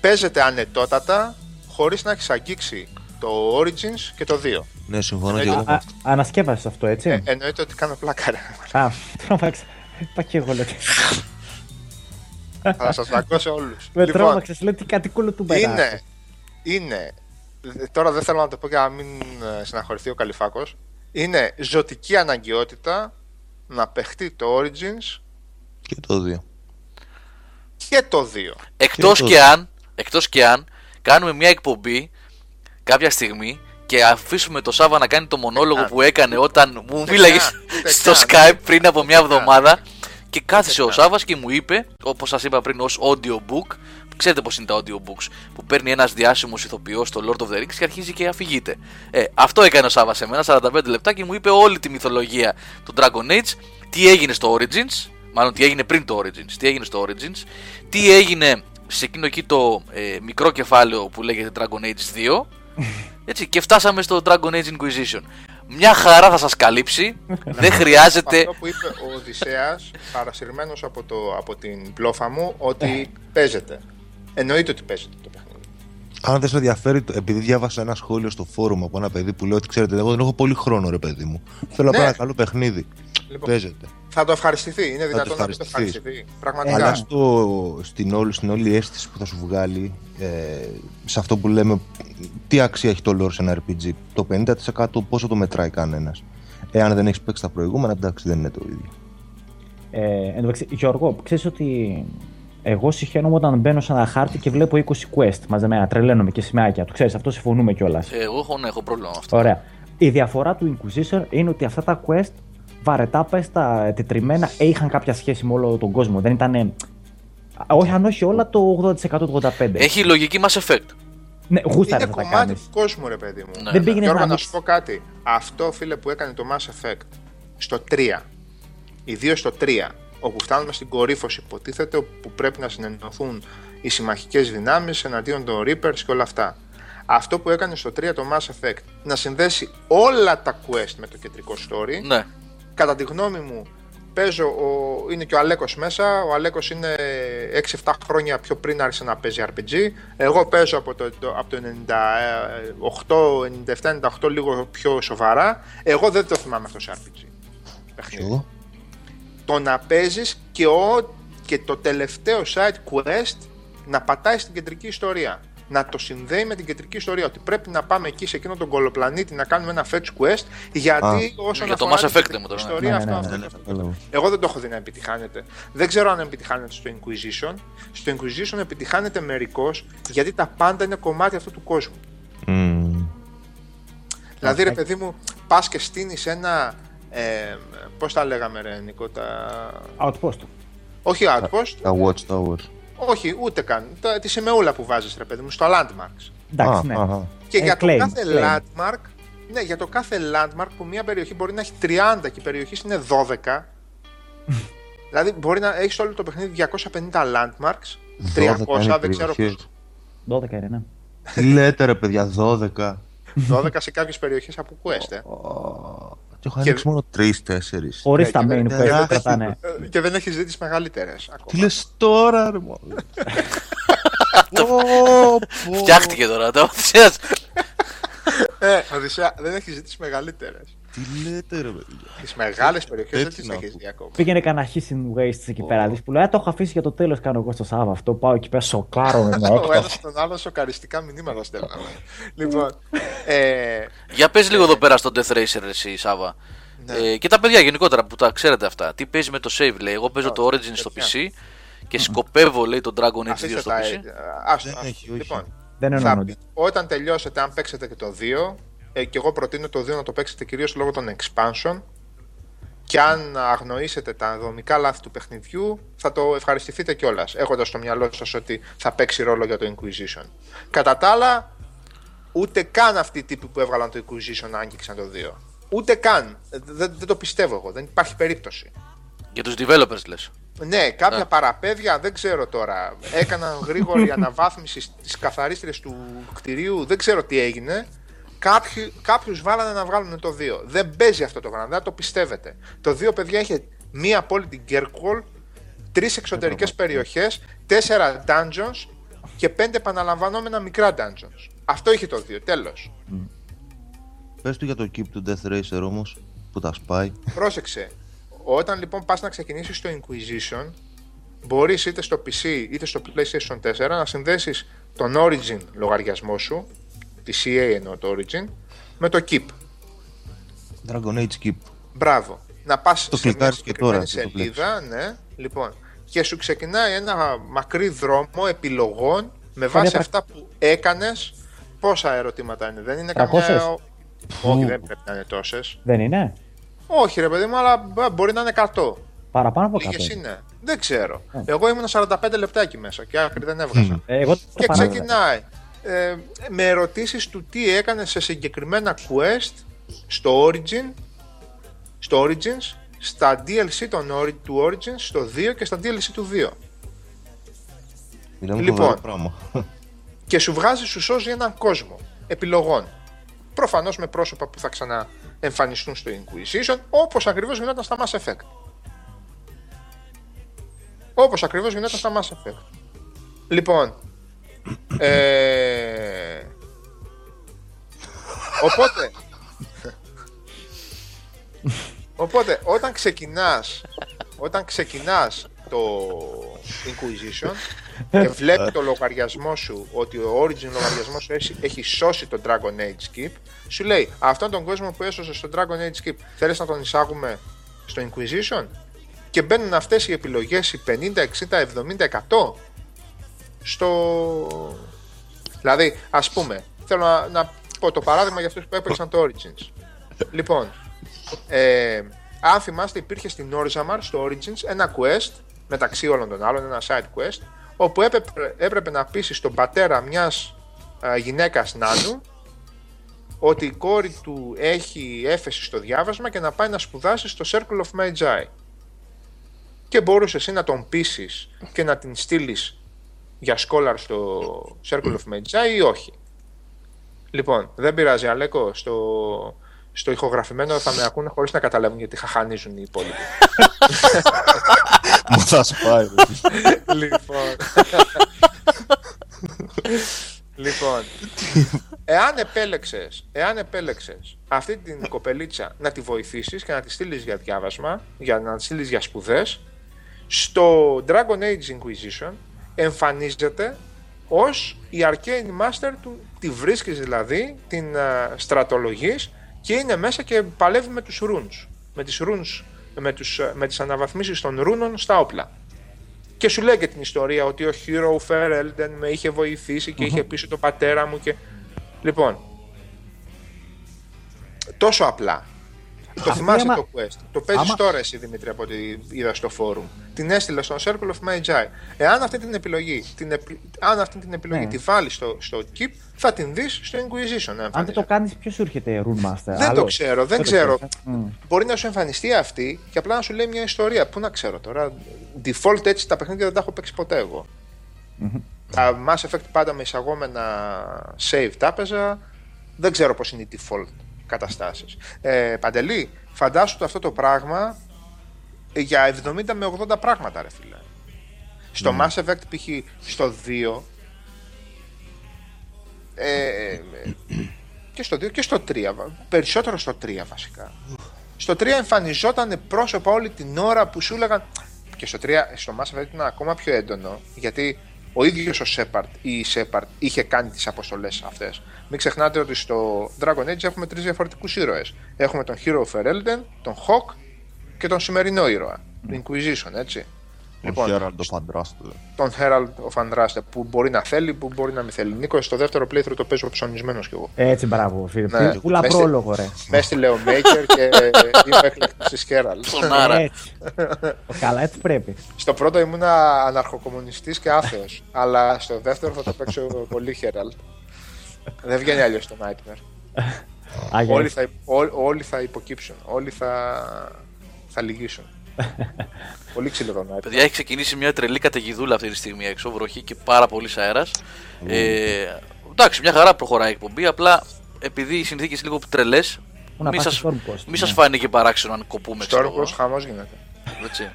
Παίζεται ανετότατα χωρίς να έχεις αγγίξει το Origins και το 2. Ναι, συμφωνώ Ε, και Α, εγώ. α, ανασκεύασες αυτό, έτσι; Ε, εννοείται ότι κάνω πλάκα. ρε. Α, τρόμαξα. Είπα και εγώ λέω. Θα σας δακώσω όλους. Με τρόμαξε, λέει τι κατοικούλο του πέρα. Είναι, είναι. Τώρα δεν θέλω να το πω για να μην ε, συναχωρηθεί ο Καλυφάκος. Είναι ζωτική αναγκαιότητα να παιχτεί το Origins Και το 2. και το 2. Εκτός Και το- και αν, εκτός και αν κάνουμε μια εκπομπή κάποια στιγμή και αφήσουμε το Σάβα να κάνει το μονόλογο καν. που έκανε όταν μου μίλαγες καν, ούτε στο καν. Skype πριν από μια Ούτε καν. εβδομάδα και κάθισε ο καν. Σάβας και μου είπε, όπως σας είπα πριν ως audiobook, ξέρετε πώς είναι τα audiobooks, που παίρνει ένας διάσημος ηθοποιός στο Lord of the Rings και αρχίζει και αφηγείται. Ε, αυτό έκανε ο Σάβας σε μένα, 45 λεπτά και μου είπε όλη τη μυθολογία του Dragon Age, τι έγινε στο Origins, μάλλον τι έγινε πριν το Origins, τι έγινε στο Origins, τι έγινε σε εκείνο εκεί το ε, μικρό κεφάλαιο που λέγεται Dragon Age 2, (laughs) έτσι, και φτάσαμε στο Dragon Age Inquisition. Μια χαρά θα σας καλύψει, (laughs) δεν χρειάζεται... Αυτό που είπε ο Οδυσσέας, παρασυρμένος από, το, από την πλόφα μου, ότι παίζεται. Εννοείται ότι παίζεται το παιχνίδι. Αν δεν σε ενδιαφέρει, το- επειδή διάβασα ένα σχόλιο στο φόρουμ από ένα παιδί που λέει ότι ξέρετε, εγώ δεν έχω πολύ χρόνο, ρε παιδί μου. Θέλω να Ναι. πάω ένα καλό παιχνίδι. Λοιπόν, Παίζεται. θα το ευχαριστηθεί. Είναι δυνατόν να μην το ευχαριστηθείς. ευχαριστηθεί. Πραγματικά. Αλλά στο, στην, όλη, στην όλη αίσθηση που θα σου βγάλει, ε, σε αυτό που λέμε, τι αξία έχει το lore σε ένα RPG; Το 50% πόσο το μετράει κανένας; Εάν δεν έχεις παίξει τα προηγούμενα, εντάξει, δεν είναι το ίδιο. Ε, εν τω μεταξύ, Γιώργο, ξέρεις ότι εγώ συχαίνομαι όταν μπαίνω σε ένα χάρτη και βλέπω 20 quest μαζεμένα, τρελαίνομαι και σημαίακια. Το ξέρεις, αυτό συμφωνούμε κιόλας. Εγώ έχω, ναι, έχω πρόβλημα με αυτό. Ωραία. Η διαφορά του Inquisition είναι ότι αυτά τα quest βαρετά πες τα τετριμένα ε, είχαν κάποια σχέση με όλο τον κόσμο. Δεν ήταν. Όχι, αν όχι όλα, το 80% του 85%. Έχει λογική Mass Effect. Ναι, γούσταρε Είναι να τα κομμάτι κάνεις. του κόσμου, ρε παιδί μου. Ναι, Δεν ναι. πήγαινες Γιώργο, να να ανοίξει. σου πω κάτι. Αυτό, φίλε, που έκανε το Mass Effect στο 3, ιδίω στο 3, όπου φτάνουμε στην κορύφωση, υποτίθεται, όπου πρέπει να συνενωθούν οι συμμαχικές δυνάμεις εναντίον των Reapers και όλα αυτά. Αυτό που έκανε στο 3 το Mass Effect, να συνδέσει όλα τα quest με το κεντρικό story, Ναι. Κατά τη γνώμη μου, παίζω, ο, είναι και ο Αλέκος μέσα. Ο Αλέκος είναι 6-7 χρόνια πιο πριν άρχισε να παίζει RPG. Εγώ παίζω από το, το, από το 97-98 λίγο πιο σοβαρά. Εγώ δεν το θυμάμαι αυτό σε RPG. Και παιχνίδι. εγώ. Το να παίζεις και, ο, και το τελευταίο side quest να πατάει στην κεντρική ιστορία. Να το συνδέει με την κεντρική ιστορία. Ότι πρέπει να πάμε εκεί σε εκείνο τον κολοπλανήτη να κάνουμε ένα fetch quest. Γιατί Α. όσον Για το αφορά Mass την Effect κεντρική μου τώρα, ναι. ιστορία, Ναι, αυτό, ναι, αυτό, ναι, Ναι, αυτό, κατάλαβα. εγώ δεν το έχω δει να επιτυχάνεται. Δεν ξέρω αν επιτυχάνεται στο Inquisition. Στο Inquisition επιτυχάνεται μερικώς γιατί τα πάντα είναι κομμάτι αυτού του κόσμου. Μμμ. Δηλαδή, ρε Okay. παιδί μου, πας και στείνεις ένα. Ε, Πώς τα λέγαμε, ρε Νίκο, τα. Outpost. Όχι outpost, Τα Watchtowers. Όχι ούτε καν. Τα, τη σημεούλα που βάζεις, ρε παιδί μου, στο landmarks. Εντάξει, Α, ναι. αχα. Και Ε, για το claim, κάθε claim. landmark. Ναι, για το κάθε landmark που μια περιοχή μπορεί να έχει 30 και η περιοχή είναι 12. (laughs) δηλαδή μπορεί να έχεις όλο το παιχνίδι 250 landmarks. 300, 12 είναι δεν ξέρω περιοχές. πώς. 12 είναι, ναι. Τι λέτε ρε παιδιά, 12. 12 σε κάποιες περιοχές από quest. Ε. Και έχω ανοίξει μόνο 3-4. Χωρίς Ναι, τα και main δεν- quest και που δεν- κρατάνε. Ε, Και δεν έχει δει τι μεγαλύτερε Τι ακόμα. λες τώρα ρε μόνο. (laughs) Φτιάχτηκε τώρα το. Ξέρεις. Ε, Οδυσσέα, δεν έχει δει τι μεγαλύτερες. Τι λέτε ρε παιδιά. Τις μεγάλες περιοχές δεν Έτσι τις να έχεις πω. δει ακόμα. Πήγαινε κανένα hissing waste εκεί πέρα. Δεις που λέει, «Α, το έχω αφήσει για το τέλος. Κάνω εγώ στο Σάββα αυτό. Πάω εκεί πέρα, σοκάρω με ένα (laughs) Ο έκτο. ένας στον άλλο σοκαριστικά μηνύματα στέλναμε. λοιπόν, ε, Για πες λίγο εδώ πέρα στο Death Racer εσύ Σάβα. Ναι. Ε, και τα παιδιά γενικότερα που τα ξέρετε αυτά. Τι παίζει με το save λέει. Εγώ παίζω το Origin στο παιδιά. PC και σκοπεύω λέει το Dragon Age 2 αφήστε στο τα. PC. ε, άστο, Δεν άστο. έχει, όχι. Λοιπόν, Δεν θα, ενώνονται. όταν τελειώσετε, αν παίξετε και το 2, ε, και εγώ προτείνω το 2 να το παίξετε κυρίως λόγω των expansion και αν αγνοήσετε τα δομικά λάθη του παιχνιδιού, θα το ευχαριστηθείτε κιόλας, έχοντας στο μυαλό σας ότι θα παίξει ρόλο για το Inquisition. Κατά τα άλλα, ούτε καν αυτοί οι τύποι που έβγαλαν το Inquisition άγγιξαν το 2. Ούτε καν. Ε, Δεν, δεν το πιστεύω εγώ. Δεν υπάρχει περίπτωση. Για τους developers λες. Ναι, κάποια Ναι. παραπέδια δεν ξέρω τώρα. Έκαναν γρήγορη (laughs) αναβάθμιση στις καθαρίστρε του κτηρίου. Δεν ξέρω τι έγινε. Κάποιοι, κάποιους βάλανε να βγάλουν το 2. Δεν παίζει αυτό το πράγμα, δεν το πιστεύετε. Το 2, παιδιά, είχε μία πόλη την Γκέρκολ, τρει εξωτερικές περιοχές, τέσσερα dungeons και πέντε επαναλαμβανόμενα μικρά dungeons. Αυτό είχε το 2, τέλος. Πες του για το keep του Death Racer όμως, που τα σπάει. Πρόσεξε. Όταν λοιπόν πας να ξεκινήσεις το Inquisition, μπορείς είτε στο PC είτε στο PlayStation 4 να συνδέσεις τον Origin λογαριασμό σου, τη CA εννοώ το Origin, με το Keep. Dragon Age Keep. Μπράβο. Να πας Το σε μια κλικάρεις και τώρα, συγκεκριμένη το σελίδα, ναι, λοιπόν, και σου ξεκινάει ένα μακρύ δρόμο επιλογών με βάση τρακ- αυτά που έκανες. Πόσα ερωτήματα είναι, δεν είναι 300? καμιά... Όχι, δεν πρέπει να είναι τόσες. Δεν είναι; Όχι ρε παιδί μου, αλλά μπα- μπορεί να είναι 100. Παραπάνω από Λίγες 100. είναι. Δεν ξέρω. Ε. Εγώ ήμουν 45 λεπτά εκεί μέσα και άκρη δεν έβγαζα. Ε, εγώ το Και παράδειγμα. ξεκινάει ε, με ερωτήσεις του τι έκανε σε συγκεκριμένα quest στο Origin, στο Origins, στα DLC των, Ori- του Origins, στο 2 και στα DLC του 2. Μιλάμε Λοιπόν. φοβερό πράγμα. (laughs) Και σου βγάζει, σου σώζει έναν κόσμο επιλογών. Προφανώς με πρόσωπα που θα ξαναεμφανιστούν στο Inquisition, όπως ακριβώς γινόταν στα Mass Effect. Όπως ακριβώς γινόταν στα Mass Effect. Λοιπόν, ε... οπότε, οπότε όταν ξεκινάς, όταν ξεκινάς το Inquisition και βλέπεις το λογαριασμό σου ότι ο Origin λογαριασμός σου έχει, έχει σώσει τον Dragon Age Skip, σου λέει αυτόν τον κόσμο που έσωσε στο Dragon Age Skip θέλεις να τον εισάγουμε στο Inquisition; Και μπαίνουν αυτές οι επιλογές οι 50, 60, 70, 100 στο... Δηλαδή, ας πούμε, θέλω να, να πω το παράδειγμα για αυτούς που έπαιξαν το Origins. Λοιπόν, ε, αν θυμάστε υπήρχε στην Orzammar στο Origins ένα quest μεταξύ όλων των άλλων, ένα side quest όπου έπρεπε, έπρεπε να πείσει τον πατέρα μιας α, γυναίκας νάνου ότι η κόρη του έχει έφεση στο διάβασμα και να πάει να σπουδάσει στο Circle of Magi. Και μπορούσες εσύ να τον πείσεις και να την στείλεις για scholar στο Circle of Magi ή όχι; Λοιπόν, δεν πειράζει, Αλέκο. Στο, στο ηχογραφημένο θα με ακούνε χωρίς να καταλάβουν γιατί χαχανίζουν οι υπόλοιποι. Μου θα σπάει. ρε. λοιπόν. λοιπόν. Εάν επέλεξες, εάν επέλεξες αυτή την κοπελίτσα να τη βοηθήσεις και να τη στείλεις για διάβασμα, για να τη στείλεις για σπουδές, στο Dragon Age Inquisition εμφανίζεται ως η Arcane Master του, τη βρίσκεις δηλαδή, την α, στρατολογείς και είναι μέσα και παλεύει με τους runes, με τις runes, με, τους, α, με τις αναβαθμίσεις των ρούνων στα όπλα. Και σου λέει και την ιστορία ότι ο Hero Fair Elden με είχε βοηθήσει και είχε πείσει τον πατέρα μου και... Λοιπόν, τόσο απλά. Το Αυτή θυμάσαι άμα- το quest. Το παίζεις άμα- τώρα εσύ Δημήτρη από ό,τι είδα στο forum. Την έστειλε στον Circle of Magi. Εάν αυτή την επιλογή, την επι- αν αυτή την επιλογή Ναι. τη βάλεις στο, στο Keep, θα την δεις στο Inquisition. Αν δεν εμφανίζεται. το κάνεις, ποιος σου έρχεται Rune Master; Δεν το άλλος; ξέρω, δεν το ξέρω. ξέρεις, ε; Μμ. Μπορεί να σου εμφανιστεί αυτή και απλά να σου λέει μια ιστορία. Πού να ξέρω τώρα. Default έτσι τα παιχνίδια δεν τα έχω παίξει ποτέ εγώ. Τα Mass Effect πάντα με εισαγόμενα save τα έπαιζα. Δεν ξέρω πώς είναι οι default καταστάσεις. Ε, Παντελή, φαντάσου το αυτό το πράγμα για 70 με 80 πράγματα ρε φίλε. Στο Mass Effect π.χ. στο 2 ε, και στο 2 και στο 3. βα- Περισσότερο στο 3 βασικά. Στο 3 εμφανιζόταν πρόσωπα όλη την ώρα που σου έλεγαν. Και στο 3, στο Mass Effect ήταν ακόμα πιο έντονο γιατί ο ίδιος ο Σέπαρτ ή η Σέπαρτ είχε κάνει τις αποστολές αυτές. Μην ξεχνάτε ότι στο Dragon Age έχουμε τρεις διαφορετικούς ήρωες. Έχουμε τον Hero of Elden, τον Hawk και τον σημερινό ήρωα. Τον Inquisition, έτσι. Ο Χέραλντ ο Φαντράστο. τον Herald of Andraste που μπορεί να θέλει, που μπορεί να μην θέλει. Νίκος, στο δεύτερο playthrough το παίζω ψωνισμένος κι εγώ. Έτσι, μπράβο, φίλε. Ναι. Ναι. Πουλά Μες στη- πρόλογο, ρε. Μες έστειλε ο Maker και είμαι εκλεκτής της Herald. Τον Άρα. Έτσι. Καλά, έτσι πρέπει. Στο πρώτο ήμουνα αναρχοκομμουνιστής και άθεος, αλλά στο δεύτερο θα το παίξω πολύ Herald. Δεν βγαίνει αλλιώς το Nightmare. Α, για όλοι, έτσι. θα, ό, όλοι θα υποκύψουν, όλοι θα, θα λυγίσουν. Πολύ ξύλο το Nightmare. Παιδιά, έχει ξεκινήσει μια τρελή καταιγιδούλα αυτή τη στιγμή έξω, βροχή και πάρα πολύς αέρας. Ε, εντάξει, μια χαρά προχωράει η εκπομπή. Απλά επειδή οι συνθήκες λίγο τρελές, Πού να μη πας σα στο Stormcast, μη ναι. σας φάνει και παράξενο αν κοπούμε. Στο ξέρω εγώ. Stormcross χαμός γίνεται. Έτσι.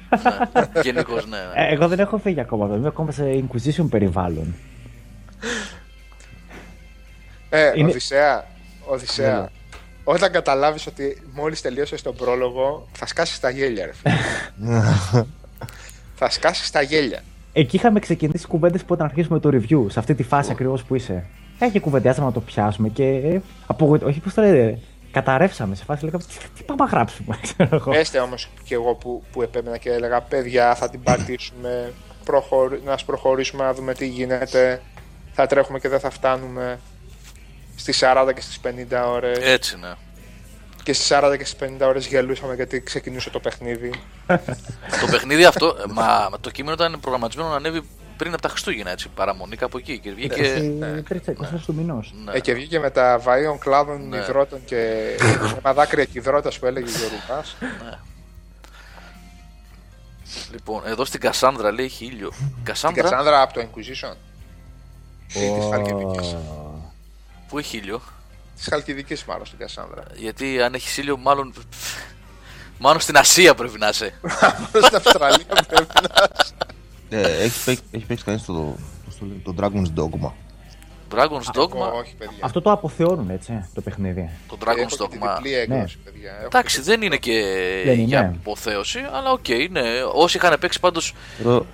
Ναι. (laughs) Γενικώς, ναι. ναι. Ε, εγώ δεν έχω φύγει ακόμα εδώ. Είμαι ακόμα σε Inquisition περιβάλλον. Ε, Είναι- Οδυσσέα, Οδυσσέα, Έλα. Όταν καταλάβεις ότι μόλις τελείωσες τον πρόλογο, θα σκάσεις τα γέλια, ρε φίλε. (laughs) Θα σκάσεις τα γέλια. Εκεί είχαμε ξεκινήσει κουβέντες που όταν αρχίσουμε το review, σε αυτή τη φάση ακριβώς που είσαι. Έχει κουβεντιάσαμε να το πιάσουμε και. Ε, απογοητεύω. Όχι, πώς το λέτε. Καταρρεύσαμε σε φάση. Λέγαμε, τι, τι πάμε να γράψουμε. (laughs) ξέρω εγώ. Έστε όμως και εγώ που, που επέμενα και έλεγα: Παιδιά, θα την πατήσουμε. Προχωρη... Να ας προχωρήσουμε να δούμε τι γίνεται. Θα τρέχουμε και δεν θα φτάνουμε στις 40 και στις 50 ώρες. Έτσι, ναι. Και στις 40 και στις 50 ώρες γελούσαμε γιατί ξεκινούσε το παιχνίδι. (laughs) το παιχνίδι αυτό, ε, μα το κείμενο ήταν προγραμματισμένο να ανέβει πριν από τα Χριστούγεννα, έτσι, παραμονή κάπου εκεί. Και βγήκε. Στη τρίτσα, 24 του μηνός. Ναι. Ε, και βγήκε με τα βαΐων κλάδων Ναι. υδρότων και (laughs) με δάκρυα και υδρότας που έλεγε ο Γιώργος. Λοιπόν, εδώ στην Κασάνδρα λέει έχει ήλιο. Την Κασάνδρα, Κασάνδρα από το Inquisition. Ή της Χαλκιδικής. Πού έχει ήλιο; Της Χαλκιδικής μάλλον στην Κασάνδρα. Γιατί αν έχεις ήλιο, μάλλον. Μάλλον στην Ασία πρέπει να είσαι. (laughs) Στην Αυστραλία πρέπει να... Ε, έχει, παίξει, έχει παίξει κανείς το, πώς το, λέει, το Dragon's Dogma. Dragon's Dogma; Όχι, παιδιά. Αυτό το αποθεώνουν έτσι το παιχνίδι. Το Έχω Dragon's και τη Dogma. διπλή έκδοση, παιδιά. Έχω Εντάξει, και- δεν είναι και Δεν είναι. για αποθέωση, αλλά οκ, ναι. Όσοι είχαν παίξει πάντως. Ρω,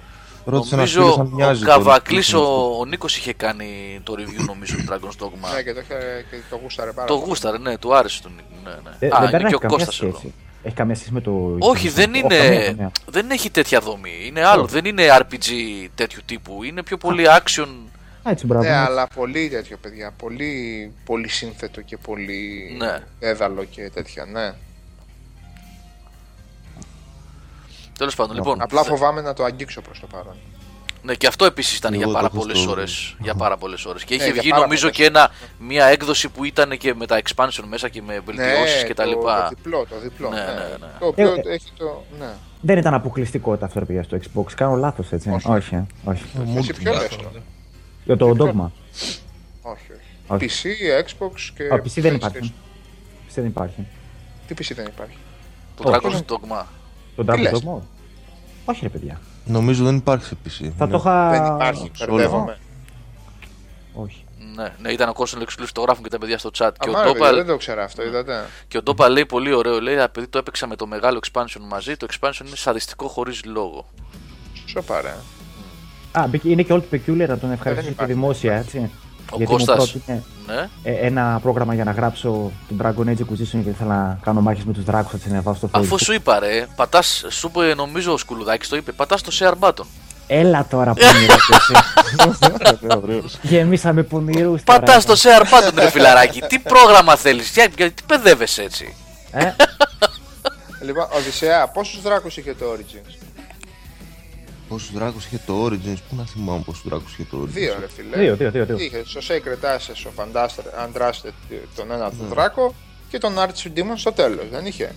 ρώτησε ένας Νομίζω φίλος αν ο μοιάζει. το Καβακλή, Dragon's ο, ο Νίκος είχε κάνει το review νομίζω του Dragon's Dogma. Ναι, και το, είχε- και το γούσταρε πάρα το πολύ. γούσταρε, ναι, του άρεσε τον Νίκο. Ναι, ναι. Δεν, Α, δεν είναι έχει και ο καμία Κώστας εδώ. σχέση. Έχει καμία σχέση με το. Όχι, δεν Όχι, είναι. καμία, καμία. Δεν έχει τέτοια δομή. Είναι άλλο. Όχι. Δεν είναι RPG τέτοιου τύπου. Είναι πιο πολύ action. Α, έτσι, μπράβο. Ναι, ναι. αλλά πολύ τέτοιο, παιδιά. Πολύ, πολύ σύνθετο και πολύ Ναι. έδαλο και τέτοια, ναι. Τέλος πάντων, λοιπόν. Απλά φοβάμαι να το αγγίξω προς το παρόν. Ναι, και αυτό επίσης ήταν Εγώ για το πάρα έχω πολλές στο- ώρες. Για πάρα πολλές ώρες. Και Ναι, είχε για βγει πάρα νομίζω πολλές και ένα, μια έκδοση που ήταν και με τα expansion μέσα και με βελτιώσεις ναι, και τα το, λοιπά. το διπλό, το διπλό. Ναι, Ναι, ναι, ναι. Το οποίο Ε, έχει το. Ναι. Δεν ήταν αποκλειστικότητα αυτό παιδιά στο Xbox. Κάνω λάθος έτσι. Όχι. όχι. ε, όχι. Εσύ ποιο λες τώρα. Για το ποιο- Dogma. Όχι, Όχι. όχι. PC, Xbox και. Α, PC δεν PlayStation. υπάρχει. PC δεν υπάρχει. Τι PC δεν υπάρχει; Το Όχι. Dragon's Dogma. Το Τι Dragon's λες; Dogma. Όχι, ρε παιδιά. Νομίζω δεν υπάρχει σε PC. Θα Ναι. το είχα. Δεν υπάρχει. σε όλα. Μπερδεύομαι. Όχι. Ναι, ναι, ήταν ο console exclusive, το γράφουν και τα παιδιά στο chat. Και ο, Αμά, ρε, παιδιά, Ντόπα, δεν το ξέρω αυτό, είδατε. και ο Ντόπα λέει πολύ ωραίο, λέει, επειδή το έπαιξα με το μεγάλο expansion μαζί, το expansion είναι σαδιστικό χωρίς λόγο. Σοπα, ρε. Α, μπήκε- είναι και όλο το peculiar να τον ευχαριστήσω και υπάρχει. δημόσια, έτσι. Ο Γιατί Κώστας. μου πρότεινε Ναι, ε, ένα πρόγραμμα για να γράψω τον Dragon Age Inquisition γιατί ήθελα να κάνω μάχες με τους δράκους, θα τις ανεβάσω στο Facebook. αφού σου είπα ρε, πατάς, σου είπε νομίζω ο Σκουλουδάκης το είπε, πατάς το share button. Έλα τώρα πονηρό και εσύ. Γεμίσαμε πονηρούς τώρα. Πατάς το share button ρε φιλαράκι, τι πρόγραμμα θέλεις, για, γιατί παιδεύεσαι έτσι. Ε, (laughs) Λοιπόν, Οδυσσέα, πόσους δράκους είχε το Origins; Πόσους δράκους είχε το Origins, πού να θυμάμαι πόσους δράκους είχε το Origins. Δύο, ρε φίλε. δύο, δύο, δύο. δύο. Είχε στο Sacred Ashes of Undrasted- Undrasted τον ένα τον δράκο και τον Arch Demon στο τέλος, δεν είχε;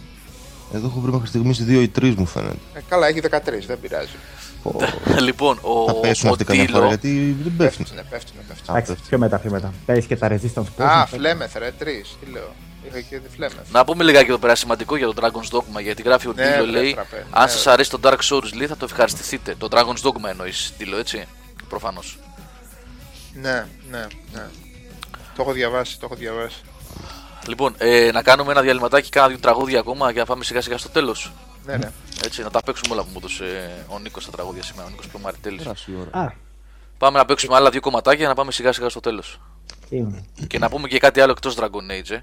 Εδώ έχω βρει μέχρι στιγμής δύο ή τρεις μου φαίνεται. Ε, καλά, έχει 13, δεν πειράζει. Πω, (laughs) λοιπόν, ο, Θα πέσουν ο αυτοί καμιά φορά Τίλο, γιατί δεν πέφτουν. Πέφτουνε, πέφτουνε, πέφτουνε. Εντάξει, πιο μετά, πιο μετά. Παίζει και τα resistance που Α, έχουν. Φλέμεθ, ρε, τρεις, τι λέω. Είχα και τη Φλέμεθ. να πούμε λιγάκι εδώ πέρα σημαντικό για το Dragon's Dogma, γιατί γράφει ο Ναι, Τίλο, βρε, λέει, τραπέ, αν ναι, σας ρε. αρέσει το Dark Souls, λέει, θα το ευχαριστηθείτε. Το Dragon's Dogma εννοείς, Τίλο, έτσι, προφανώς. Ναι, ναι, ναι. Το έχω διαβάσει, το έχω διαβάσει. Λοιπόν, ε, να κάνουμε ένα διαλυματάκι, κάνα δύο τραγούδια ακόμα για να πάμε σιγά σιγά στο τέλος. Ναι, ναι. Έτσι, να τα παίξουμε όλα που μου έδωσε ο Νίκος στα τραγούδια σήμερα, ο Νίκος Πλωμαριτέλη. Πέρασε η ώρα. Α, Πάμε να παίξουμε άλλα δύο κομματάκια για να πάμε σιγά σιγά στο τέλος. είναι. και να πούμε και κάτι άλλο εκτός Dragon Age. Ε.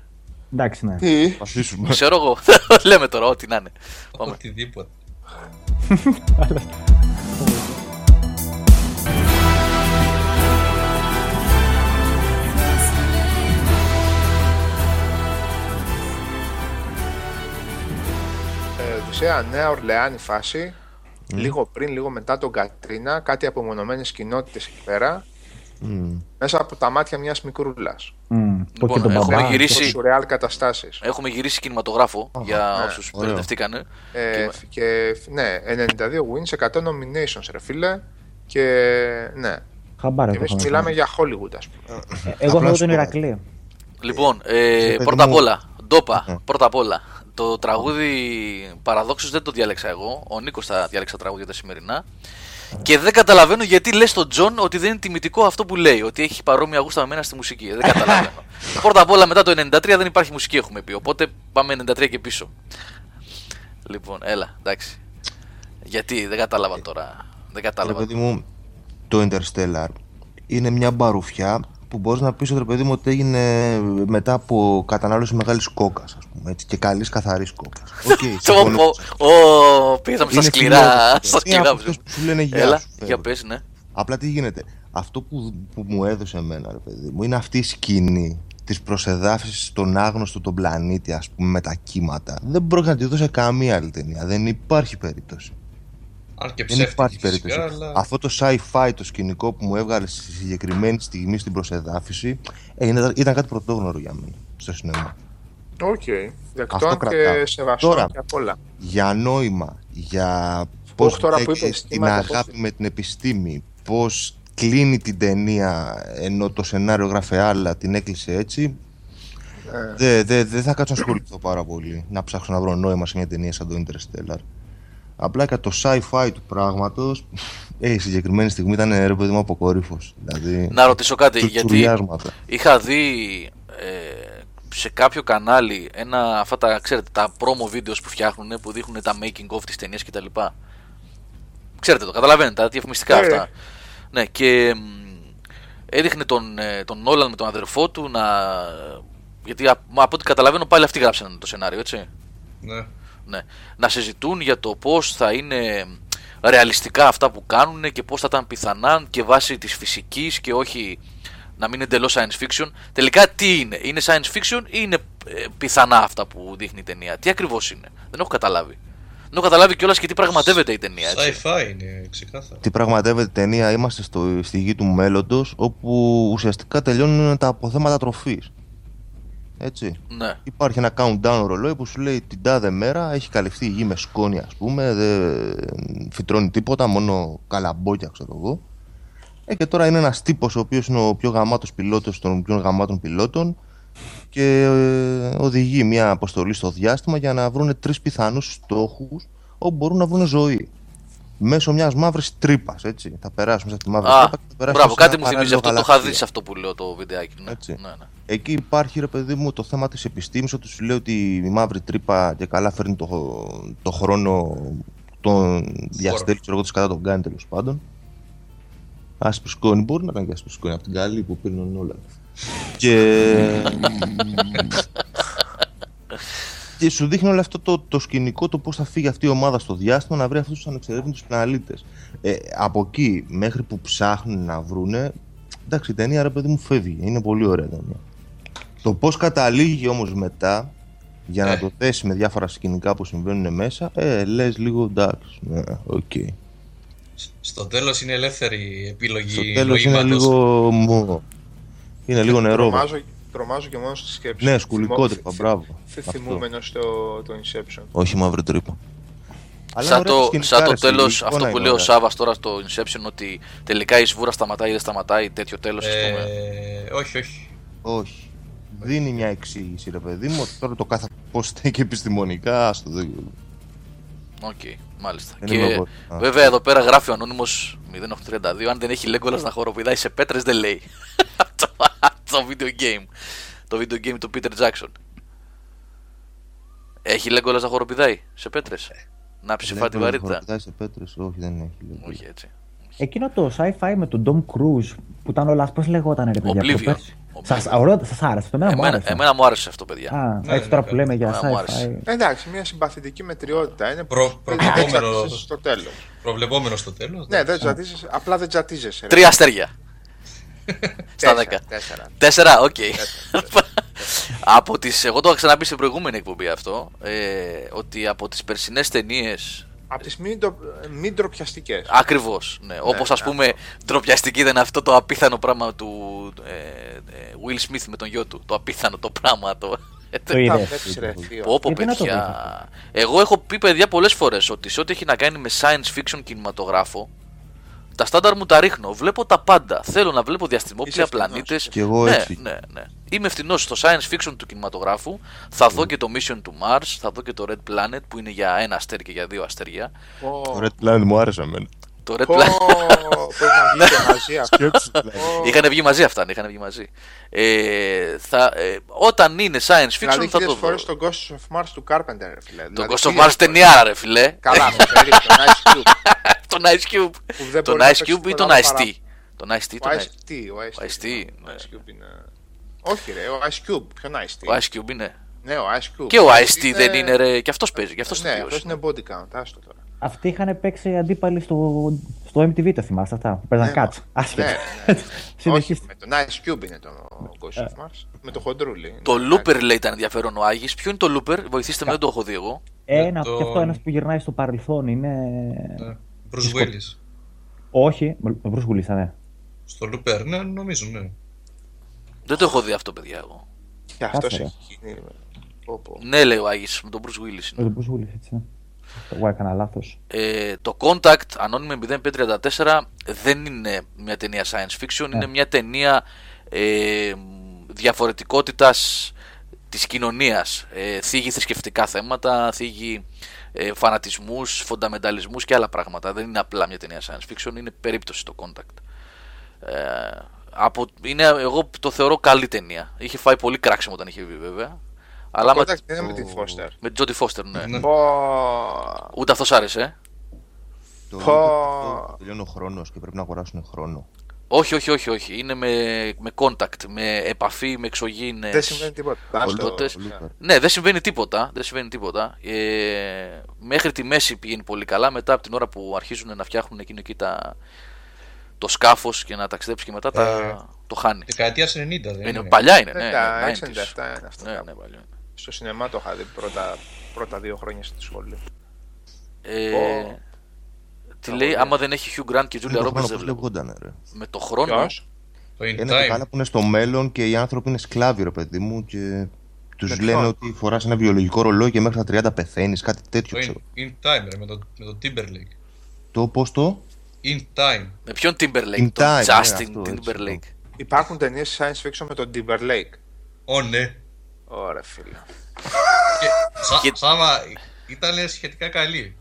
Εντάξει, ναι. Τι; Πασίσουμε. Ξέρω εγώ, (laughs) λέμε τώρα, ό,τι να είναι. Πάμε. Οτιδήποτε. Ε, Οδυσσέα, Νέα Ορλεάνη φάση. Λίγο πριν, λίγο μετά τον Κατρίνα, κάτι απομονωμένες κοινότητες εκεί πέρα. Μμμ. Μέσα από τα μάτια μιας μικρούλας. Μμ, Που Λοιπόν, και τον έχουμε μπαμπά. γυρίσει- Σε σουρεάλ καταστάσεις. Έχουμε γυρίσει κινηματογράφο για ναι, όσους ωραίο. μπερδευτήκανε. Ε, και ναι, 92 wins, 100 nominations, ρε φίλε. Και ναι, Χαμπάρα εμείς το είχαμε μιλάμε κάνει. για Hollywood, ας πούμε. Ε, Εγώ Απλά θα δω σου τον πω. Ηρακλή. Λοιπόν, ε, παιδί πρώτα απ' μου- όλα, ντόπα, Ναι. πρώτα απ' όλα. Το τραγούδι παραδόξως δεν το διάλεξα εγώ. Ο Νίκος θα διάλεξε τα τραγούδια τα σημερινά. Και δεν καταλαβαίνω γιατί λες στον Τζον ότι δεν είναι τιμητικό αυτό που λέει. Ότι έχει παρόμοια γούστα με μένα στη μουσική. Δεν (laughs) καταλαβαίνω. πρώτα απ' όλα μετά το 93 δεν υπάρχει μουσική έχουμε πει. Οπότε πάμε 93 και πίσω. Λοιπόν, έλα, εντάξει. Γιατί, δεν κατάλαβα τώρα. Δεν Ρε κατάλαβα. παιδί μου, το Interstellar είναι μια μπαρουφιά που μπορείς να πεις ότι ρε παιδί μου ότι έγινε μετά από κατανάλωση μεγάλης κόκας, ας πούμε έτσι, και καλής καθαρής κόκας. (laughs) Οκ, Το συμφωνώ. πω- Ω, πήγαμε στα Είναι σκληρά. φιλόσοφο. Στα Είναι σκληρά. από αυτές που σου λένε γεια Έλα, σου, για φεύγω. πες, ναι. Απλά τι γίνεται. Αυτό που, που μου έδωσε εμένα, ρε παιδί μου, είναι αυτή η σκηνή της προσεδάφισης στον άγνωστο τον πλανήτη, ας πούμε, με τα κύματα. Δεν πρόκειται να τη δώσει σε καμία άλλη ταινία. Δεν υπάρχει περίπτωση. Αν και Δεν ψεύτικη υπάρχει φυσικά, περίπτωση. αλλά... Αυτό το sci-fi το σκηνικό που μου έβγαλε στη συγκεκριμένη στιγμή στην προσεδάφιση ε, είναι- ήταν κάτι πρωτόγνωρο για μένα στο σινεμά. Οκ. Δεκτό Αυτό και κρατάω. σεβαστό Τώρα. και απ' όλα. Για νόημα, για πώς τώρα που μπλέκει είπες, την κύματα, πώς- αγάπη με την επιστήμη, πώς κλείνει την ταινία ενώ το σενάριο γράφε άλλα, την έκλεισε έτσι. Ε, Δεν δε, δε θα κάτσω να ασχοληθώ πάρα πολύ, να ψάξω να βρω νόημα σε μια ταινία σαν το Interstellar. Απλά και το sci-fi του πράγματος, ε, η συγκεκριμένη στιγμή ήταν ρε παιδί μου αποκορύφωση. Δηλαδή, Να ρωτήσω κάτι, του γιατί τσουριάσματα. είχα δει ε, σε κάποιο κανάλι ένα, αυτά τα, ξέρετε, τα promo videos που φτιάχνουν, που δείχνουν τα making of της ταινίας κτλ. Ξέρετε το, καταλαβαίνετε, τα διαφημιστικά Ναι, αυτά. Ναι, και μ, έδειχνε τον, ε, τον Νόλαν με τον αδερφό του να... Γιατί α- μα από ό,τι καταλαβαίνω πάλι αυτοί γράψαν το σενάριο, έτσι. Ναι. Ναι. Να συζητούν για το πώς θα είναι ρεαλιστικά αυτά που κάνουν και πώς θα ήταν πιθανά και βάσει της φυσικής και όχι να μην είναι εντελώς science fiction. Τελικά τι είναι, είναι science fiction ή είναι ε, πιθανά αυτά που δείχνει η ταινία; Τι ακριβώς είναι, δεν έχω καταλάβει. Δεν έχω καταλάβει κιόλας και τι πραγματεύεται η ταινία. Έτσι. Sci-fi είναι ξεκάθαρα. Τι πραγματεύεται η ταινία, είμαστε στο, στη γη του μέλλοντος, όπου ουσιαστικά τελειώνουν τα αποθέματα τροφής. Έτσι. Ναι. Υπάρχει ένα countdown ρολόι που σου λέει την τάδε μέρα έχει καλυφθεί η γη με σκόνη, ας πούμε, δεν φυτρώνει τίποτα, μόνο καλαμπόκια, ξέρω εγώ. Ε, και τώρα είναι ένας τύπος ο οποίος είναι ο πιο γαμάτος πιλότος των πιο γαμάτων πιλότων και ε, οδηγεί μια αποστολή στο διάστημα για να βρουν τρεις πιθανούς στόχους όπου μπορούν να βρουν ζωή. Μέσω μιας μαύρης τρύπας, έτσι. Θα περάσουν μέσα από τη μαύρη Α, τρύπα και θα περάσουν μπράβο, σε ένα κάτι μου θυμίζει παράλληλο αυτό. Το είχα γαλαξία. δει σε αυτό που λέω το βιντεάκι. Ναι, Έτσι. ναι, ναι. Εκεί υπάρχει ρε παιδί μου το θέμα της επιστήμης ότι σου λέει ότι η μαύρη τρύπα και καλά φέρνει το, το χρόνο τον διαστέλει ξέρω εγώ της κατά τον κάνει τέλος πάντων άσπρη σκόνη μπορεί να κάνει και άσπρη σκόνη από την καλή που πήρνουν όλα και (laughs) και σου δείχνει όλο αυτό το, το σκηνικό το πώς θα φύγει αυτή η ομάδα στο διάστημα να βρει αυτούς τους ανεξερεύνητους πλανήτες. Ε, από εκεί μέχρι που ψάχνουν να βρούνε εντάξει η ταινία ρε παιδί μου φεύγει. Είναι πολύ ωραία ταινία. Το πώς καταλήγει όμως μετά για να Ε. το θέσει με διάφορα σκηνικά που συμβαίνουν μέσα ε, λες λίγο εντάξει ναι, οκ. Στο τέλος είναι ελεύθερη επιλογή στο τέλος είναι νοήματος. λίγο μου είναι λίγο νερό Τρομάζω, τρομάζω και μόνο στη σκέψη. ναι Θυμώ- σκουληκότρυπα θυ- μπράβο θυ- Αυτό. Θυμούμενος το, το Inception. όχι μαύρη τρύπα Αλλά Σαν ωραία τα το, σκηνικά, σαν το ρε, τέλος, η εικόνα αυτό που είναι λέει ο ωραία. Σάβα τώρα στο Inception, ότι τελικά η σβούρα σταματάει ή δεν σταματάει, τέτοιο τέλος, ας πούμε. Ε, όχι, όχι. Όχι. Δίνει μια εξήγηση, ρε παιδί μου, ότι τώρα το κάθε πώς στέκει επιστημονικά, στο δει. Οκ, μάλιστα. Δεν και είμαι εγώ. Α. βέβαια εδώ πέρα γράφει ο Ανώνυμο 0832, αν δεν έχει Λέγκολα να χοροπηδάει σε πέτρες, δεν λέει. Το, (laughs) το video game. Το video game του Peter Jackson. Έχει Λέγκολα να χοροπηδάει; Σε πέτρες. Να ψηφά τη βαρύτητα. Χοροπηδάει σε πέτρες, όχι, δεν έχει. λέει. Όχι έτσι. Εκείνο το sci-fi με τον Tom Cruise που ήταν όλας, πώς λεγόταν ρε παιδιά. Oblivion. από πέρσι. Oblivion. Σας, ωραίο, σας άρεσε, το μένα μου Εμένα, άρεσε. εμένα μου άρεσε αυτό, παιδιά. Α, Ναι, έτσι ναι, τώρα ναι. που λέμε για Εμένα μου άρεσε. sci-fi. Εντάξει, μια συμπαθητική μετριότητα. Είναι Προ- δεν προβλεπόμενο. τζατίζεσαι στο τέλος. Προβλεπόμενος στο τέλος. Ναι, δεν τζατίζεσαι, απλά δεν τσατίζεσαι. ρε. Τρία αστέρια. Στα Τέσσερα, δέκα. Τέσσερα. Τέσσερα, οκ. από τις, εγώ το είχα ξαναπεί στην προηγούμενη εκπομπή αυτό, ε, ότι από τις περσινές ταινίε. Από τις μη, ντρο- μη ντροπιαστικές. Ακριβώς. Ναι. Όπως ας ναι, πούμε, ντροπιαστική ήταν αυτό το απίθανο πράγμα του ε, ε, Will Smith με τον γιο του. Το απίθανο το πράγμα. Το... Το Τα είδε. βλέπεις, ρε, θείο. Πω, πω, Γιατί να το παιδιά. Εγώ έχω πει παιδιά πολλές φορές ότι σε ό,τι έχει να κάνει με science fiction κινηματογράφο, τα στάνταρ μου τα ρίχνω. Βλέπω τα πάντα. Θέλω να βλέπω διαστημόπλια Είσαι ευθυνός. πλανήτες. Κι εγώ ναι, έτσι. ναι, ναι. Είμαι ευθυνό στο science fiction του κινηματογράφου. Θα δω και το Mission to Mars, θα δω και το Red Planet που είναι για ένα αστέρι και για δύο αστέρια. Πω, Το Red Planet μου άρεσε εμένα. Το Red πω, Planet. Πρέπει να Και μαζί αυτό. Σκέψου, δηλαδή. Είχαν βγει μαζί αυτά, ναι, είχαν βγει μαζί. Ε, θα, ε, όταν είναι science fiction Δηλαδή θα το χίλιες δω. φορές τον Ghost of Mars του Carpenter, ρε φίλε. Το Δηλαδή, Ghost of χίλιες Mars φορές. ταινιάρα, ρε φιλέ. Καλά, αυτό περίπου, τον Ice Cube. (laughs) τον Ice Cube. Που δεν Τον μπορεί να Ice παίξει Cube ή τίποτα τον άλλο Ice T; παρά- Τον Ice T, Ο τον Ice Ice T, ο Ice Ο Ice T, T. ναι. Ο Ice Cube είναι... Όχι ρε, ο Ice Cube. Ποιον Ice Ο T. Ice Cube είναι. Ναι, ο Ice Cube. Και ο Ice T δεν είναι, ρε. Και αυτός παίζει. Και αυτός Ναι, είναι αυτός είναι body count. Άστο τώρα. Αυτοί είχαν παίξει αντίπαλοι στο, στο MTV, το θυμάστε αυτά. Που παίζαν Ναι, κάτς. Άσχετα. Ναι, ναι. (laughs) Όχι, Συνεχίστε. με τον Ice Cube είναι το Ghost of Mars. Με το χοντρούλι. Το Ναι, Looper λέει ήταν ενδιαφέρον ο Άγης. Ποιο είναι το Looper, βοηθήστε με, δεν το έχω δει εγώ. Ένα, το- και αυτό ένας που γυρνάει στο παρελθόν είναι... Ναι. Bruce Willis. Όχι, ο Bruce Willis, ναι. Στο Looper, ναι, νομίζω, ναι. Δεν το έχω δει αυτό, παιδιά, εγώ. Και αυτός Κάτσε, ρε. έχει γίνει. Πω, πω. Ναι, λέει ο Άγης, με τον Bruce Willis. είναι. Ο Bruce Willis, έτσι, ναι. Εγώ έκανα λάθος. Ε, το Contact, ανώνυμη 0534, δεν είναι μια ταινία science fiction, είναι μια ταινία ε, διαφορετικότητας της κοινωνίας. Ε, θίγει θρησκευτικά θέματα, θίγει ε, φανατισμούς, φονταμενταλισμούς και άλλα πράγματα. Δεν είναι απλά μια ταινία science fiction, είναι περίπτωση το Contact. Ε, από, είναι, εγώ το θεωρώ καλή ταινία. Είχε φάει πολύ κράξιμο όταν είχε βγει βέβαια. Αλλά με, Contact είναι με την Foster. με Jodie Foster, ναι. Ναι. Πω. Ούτε αυτός άρεσε, ε. Το Πω. αυτό τελειώνει ο χρόνος και πρέπει να αγοράσουν χρόνο. Όχι, όχι, όχι, όχι. Είναι με, με contact, με επαφή, με εξωγήινες... Δεν συμβαίνει τίποτα. Άστο. Τότε- Looper. Ναι, δεν συμβαίνει τίποτα. Δεν συμβαίνει τίποτα. Ε, μέχρι τη μέση πηγαίνει πολύ καλά. Μετά από την ώρα που αρχίζουν να φτιάχνουν εκείνο εκεί τα, το σκάφος και να ταξιδέψει και μετά τα, Ε, το χάνει. Δεκαετία 90 δεν Είναι, είναι. παλιά είναι, ναι. Δεκα- ναι, 67 90s. είναι αυτό. Ναι, κάπου. ναι, παλιά είναι. Στο σινεμά το είχα δει πρώτα, πρώτα δύο χρόνια στη σχολή. Ε, Πω. τι λέει, άμα δεν έχει Hugh Grant και Julia Είναι το Roberts χρόνο δεν πώς βλέπω. λεγόταν, ρε. Με το χρόνο; Ποιος; Το In Είναι το Time. καλά που είναι στο μέλλον και οι άνθρωποι είναι σκλάβοι, ρε παιδί μου, και τους Με λένε ποιον; ότι φοράς ένα βιολογικό ρολόι και μέχρι τα 30 πεθαίνεις, κάτι Το τέτοιο In, ξέρω. in Time, ρε, με το, με το Timberlake. Το πώς το; In Time. Με ποιον Timberlake, In τον time, ναι, Justin αυτό, έτσι, Timberlake. Υπάρχουν ταινίες science fiction με τον Timberlake. Ω, ναι. Ωραία, φίλε. Και, σα, Και- Σάμα, ήταν σχετικά καλή.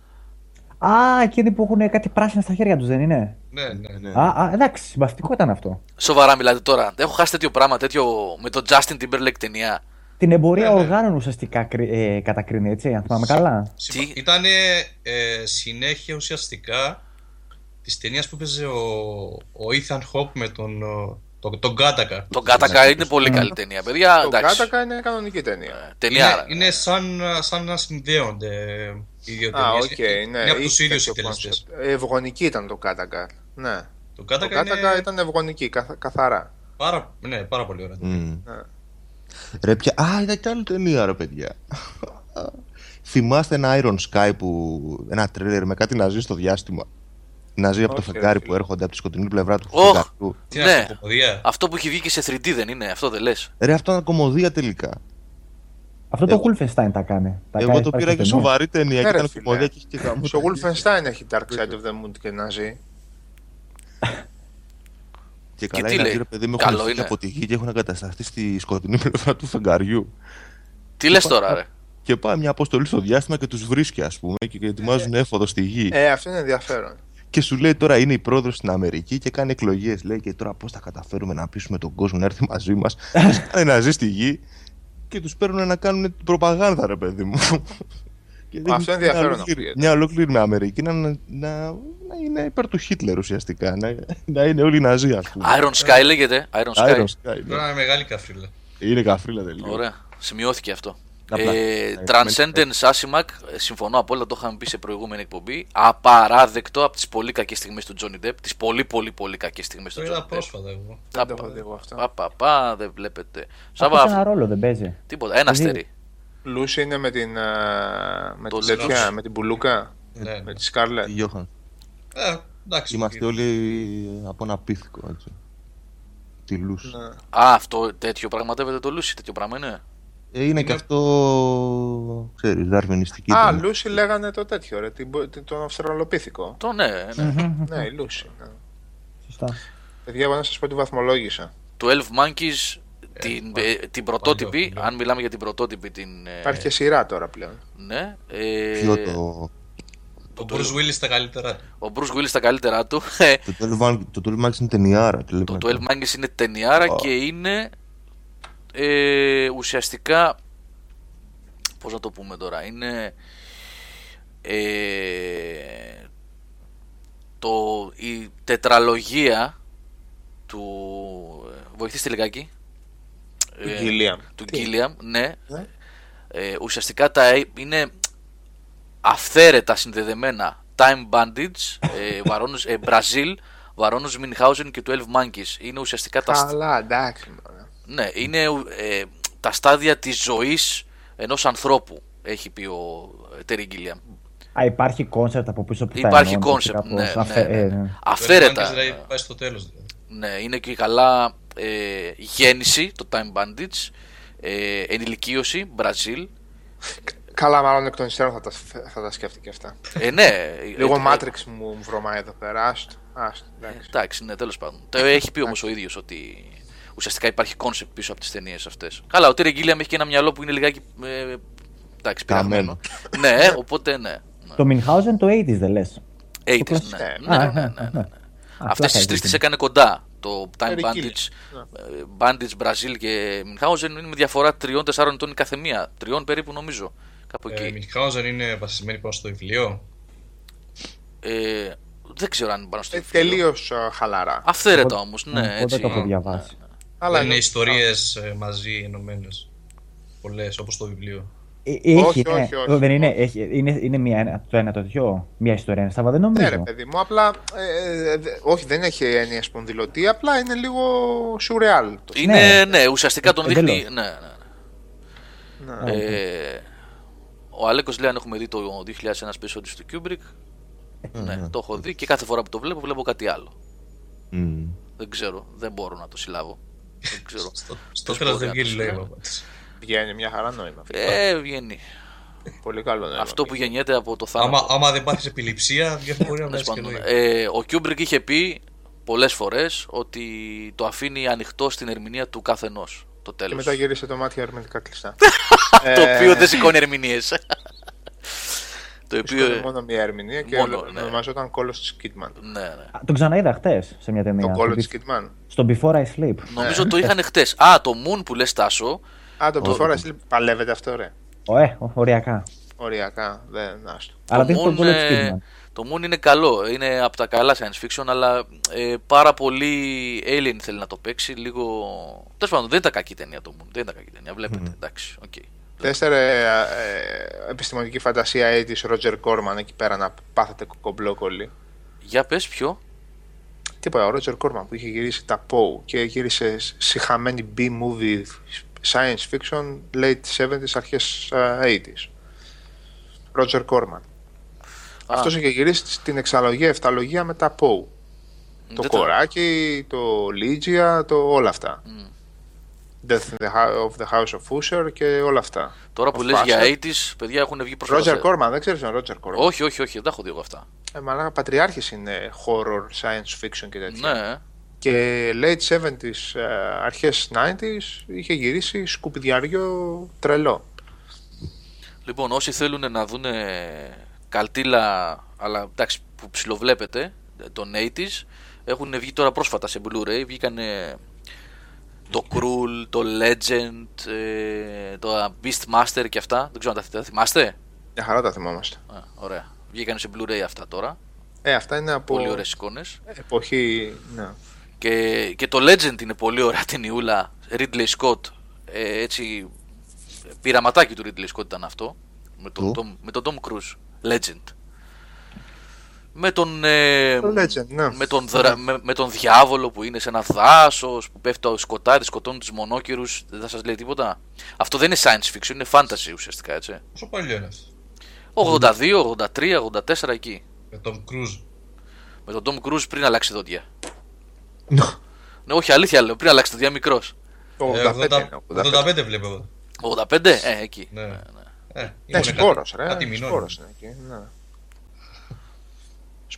Α, εκείνοι που έχουν κάτι πράσινα στα χέρια τους, δεν είναι; Ναι, ναι, ναι. Α, α, εντάξει, συμπαστικό ήταν αυτό. Σοβαρά μιλάτε τώρα. Έχω χάσει τέτοιο πράγμα, τέτοιο με τον Justin Timberlake ταινία. Την εμπορία Ναι, ναι. οργάνων ουσιαστικά κρι- ε, κατακρίνει, έτσι, αν θυμάμαι καλά. Τι; Ήταν ε, συνέχεια ουσιαστικά της ταινίας που έπαιζε ο, ο Ethan Hawke με τον, ο- τον, τον Γκάτακα. Τον Κάτακα είναι πολύ καλή ταινία, παιδιά. Το εντάξει. Gattaca είναι κανονική ταινία. Ταινία. Είναι, είναι σαν, σαν να συνδέονται οι δύο Α, ταινίες. οκ, ναι. Είναι από τους είχε ίδιους τέτοιο συντελεστέ. concept. Ευγονική ήταν το Gattaca. Ναι. Το Το Gattaca είναι Gattaca ήταν ευγονική, καθ- καθαρά. πάρα, ναι, πάρα πολύ ωραία. Μμ. Ναι. Ρε πια. Α, είδα κι άλλη ταινία, ρε παιδιά. (laughs) Θυμάστε ένα Iron Sky που. ένα τρέιλερ με κάτι ναζί στο διάστημα. Ναζί από το Όχι, ρε φεγγάρι φίλε. που έρχονται από τη σκοτεινή πλευρά του Οχ. φεγγαριού. Τι είναι Ναι. αυτό, κομμωδία; Αυτό που έχει βγει και σε 3D δεν είναι, αυτό δεν λες. Ρε, αυτό είναι κομμωδία τελικά. Αυτό το Εγώ- Wolfenstein τα κάνει. Τα Εγώ κάνει το πάει πήρα στο και ταινία. σοβαρή ταινία Ναι, και ρε, ήταν φίλε. κομμωδία και είχε και γάμο. Στο Wolfenstein έχει Dark Side of the Moon και Ναζί. Και καλά τι είναι λέει; αυτοί, ρε παιδί μου Καλό έχουν φύγει είναι. από τη γη και έχουν εγκατασταθεί στη σκοτεινή πλευρά του φεγγαριού. Τι λες τώρα, ρε; Και πάει μια αποστολή στο διάστημα και τους βρίσκει, ας πούμε, και ετοιμάζουν έφοδο στη γη. Ε, αυτό είναι ενδιαφέρον. Και σου λέει τώρα είναι η πρόεδρος στην Αμερική και κάνει εκλογές. Λέει και τώρα πώς θα καταφέρουμε να πείσουμε τον κόσμο να έρθει μαζί μας. Κάνε (laughs) να ζει στη γη και τους παίρνουν να κάνουν την προπαγάνδα, ρε παιδί μου. (laughs) Και δείχνουν Αυτό είναι μια ενδιαφέρον ολόκληρη- ακούγεται. Μια ολόκληρη με Αμερική να, να, να είναι υπέρ του Χίτλερ ουσιαστικά. Να, να είναι όλοι ναζί, ας πούμε. Iron Sky λέγεται. Iron Sky. Iron Sky, ναι. Τώρα είναι μεγάλη καφρίλα. Είναι καφρίλα τελείως. Ωραία. Σημειώθηκε αυτό. Απλά. Ε, Ε, Transcendence Asimac, ε, συμφωνώ απόλυτα, το είχαμε πει σε προηγούμενη εκπομπή. Απαράδεκτο από τις πολύ κακές στιγμές του Johnny Depp. Τις πολύ, πολύ, πολύ κακές στιγμές Το του είδα Johnny Depp. πρόσφατα εγώ. Δεν το έχω δει εγώ αυτό. Πα, πα, πα, δεν βλέπετε. Αυτό ένα Σάβα, ρόλο δεν παίζει. τίποτα. Ένα Δηλαδή- αστέρι. Λούση είναι με την, α, με Το την τέτοια, Λούση. με την Μπουλούκα, Ναι. με τη Σκάρλετ. Γιώχαν. Ε, εντάξει. Είμαστε όλοι από ένα πίθηκο, έτσι. Τη λούς. Ναι. Α, αυτό τέτοιο πραγματεύεται το Lucy, τέτοιο πράγμα είναι. Ε, είναι και Είναι- αυτό, ξέρεις, δαρβενιστική. Α, ήταν. Λούση λέγανε το τέτοιο, ρε, την, την- τον Αυστραλοπίθηκο. Το ναι, ναι. Ναι, η Λούση. Ναι. Σωστά. Παιδιά, εγώ να σας πω τη βαθμολόγησα. 12 Monkeys, την, πα- ε, την πρωτότυπη, παλιό, παλιό. αν μιλάμε για την πρωτότυπη την... ε, Υπάρχει και σειρά τώρα πλέον. Ναι. Ε, Ποιο το... Ο Bruce Willis στα καλύτερά του. Ο Bruce Willis στα καλύτερά του. Ε, Το 12 το 12 Monkeys είναι ταινιάρα. το Το 12 Monkeys είναι ταινιάρα και είναι ε, ουσιαστικά πώς να το πούμε τώρα είναι ε, το, η τετραλογία του βοηθήστε λιγάκι Του Gilliam. του Τι; Gilliam, ναι Ναι. ε, ουσιαστικά τα ε- είναι αυθαίρετα συνδεδεμένα Time Bandits, ε, Βαρόνους, ε, Brazil, Βαρόνους Μινχάουζεν και 12 Monkeys. Είναι ουσιαστικά τα, στ- Καλά, εντάξει. Μωρέ. ναι, είναι ε, τα στάδια της ζωής ενός ανθρώπου, έχει πει ο Terry Gilliam. Α, υπάρχει κόνσεπτ από πίσω που τα Υπάρχει ενώνει, κόνσεπτ, κάπως ναι, αφε- ναι, ε, ναι. ναι. Αυθαίρετα. Δηλαδή πάει στο τέλος. Δηλαδή. Ναι, είναι και καλά ε, γέννηση, το Time Bandits, ε, ενηλικίωση, Brazil. Καλά, μάλλον εκ των υστέρων θα τα, θα τα σκέφτηκε αυτά. Ε, ναι, Λίγο ε, Matrix μου μου βρωμάει εδώ πέρα. Άστο, άστο, εντάξει. Εντάξει, ναι, τέλος πάντων. Το έχει πει όμως ο ίδιος ότι ουσιαστικά υπάρχει κόνσεπτ πίσω από τις ταινίες αυτές. Καλά, ο Terry Gilliam έχει και ένα μυαλό που είναι λιγάκι. Ε, εντάξει, Καμένο. πειραγμένο. ναι, οπότε ναι. Το Μινχάουζεν το 80s δεν λες. 80's, κλασικό. ναι. Α, ναι, Α, ναι, ναι, ναι, ναι. ναι. Α, Αυτές πλάκα τι τρεις είχε. τι έκανε κοντά. Το Time Terry Bandits, Gilliam. ε, Bandits Brazil και Munchausen είναι με διαφορά τριών-τεσσάρων ετών η καθεμία. Τριών περίπου νομίζω. Κάπου Ε, εκεί. Μιχάουζεν είναι βασισμένη πάνω στο βιβλίο. Ε, δεν ξέρω αν πάνω στο Ε, βιβλίο. Τελείως χαλαρά. Αυθαίρετα όμως, ναι, Εγώ έτσι. δεν το έχω διαβάσει. Αλλά Δεν είναι είναι- ιστορίες μαζί ενωμένες. Πολλές, όπως το βιβλίο. Ε, Έχει, Όχι, ναι. όχι, όχι. Δεν είναι, έχει, είναι, είναι μία, ένα- το ένα το δυο. Μία ιστορία είναι Σάβα, δεν νομίζω. Ναι, ρε παιδί μου, απλά. ε, ε, δε- όχι, δεν έχει έννοια σπονδυλωτή, απλά είναι λίγο σουρεάλ. το Είναι, Ναι. ναι, ουσιαστικά τον Εντελώς. δείχνει. Ναι, ναι, ναι. Ναι. Ε, ο Αλέκος λέει αν έχουμε δει το 2001 Space Odyssey του Kubrick. ναι, το έχω δει και κάθε φορά που το βλέπω, βλέπω κάτι άλλο. Μμμ. Δεν ξέρω, δεν μπορώ να το συλλάβω. Δεν ξέρω. Στο, στο Πώς τέλο μπορεί δεν να το βγαίνει συλλάβω. νόημα. Βγαίνει μια χαρά νόημα. Ε, βγαίνει. Πολύ καλό νόημα. Αυτό που γεννιέται από το θάνατο. Άμα, άμα δεν πάθεις επιληψία, δεν μπορεί να Τέλος βγάλει και πάντων, νόημα. ε, ο Kubrick είχε πει πολλές φορές ότι το αφήνει ανοιχτό στην ερμηνεία του καθενός. Το Και τέλος. μετά γύρισε το μάτι ερμηνευτικά κλειστά. (laughs) το οποίο δεν σηκώνει ερμηνείες. Το οποίο... Σηκώνει μόνο μια ερμηνεία και Μόνο, όλο- ναι. ονομαζόταν κόλο τη Kidman. Ναι, ναι. Α, Τον ξαναείδα χτες σε μια ταινία. Τον κόλο στο της Be- Kidman. Στο Before I Sleep. Νομίζω το είχαν χτες. Α, το Moon που λες Τάσο. Α, το Before I Sleep παλεύεται αυτό, ρε. Ω, ε, ο- οριακά. Οριακά. Δεν, άστο. Αλλά το, δεν τον Moon, κόλλο της ε, Kidman. το Moon είναι καλό. Είναι από τα καλά science fiction, αλλά ε, πάρα πολύ Alien θέλει να το παίξει. Λίγο. Τέλος πάντων, δεν ήταν κακή ταινία το Moon. Δεν ήταν κακή ταινία. Βλέπετε. Εντάξει, οκ. Τέσσερε ε, επιστημονική φαντασία 80's Roger Corman εκεί πέρα να πάθετε κομπλόκολλη. Για πες ποιο. Τίποτα, ο Roger Corman που είχε γυρίσει τα Poe και γύρισε συχαμένη B-movie science fiction late 70s, αρχές ε, 80s. Roger Corman. Αυτός είχε γυρίσει την εξαλογία, εφταλογία με τα Poe. Το Δεν κοράκι, το Lygia, το όλα αυτά. Death in the Hou- of the House of Usher και όλα αυτά. Τώρα που Ο λες για Fawcett. 80s, παιδιά έχουν βγει προσφάτως. Roger Corman, δεν ξέρεις τον Roger Corman; Όχι, όχι, όχι, δεν τα έχω δει εγώ αυτά. Ε, μαλάκα, πατριάρχης είναι horror, science fiction και τέτοια. Ναι, Και late 70s, ε, αρχές 90s είχε γυρίσει σκουπιδιάριο τρελό. Λοιπόν, όσοι θέλουν να δουν καλτήλα, αλλά εντάξει, που ψιλοβλέπετε, ε, των 80s, έχουν βγει τώρα πρόσφατα σε Blu-ray. Βγήκανε το Cruel, το Legend, ε, το Beastmaster και αυτά. Δεν ξέρω αν τα θυ- τα θυμάστε; Μια χαρά τα θυμόμαστε. Α, ωραία. Βγήκανε σε Blu-ray αυτά τώρα. Ε, αυτά είναι από Πολύ ωραίες εικόνες. εποχή... Ναι. Και, και το Legend είναι πολύ ωραία (laughs) ταινιούλα. Ridley Scott. Ε, έτσι, πειραματάκι του Ridley Scott ήταν αυτό. Με τον, Του; Tom, με τον Tom Cruise. Legend. Με τον, ε, Το Legend, ναι. με, τον δρα- με, με τον διάβολο που είναι σε ένα δάσος που πέφτει το σκοτάδι, σκοτώνει τους μονόκυρους. Δεν θα σας λέει τίποτα. Αυτό δεν είναι science fiction, είναι fantasy ουσιαστικά, έτσι. Πόσο παλιό είναι αυτό; 82, 83, 84 εκεί. Με τον Κρούζ. Με τον Tom Cruise πριν αλλάξει δόντια. ναι, όχι αλήθεια λέω, πριν αλλάξει δόντια μικρός. Το 85 είναι. 85. 85 βλέπω εγώ. 85, ε, εκεί. Ναι. Ε, Ναι, ήμουν σπόρος, κάτι- ρε. Κάτι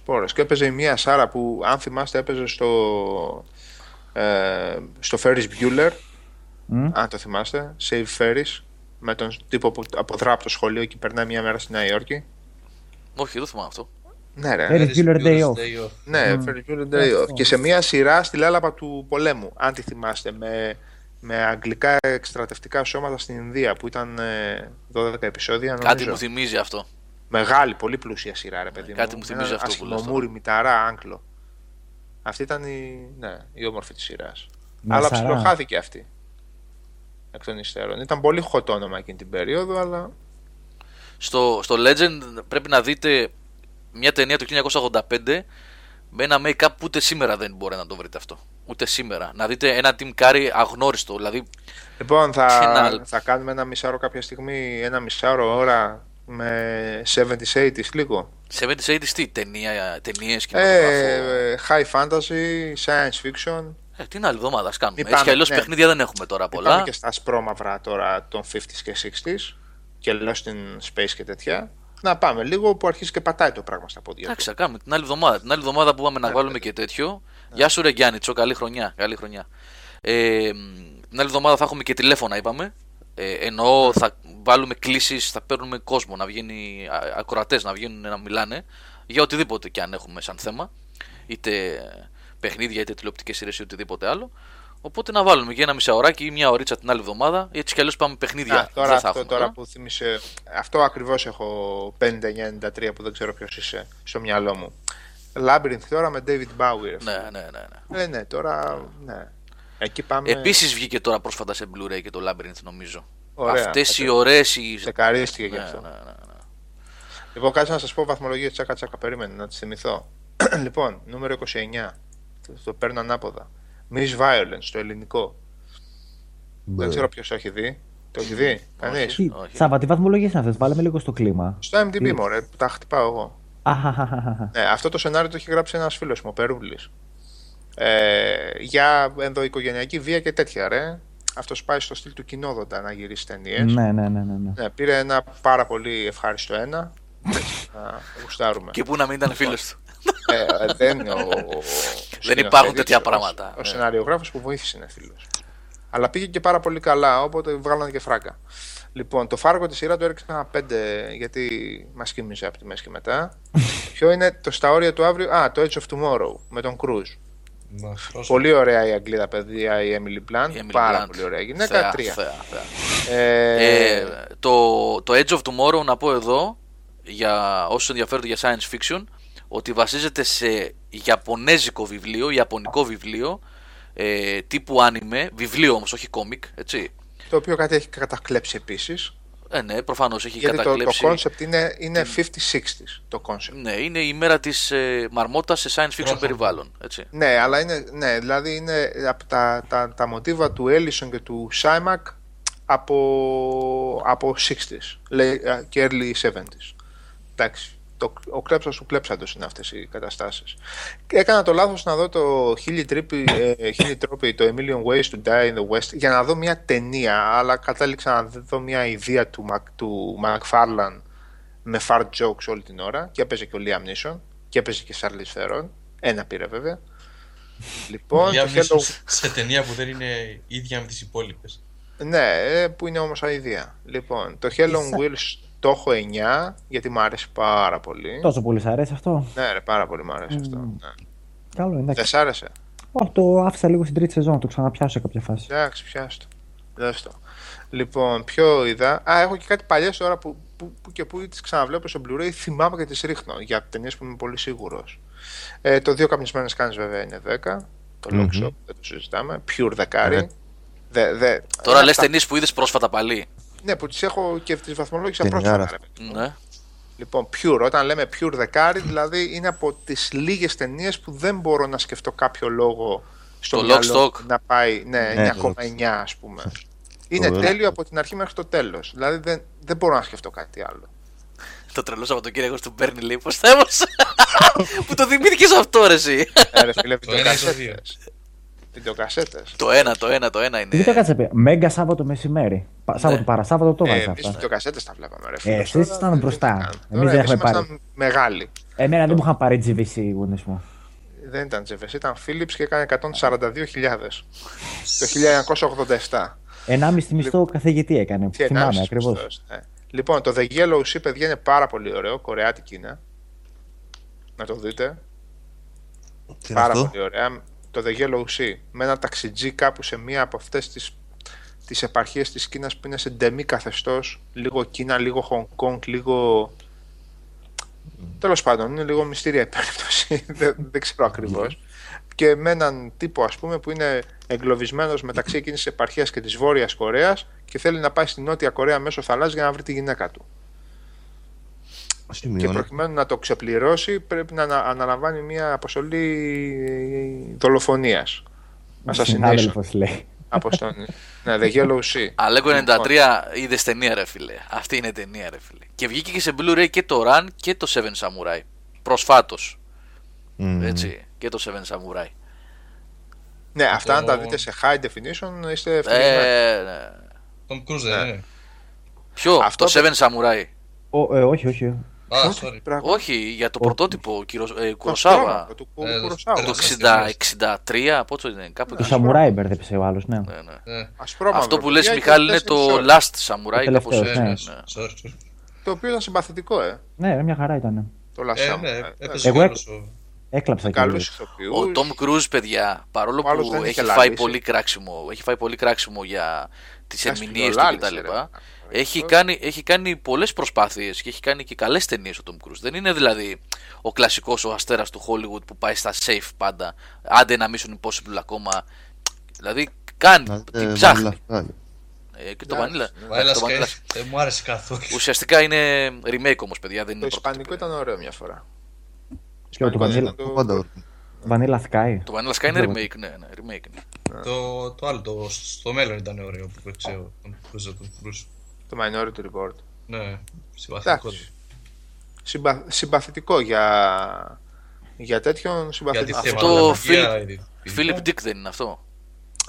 μηνών. Σπόρος είναι εκεί. Ναι. Σπόρος. Και έπαιζε η μία Σάρα που, αν θυμάστε, έπαιζε στο, ε, στο Ferris Bueller. Μμ. Αν το θυμάστε. Save Ferris. Με τον τύπο που αποδρά από το σχολείο και περνάει μία μέρα στη Νέα Υόρκη. Όχι, δεν θυμάμαι αυτό. Ναι, ρε. Ferris Bueller Day Off. Day off. Ναι, Mm. Ferris Bueller Day Off. Και σε μια σειρά στη λάλαπα του πολέμου, αν τη θυμάστε, με, με αγγλικά εκστρατευτικά σώματα στην Ινδία που ήταν ε, 12 επεισόδια. Νομίζω. Κάτι μου θυμίζει αυτό. Μεγάλη, πολύ πλούσια σειρά, ρε παιδί κάτι μου. μου θυμίζει Ένα αυτό που λες ασχημομούρι, μηταρά, άγκλο. Αυτή ήταν η, ναι, η όμορφη της σειράς. Μια Αλλά σαρά. ψιλοχάθηκε αυτή. Εκ των υστέρων. Ήταν πολύ hot όνομα εκείνη την περίοδο, αλλά. Στο, στο Legend πρέπει να δείτε μια ταινία του 1985 με ένα make-up που ούτε σήμερα δεν μπορεί να το βρείτε αυτό. Ούτε σήμερα. Να δείτε ένα Tim Curry αγνώριστο. Δηλαδή, Λοιπόν, θα, Ένα- θα κάνουμε ένα μισάωρο κάποια στιγμή, ένα μισάωρο ώρα με 70s, 80s λίγο. 70s 80s τι, ταινία, ταινίες, κινηματογράφο. Ε, high fantasy, science fiction. Ε, την άλλη εβδομάδα ας κάνουμε. Μην Έτσι κι πάμε, αλλιώς ναι. παιχνίδια δεν έχουμε τώρα Πολλά. πολλά. Πάμε και στα ασπρόμαυρα τώρα των 50s και 60s και λέω στην space και τέτοια. Να πάμε λίγο που αρχίζει και πατάει το πράγμα στα πόδια. του. Εντάξει, θα κάνουμε την άλλη εβδομάδα. Την άλλη εβδομάδα που πάμε να βάλουμε και τέτοιο. Γεια σου, ρε Γιάννη, τσο, καλή χρονιά. Καλή χρονιά. Ε, μ, την άλλη εβδομάδα θα έχουμε και τηλέφωνα, είπαμε. Ε, εννοώ θα βάλουμε κλήσεις, θα παίρνουμε κόσμο να βγαίνει, ακροατές να βγαίνουν να μιλάνε για οτιδήποτε και αν έχουμε σαν θέμα. Είτε παιχνίδια, είτε τηλεοπτικές σειρές ή οτιδήποτε άλλο. Οπότε να βάλουμε και ένα μισάωράκι ή μια ωρίτσα την άλλη εβδομάδα. Έτσι κι αλλιώς πάμε παιχνίδια. Α, τώρα δεν θα αυτό έχουμε τώρα που θύμισε. Αυτό ακριβώς έχω 59-93 που δεν ξέρω ποιος είσαι στο μυαλό μου. Labyrinth τώρα με David Bowie. ρε Ναι, ναι, ναι. ναι. Ε, ναι, τώρα. Ναι. Εκεί πάμε. Επίσης βγήκε τώρα πρόσφατα σε Blu-ray και το Labyrinth νομίζω. Ωραία. Αυτές οι ωραίες. Οι... Ξεκαρίστηκε γι' Ναι, αυτό. ναι, ναι, ναι. Λοιπόν, κάτσε να σας πω βαθμολογίες τσάκα τσάκα. Περίμενε να τις θυμηθώ. (clears throat) λοιπόν, νούμερο 29. Το, το παίρνω ανάποδα. Miss Violence, το ελληνικό. Δεν ξέρω ποιος το έχει δει. Το έχει δει, κανείς; Όχι. Τι, Σάβα, τι βαθμολογίες είναι αυτέ, βάλε με λίγο στο κλίμα. Στο MDB, μωρέ, που τα χτυπάω εγώ. Αχαχαχαχα. Ναι, αυτό το σενάριο το έχει γράψει ένας φίλος μου, ο Περούλης. Ε, για ενδοοικογενειακή βία και τέτοια, ρε. Αυτός πάει στο στυλ του κοινόδοντα να γυρίσει ταινίες. Ναι, ναι, ναι, ναι. ναι. Ναι, πήρε ένα πάρα πολύ ευχάριστο ένα. Να γουστάρουμε. Και πού να μην ήταν φίλος του. Ε, δεν είναι ο, ο Δεν υπάρχουν τέτοια ο- πράγματα. Ο, Ναι. σεναριογράφος που βοήθησε είναι φίλος. Αλλά πήγε και πάρα πολύ καλά, οπότε βγάλανε και φράγκα. Λοιπόν, το φάρκο της σειρά το έριξε ένα 5 γιατί μας κοίμιζε από τη μέση και μετά. (laughs) Ποιο είναι το στα όρια του αύριο. Α, το Edge of Tomorrow με τον Cruz. Να, πρόσεχε. Πολύ ωραία η Αγγλίδα παιδιά, η Emily Blunt. Η Emily πάρα Blunt. πολύ ωραία γυναίκα. Θεά, τρία. θεά, θεά. Ε, Ε, το, το Edge of Tomorrow να πω εδώ για όσους ενδιαφέρονται για science fiction ότι βασίζεται σε Ιαπωνέζικο βιβλίο, Ιαπωνικό βιβλίο ε, τύπου anime, βιβλίο όμως όχι κόμικ, έτσι. το οποίο κάτι έχει κατακλέψει επίσης. Ε, ναι, προφανώς έχει Γιατί το, το κατακλέψει. concept είναι, είναι 50-60s το concept. Ναι, είναι η μέρα της ε, μαρμότας σε science fiction Προφανώς. περιβάλλον, έτσι. Ναι, αλλά είναι, ναι, δηλαδή είναι από τα, τα, τα μοτίβα του Ellison και του Σάιμακ από, από 60s λέει, α, και early 70s. Εντάξει, το, ο κλέψας του κλέψαντος είναι αυτές οι καταστάσεις. Και έκανα το λάθος να δω το Χίλι Τρίπι, ε, Χίλι Τρόπι, το A Million Ways to Die in the West για να δω μια ταινία, αλλά κατάληξα να δω μια ιδέα του, Mac, του McFarlane με fart jokes όλη την ώρα και έπαιζε και ο Liam Neeson και έπαιζε και Charlize Theron. Ένα πήρε βέβαια. (laughs) Λοιπόν, Για το μια Hello... σε- σε ταινία που δεν είναι ίδια με τις υπόλοιπες. Ναι, ε, που είναι όμως αηδία. Λοιπόν, το Hello on Wheels το έχω 9, γιατί μου άρεσε πάρα πολύ. Τόσο πολύ σ' αρέσει αυτό; Ναι, ρε, πάρα πολύ μου άρεσε αυτό. Ναι. Καλό, Δεν εντάξει. σ' άρεσε; Όχι, το άφησα λίγο στην τρίτη σεζόν, να το ξαναπιάσω σε κάποια φάση. Εντάξει, πιάστο. Δες το. Λοιπόν, ποιο είδα; Α, έχω και κάτι παλιές τώρα που, που, που και που τις ξαναβλέπω στο Blu-ray. Θυμάμαι και τις ρίχνω για ταινίες που είμαι πολύ σίγουρος. Ε, το δύο καπνισμένες κάνεις βέβαια είναι 10. Το Lock Shop δεν το συζητάμε. Pure δεκάρι. Ε. Δε, δε, Τώρα είναι λες αυτά- ταινίες που είδες πρόσφατα πάλι. Ναι, που τις έχω και τις βαθμολόγησα Ταινιάρα. πρόσφατα. ρε παιδί μου. Ναι. Λοιπόν, pure, όταν λέμε pure δεκάρι, δηλαδή είναι από τις λίγες ταινίες που δεν μπορώ να σκεφτώ κάποιο λόγο στο Το μυαλό Lock, μου Stock. να πάει ναι, Ναι, 9,9 ας πούμε. Είναι Ωραία. τέλειο από την αρχή μέχρι το τέλος. Δηλαδή δεν, δεν μπορώ να σκεφτώ κάτι άλλο. Το τρελός Σαββατοκύριακο του παίρνει λέει πως θέμος (laughs) Που το θυμήθηκες αυτό ρε εσύ Ε, ρε φίλε, Το ένα ή το δύο. βιντεοκασέτες. Βιντεοκασέτες. Το ένα, το ένα, το ένα Τι είναι το κάτσε πει. Μέγκα Σάββατο μεσημέρι. Πα- Σάββατο παρασάββατο το Ε, βάζει εμείς αυτά. βιντεοκασέτες τα βλέπαμε ρε Ε, φίλε. εσείς Τώρα ήσασταν δεν μπροστά. κάνουμε. Εμείς Τώρα, δεν εμείς έχουμε πάρει. ήμασταν μεγάλοι. Εμένα δεν μου είχαν πάρει GVC γονείς μου. Δεν ήταν Τζεβες, ήταν Philips και έκανε 142.000 το 1987. 1,5 μισθό καθηγητή έκανε. Τι Θυμάμαι ενάμιση ακριβώς. μισθός, ναι. Λοιπόν, το The Yellow Sea, παιδιά, είναι πάρα πολύ ωραίο. Κορεάτικη είναι. Να το δείτε. Τι είναι πάρα αυτό; πολύ ωραία. Το The Yellow Sea. Με ένα ταξιτζί κάπου σε μία από αυτές τις, τις επαρχίες της Κίνας που είναι σε ντεμή καθεστώς. Λίγο Κίνα, λίγο Hong Kong, λίγο... Τέλος πάντων, είναι λίγο μυστήρια η περίπτωση. (laughs) δεν, δεν ξέρω ακριβώς. Και με έναν τύπο, ας πούμε, που είναι εγκλωβισμένος μεταξύ εκείνης της επαρχίας και της Βόρειας Κορέας και θέλει να πάει στη Νότια Κορέα μέσω θαλάσσης για να βρει τη γυναίκα του. Και Σημειώνω. προκειμένου να το ξεπληρώσει πρέπει να ανα- αναλαμβάνει μια αποστολή δολοφονίας. Assassination. Συνάδελφος λέει. Αποστολή. ναι, The Yellow Sea. Αλέκο Λοιπόν, 93 είδες ταινία, ρε φίλε. Αυτή είναι ταινία, ρε φίλε. Και βγήκε και σε Blu-ray και το Run και το Seven Samurai. Προσφάτως. Μμμ. Έτσι. Και το Seven Samurai. Ναι, αυτά αν τα Το- δείτε σε high definition είστε ευτυχισμένοι. Ε, ναι. Τον Cruise δεν είναι. Ποιο, Αυτό το το- Seven Samurai. Ο, ε, όχι, όχι. Α, Πρώτο sorry. πράγμα. Όχι, για το Ο- πρωτότυπο κύριος ε, Το Κουροσάβα. στρώμα του Κου- Ε, το- Κουροσάβα. Το Ναι, 60, ναι. 63, πόσο είναι, κάπου Το εκεί. Σαμουράι μπέρδεψε ο άλλος, ναι. Ναι, ναι. Ε, Ασπρόμαυρο, Αυτό που παιδιά, λες και Μιχάλη είναι τέσσερις το ώρες. Last Samurai, Το κάπως τελευταίο, έτσι. ναι. ναι. sorry, sorry. Το οποίο ήταν συμπαθητικό, ε. Ναι, ρε, μια χαρά ήταν. Το Last Ε, Samurai. ναι, Ε, έπαιζε Εγώ και έκ- όλος ο- Έκλαψα Καλούς κιόλας. ηθοποιούς. Ο Tom Cruise, παιδιά, παρόλο Ο άλλος που δεν έχει είχε φάει λαλήσει. πολύ κράξιμο, έχει φάει πολύ κράξιμο για τις Κάτι ερμηνείες του φιλολάλησε, κτλ. Ρε. Έχει κάνει, έχει κάνει πολλές προσπάθειες και έχει κάνει και καλές ταινίες ο Tom Cruise. Δεν είναι δηλαδή ο κλασικός ο αστέρας του Hollywood που πάει στα safe πάντα. Άντε ένα Mission Impossible ακόμα. Δηλαδή κάνει, Να την δείτε ψάχνει. Vanilla Sky. Ε, και το Εντάξει, Vanilla. ναι. Βάιλα το Sky Vanilla. δεν μου άρεσε καθόλου. Ουσιαστικά είναι remake όμως παιδιά, δεν Το είναι Ισπανικό πρωτότυπο. ήταν ωραίο μια φορά. Ποιο, το Ισπανικό Vanilla- ήταν Το πάντα Vanilla Sky. Το Vanilla Sky είναι remake, ναι, ναι, remake είναι. Το, το άλλο, το, στο μέλλον ήταν ωραίο που παίξε ο τον Cruise. Τον Cruise. Το Minority Report. Ναι, συμπαθητικό. Εντάξει. Συμπα... Συμπαθητικό για... Για τέτοιον Γιατί συμπαθητικό. Αυτό θεματολογία Philip- ειδικά. Philip Dick δεν είναι αυτό.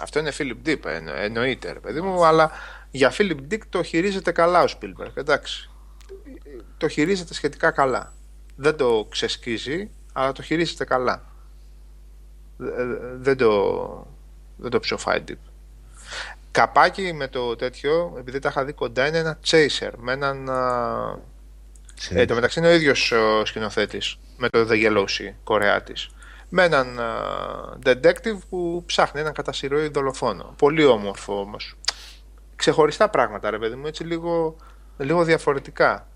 Αυτό είναι Philip Dick, εννο, εννοείται, ρε παιδί μου, αλλά για Philip Dick το χειρίζεται καλά ο Spielberg, εντάξει. Το χειρίζεται σχετικά καλά. Δεν το ξεσκίζει, αλλά το χειρίζεται καλά. Ε, Δεν το, δεν το ψοφάει Deep. Καπάκι με το τέτοιο, επειδή τα είχα δει κοντά, είναι ένα chaser με έναν... α, Ε, το μεταξύ είναι ο ίδιος ο σκηνοθέτης με το The Yellow Sea, Κορεάτης. Με έναν α, detective που ψάχνει έναν κατά συρροή δολοφόνο. Πολύ όμορφο όμως. Ξεχωριστά πράγματα ρε παιδί μου, έτσι λίγο, λίγο διαφορετικά.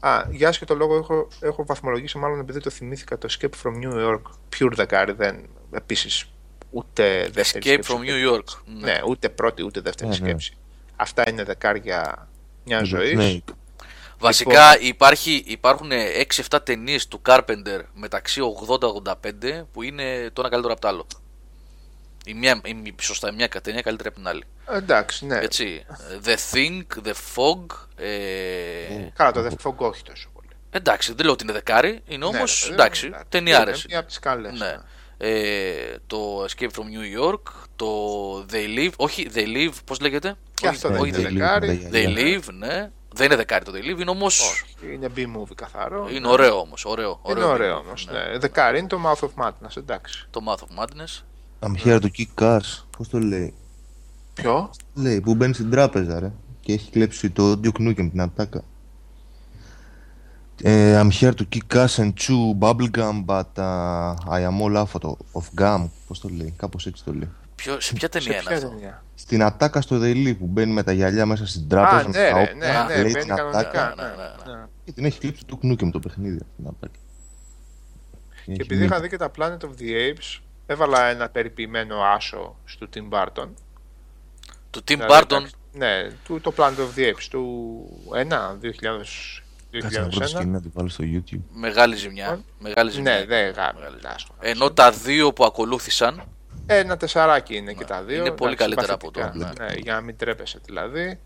Α, για άσχετο λόγο έχω, έχω βαθμολογήσει μάλλον επειδή το θυμήθηκα το Escape from New York. Pure δεκάρι, δεν επίσης ούτε δεύτερη Escape σκέψη, from ούτε New τρίτη. York. Ναι, ούτε πρώτη ούτε δεύτερη Ναι, ναι. σκέψη. Αυτά είναι δεκάρια μια Το ζωής. Snake. Βασικά υπάρχει, υπάρχουν 6-7 ταινίες του Carpenter μεταξύ 80-85 που είναι το ένα καλύτερο από το άλλο. Η μία, η, σωστά, η μια ταινία καλύτερη από την άλλη. Εντάξει, ναι. Έτσι. The Thing, The Fog. Ε, Καλά, το The Fog όχι τόσο πολύ. εντάξει, δεν λέω ότι είναι δεκάρι, είναι Ναι, όμως ρε παιδί μου, εντάξει, εντάξει. ταινιάρες. Είναι μία από τις καλές. Ναι. Ε, το Escape from New York, το They Live, όχι They Live, πώς λέγεται; Και όχι, αυτό δεν όχι είναι They, είναι δεκάρι. They They Live, ναι. Δεν είναι δεκάρι το They Live, είναι όμως... Όχι, είναι B-movie καθαρό. Είναι ωραίο όμως, ωραίο. Είναι ωραίο όμως. Ναι. Δεκάρι είναι το Mouth of Madness, εντάξει. Το Mouth of Madness. I'm here to kick cars. Πώς το λέει; Ποιο; Λέει που μπαίνει στην τράπεζα ρε και έχει κλέψει το Duke Nukem την ατάκα. Ε, I'm here to kick ass and chew bubblegum but uh, I am all out of, of gum. Πώς το λέει, κάπως έτσι το λέει. Ποιο, σε ποια Σε ταινία είναι ποια αυτό; ταινία; Στην ατάκα στο Daily που μπαίνει με τα γυαλιά μέσα στην τράπεζα. Α, με ναι, τα ρε, όπλα, ναι, ναι, λέει μπαίνει την ατάκα κανονικά. ναι, ναι, ναι, ναι. Και την έχει κλείψει το Duke Nukem το παιχνίδι αυτή την ατάκα. Και επειδή είχα δει και τα Planet of the Apes, έβαλα ένα περιποιημένο άσο στο Tim Burton. Του Tim Δηλαδή, Burton; εντάξει, Ναι, του, το Planet of the Apes του 1, 2000, Κάτσε να βρω τη 2001. σκηνή να τη βάλω στο YouTube. Μεγάλη ζημιά. Μεγάλη ζημιά. Ναι, δεν γάμει. Μεγάλη άσχο. Ενώ τα δύο που ακολούθησαν Ένα τεσσαράκι είναι και τα δύο. είναι πολύ εντάξει, καλύτερα από συμπαθητικά. το- Ναι, για να μην τρέπεσαι δηλαδή.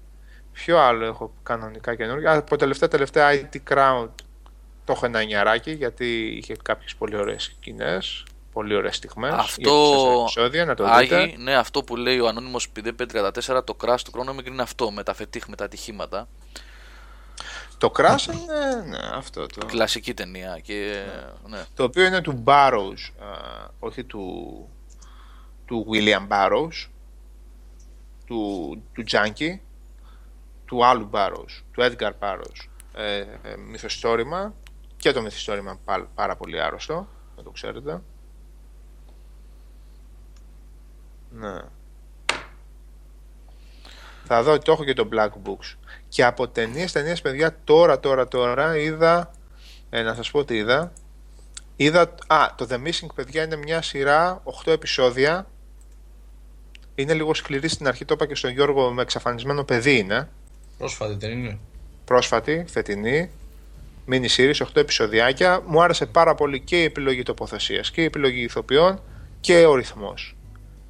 Ποιο άλλο έχω κανονικά καινούργια; Από τελευταία τελευταία IT Crowd το έχω ένα εννιαράκι γιατί είχε κάποιες πολύ ωραίες σκηνές. Πολύ ωραίες στιγμές. Αυτό. Για τις τέσσερα επεισόδια, να το δείτε. Άγι, ναι, αυτό που λέει ο ανώνυμος 534, το crash του Chrono είναι αυτό, με τα φετίχ, με τα ατυχήματα. Το Crash είναι ναι, αυτό το. Κλασική ταινία. Και, ναι. Το οποίο είναι του Barrows, α, όχι του, του William Barrows, του, του Junkie. του άλλου Barrows, του Edgar Barrows, ε, ε, μυθιστόρημα και το μυθιστόρημα πα- πάρα πολύ άρρωστο, να το ξέρετε. Ναι. Θα δω ότι το έχω και το Black Books. Και από ταινίες, ταινίες παιδιά, τώρα, τώρα, τώρα, είδα, ε, να σας πω τι είδα. Είδα, α, το The Missing, παιδιά, είναι μια σειρά, 8 επεισόδια. Είναι λίγο σκληρή στην αρχή, το είπα και στον Γιώργο, με εξαφανισμένο παιδί είναι. Πρόσφατη δεν είναι. Πρόσφατη, φετινή. Mini series, 8 επεισοδιάκια. Μου άρεσε πάρα πολύ και η επιλογή τοποθεσίας και η επιλογή ηθοποιών και ο ρυθμός.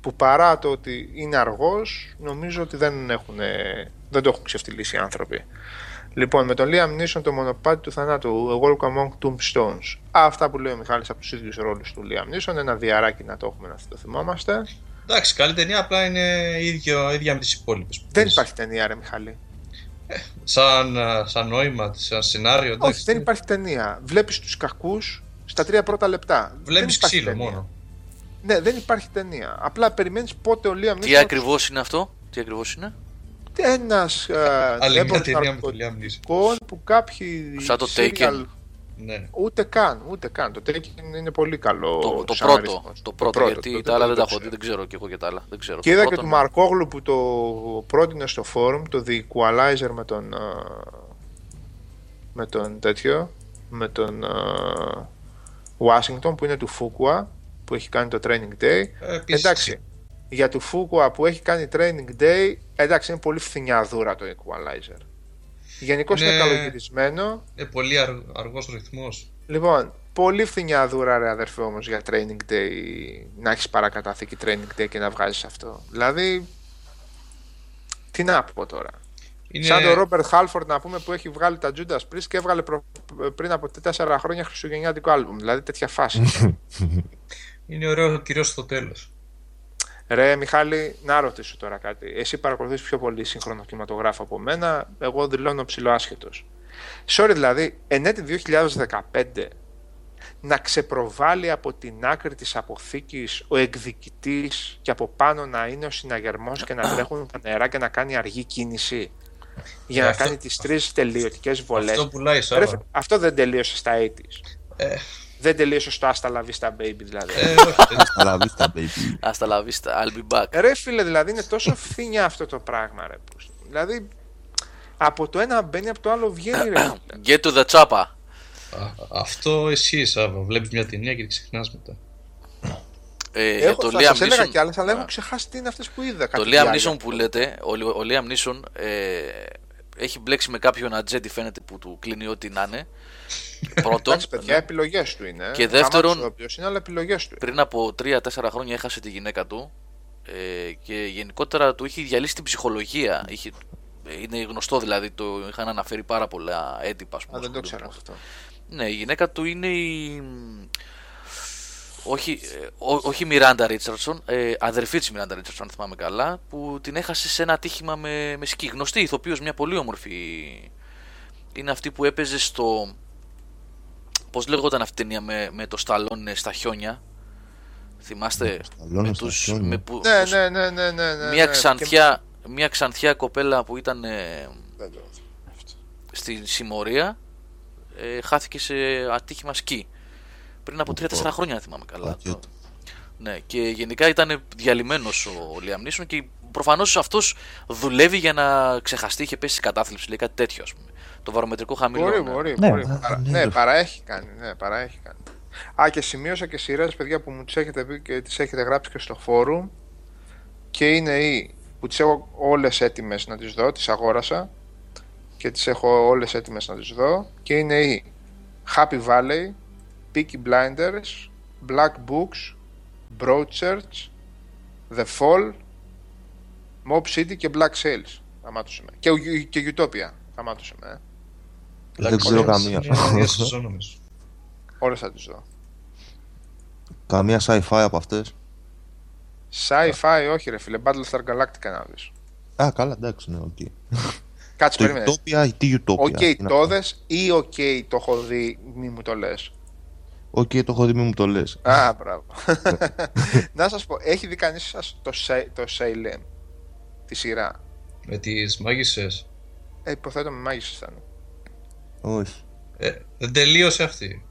Που παρά το ότι είναι αργός, νομίζω ότι δεν, έχουν, δεν το έχουν ξεφτυλίσει οι άνθρωποι. Λοιπόν, με τον Liam Neeson το μονοπάτι του θανάτου, A Walk Among Tombstones. Αυτά που λέει ο Μιχάλης από τους ίδιους ρόλους του Liam Neeson, ένα διαράκι να το έχουμε να το θυμόμαστε. Εντάξει, καλή ταινία, απλά είναι ίδιο, ίδια με τις υπόλοιπες. Δεν υπάρχει ταινία, ρε Μιχάλη. Σαν, α, σαν νόημα, σαν σενάριο. Εντάξει, Όχι, δεν υπάρχει ταινία. Βλέπεις τους κακούς στα τρία πρώτα λεπτά. Δεν Βλέπει υπάρχει ξύλο ταινία. μόνο. Ναι, δεν υπάρχει ταινία. Απλά περιμένεις πότε ο Liam Τι Neeson ακριβώς είναι αυτό, τι ακριβώς είναι; Ένας ε, Άλλη μια έμπορος ταινία με τον Liam Neeson. ναρκωτικών που κάποιοι Σαν το serial- Taken. Ναι. Ούτε καν, ούτε καν. Το Taken είναι πολύ καλό. Το, το σαν πρώτο, αριθμός. το πρώτο, γιατί το- τα άλλα το- δεν τα το έχω δει, ξέρω. δεν ξέρω και εγώ και τα άλλα. Δεν ξέρω. Και Το είδα και πρώτο, του ναι. Μαρκόγλου που το πρότεινε στο φόρουμ, το The Equalizer με τον. ε, με τον τέτοιο. Με τον. ε, Washington που είναι του Φούκουα που έχει κάνει το Training Day. Ε, επίσης, Εντάξει. Για του Φούκουα που έχει κάνει Training Day, εντάξει είναι πολύ φθηνιαδούρα το Equalizer. Γενικώς είναι Ναι. καλογυρισμένο. Είναι πολύ αρ, αργός ρυθμός. Λοιπόν, πολύ φθηνιαδούρα ρε αδερφέ όμως για Training Day να έχεις παρακαταθήκη Training Day και να βγάζεις αυτό. Δηλαδή, τι να πω τώρα. Είναι... Σαν τον Ρόμπερτ Χάλφορντ να πούμε που έχει βγάλει τα Judas Priest και έβγαλε προ- πριν από 4 χρόνια χριστουγεννιάτικο άλμπουμ. Δηλαδή τέτοια φάση. (laughs) είναι ωραίο κυρίως στο τέλος. Ρε Μιχάλη, να ρωτήσω τώρα κάτι. Εσύ παρακολουθείς πιο πολύ σύγχρονο κινηματογράφο από μένα. Εγώ δηλώνω ψηλό άσχετος. Sorry δηλαδή, εν έτη 2015 να ξεπροβάλλει από την άκρη της αποθήκης ο εκδικητής και από πάνω να είναι ο συναγερμός και να τρέχουν τα νερά και να κάνει αργή κίνηση για Ε, να αυτό- κάνει τις τρεις τελειωτικές βολές. Αυτό πουλάει Ρε, Σάβα. αυτό δεν τελείωσε στα 80's. Ε, Δεν τελείωσε στο Asta La Vista Baby δηλαδή. ε, όχι, δεν- Αλλά βίστα, baby. Hasta la vista, I'll be back. Ρε φίλε, δηλαδή είναι τόσο φθηνιά αυτό το πράγμα, ρε. που- Δηλαδή, από το ένα μπαίνει, από το άλλο βγαίνει, ρε. φίλε. Get to the chopper. Α, αυτό εσύ Σάβα. Βλέπεις μια ταινία και τη ξεχνάς μετά. Ε, για Έχω, το θα Liam σας έλεγα Neeson- κι άλλες, αλλά Α, έχω ξεχάσει τι είναι αυτές που είδα. Το κάτι Liam διάρκεια. Neeson που λέτε, ο, Λι- ο Liam Neeson ε, έχει μπλέξει με κάποιον ατζέντη φαίνεται που του κλείνει ό,τι να είναι. Πρώτον, Εντάξει, παιδιά, ναι. επιλογές του είναι. Και δεύτερον- Γαμάτος ο οποίος είναι, αλλά επιλογές του. πριν από 3-4 χρόνια έχασε τη γυναίκα του ε, και γενικότερα του είχε διαλύσει την ψυχολογία. Είχε, είναι γνωστό δηλαδή, το είχαν αναφέρει πάρα πολλά έντυπα. ας πούμε, Α, δεν το στο ξέρω YouTube. αυτό. Ναι, η γυναίκα του είναι η. Όχι, ε, ό, όχι η Μιράντα Ρίτσαρdsον, ε, αδερφή της Μιράντα Ρίτσαρdsον, αν θυμάμαι καλά, που την έχασε σε ένα ατύχημα με, με σκι. Γνωστή ηθοποιός, μια πολύ όμορφη. Είναι αυτή που έπαιζε στο. Πώς λέγονταν αυτή η ταινία με, με το Σταλόνε στα χιόνια; Θυμάστε; Σταλόνε με στα τους, χιόνια. με που, Ναι, τους- ναι, ναι, ναι, ναι, ναι. μια, ναι. ξανθιά, μια ξανθιά κοπέλα που ήταν ε, Και- δεν το- στη συμμορία ε, χάθηκε σε ατύχημα σκι. Πριν από 3-4 χρόνια, αν θυμάμαι καλά. Πακέτο. Ναι, και γενικά ήταν διαλυμένος ο Liam Neeson και προφανώς αυτός δουλεύει για να ξεχαστεί. Είχε πέσει σε κατάθλιψη, λέει κάτι τέτοιο, ας πούμε. Το βαρομετρικό χαμηλό. Μπορεί, ναι. μπορεί. Ναι. μπορεί. Α, Παρα- ναι, Ναι, ρε. παραέχει κάνει. Ναι, παραέχει κάνει. Α, και σημείωσα και σειρές, παιδιά, που μου τις έχετε πει και τις έχετε γράψει και στο φόρουμ. Και είναι οι που τις έχω όλες έτοιμες να τις δω, τις αγόρασα. Και τις έχω όλες έτοιμες να τις δω. Και είναι οι Happy Valley, Peaky Blinders, Black Books, Broadchurch, The Fall, Mob City και Black Sales. Αμάτωσε με. Και, και Utopia. Αμάτωσε με. Ε. Δεν ξέρω Black καμία. Είναι μια σεζόν νομίζω. Όλες θα τις δω. Καμία sci-fi από αυτές. Sci-fi, όχι ρε φίλε, Battlestar Galactica να δεις. Α, καλά, εντάξει, ναι, οκ. Κάτσε, Το περίμενε. Utopia, τι Utopia. Οκ, τι είναι το αυτό. δες ή οκ, το έχω δει, μη μου το λες. Οκ, το έχω δει, μη μου το λες. Α, μπράβο. (laughs) να σας πω, έχει δει κανείς σας το, Sa- το Salem, τη σειρά; Με τις μάγισσες. Ε, υποθέτω με μάγισσες ήταν. Όχι. Ε, δεν τελείωσε αυτή.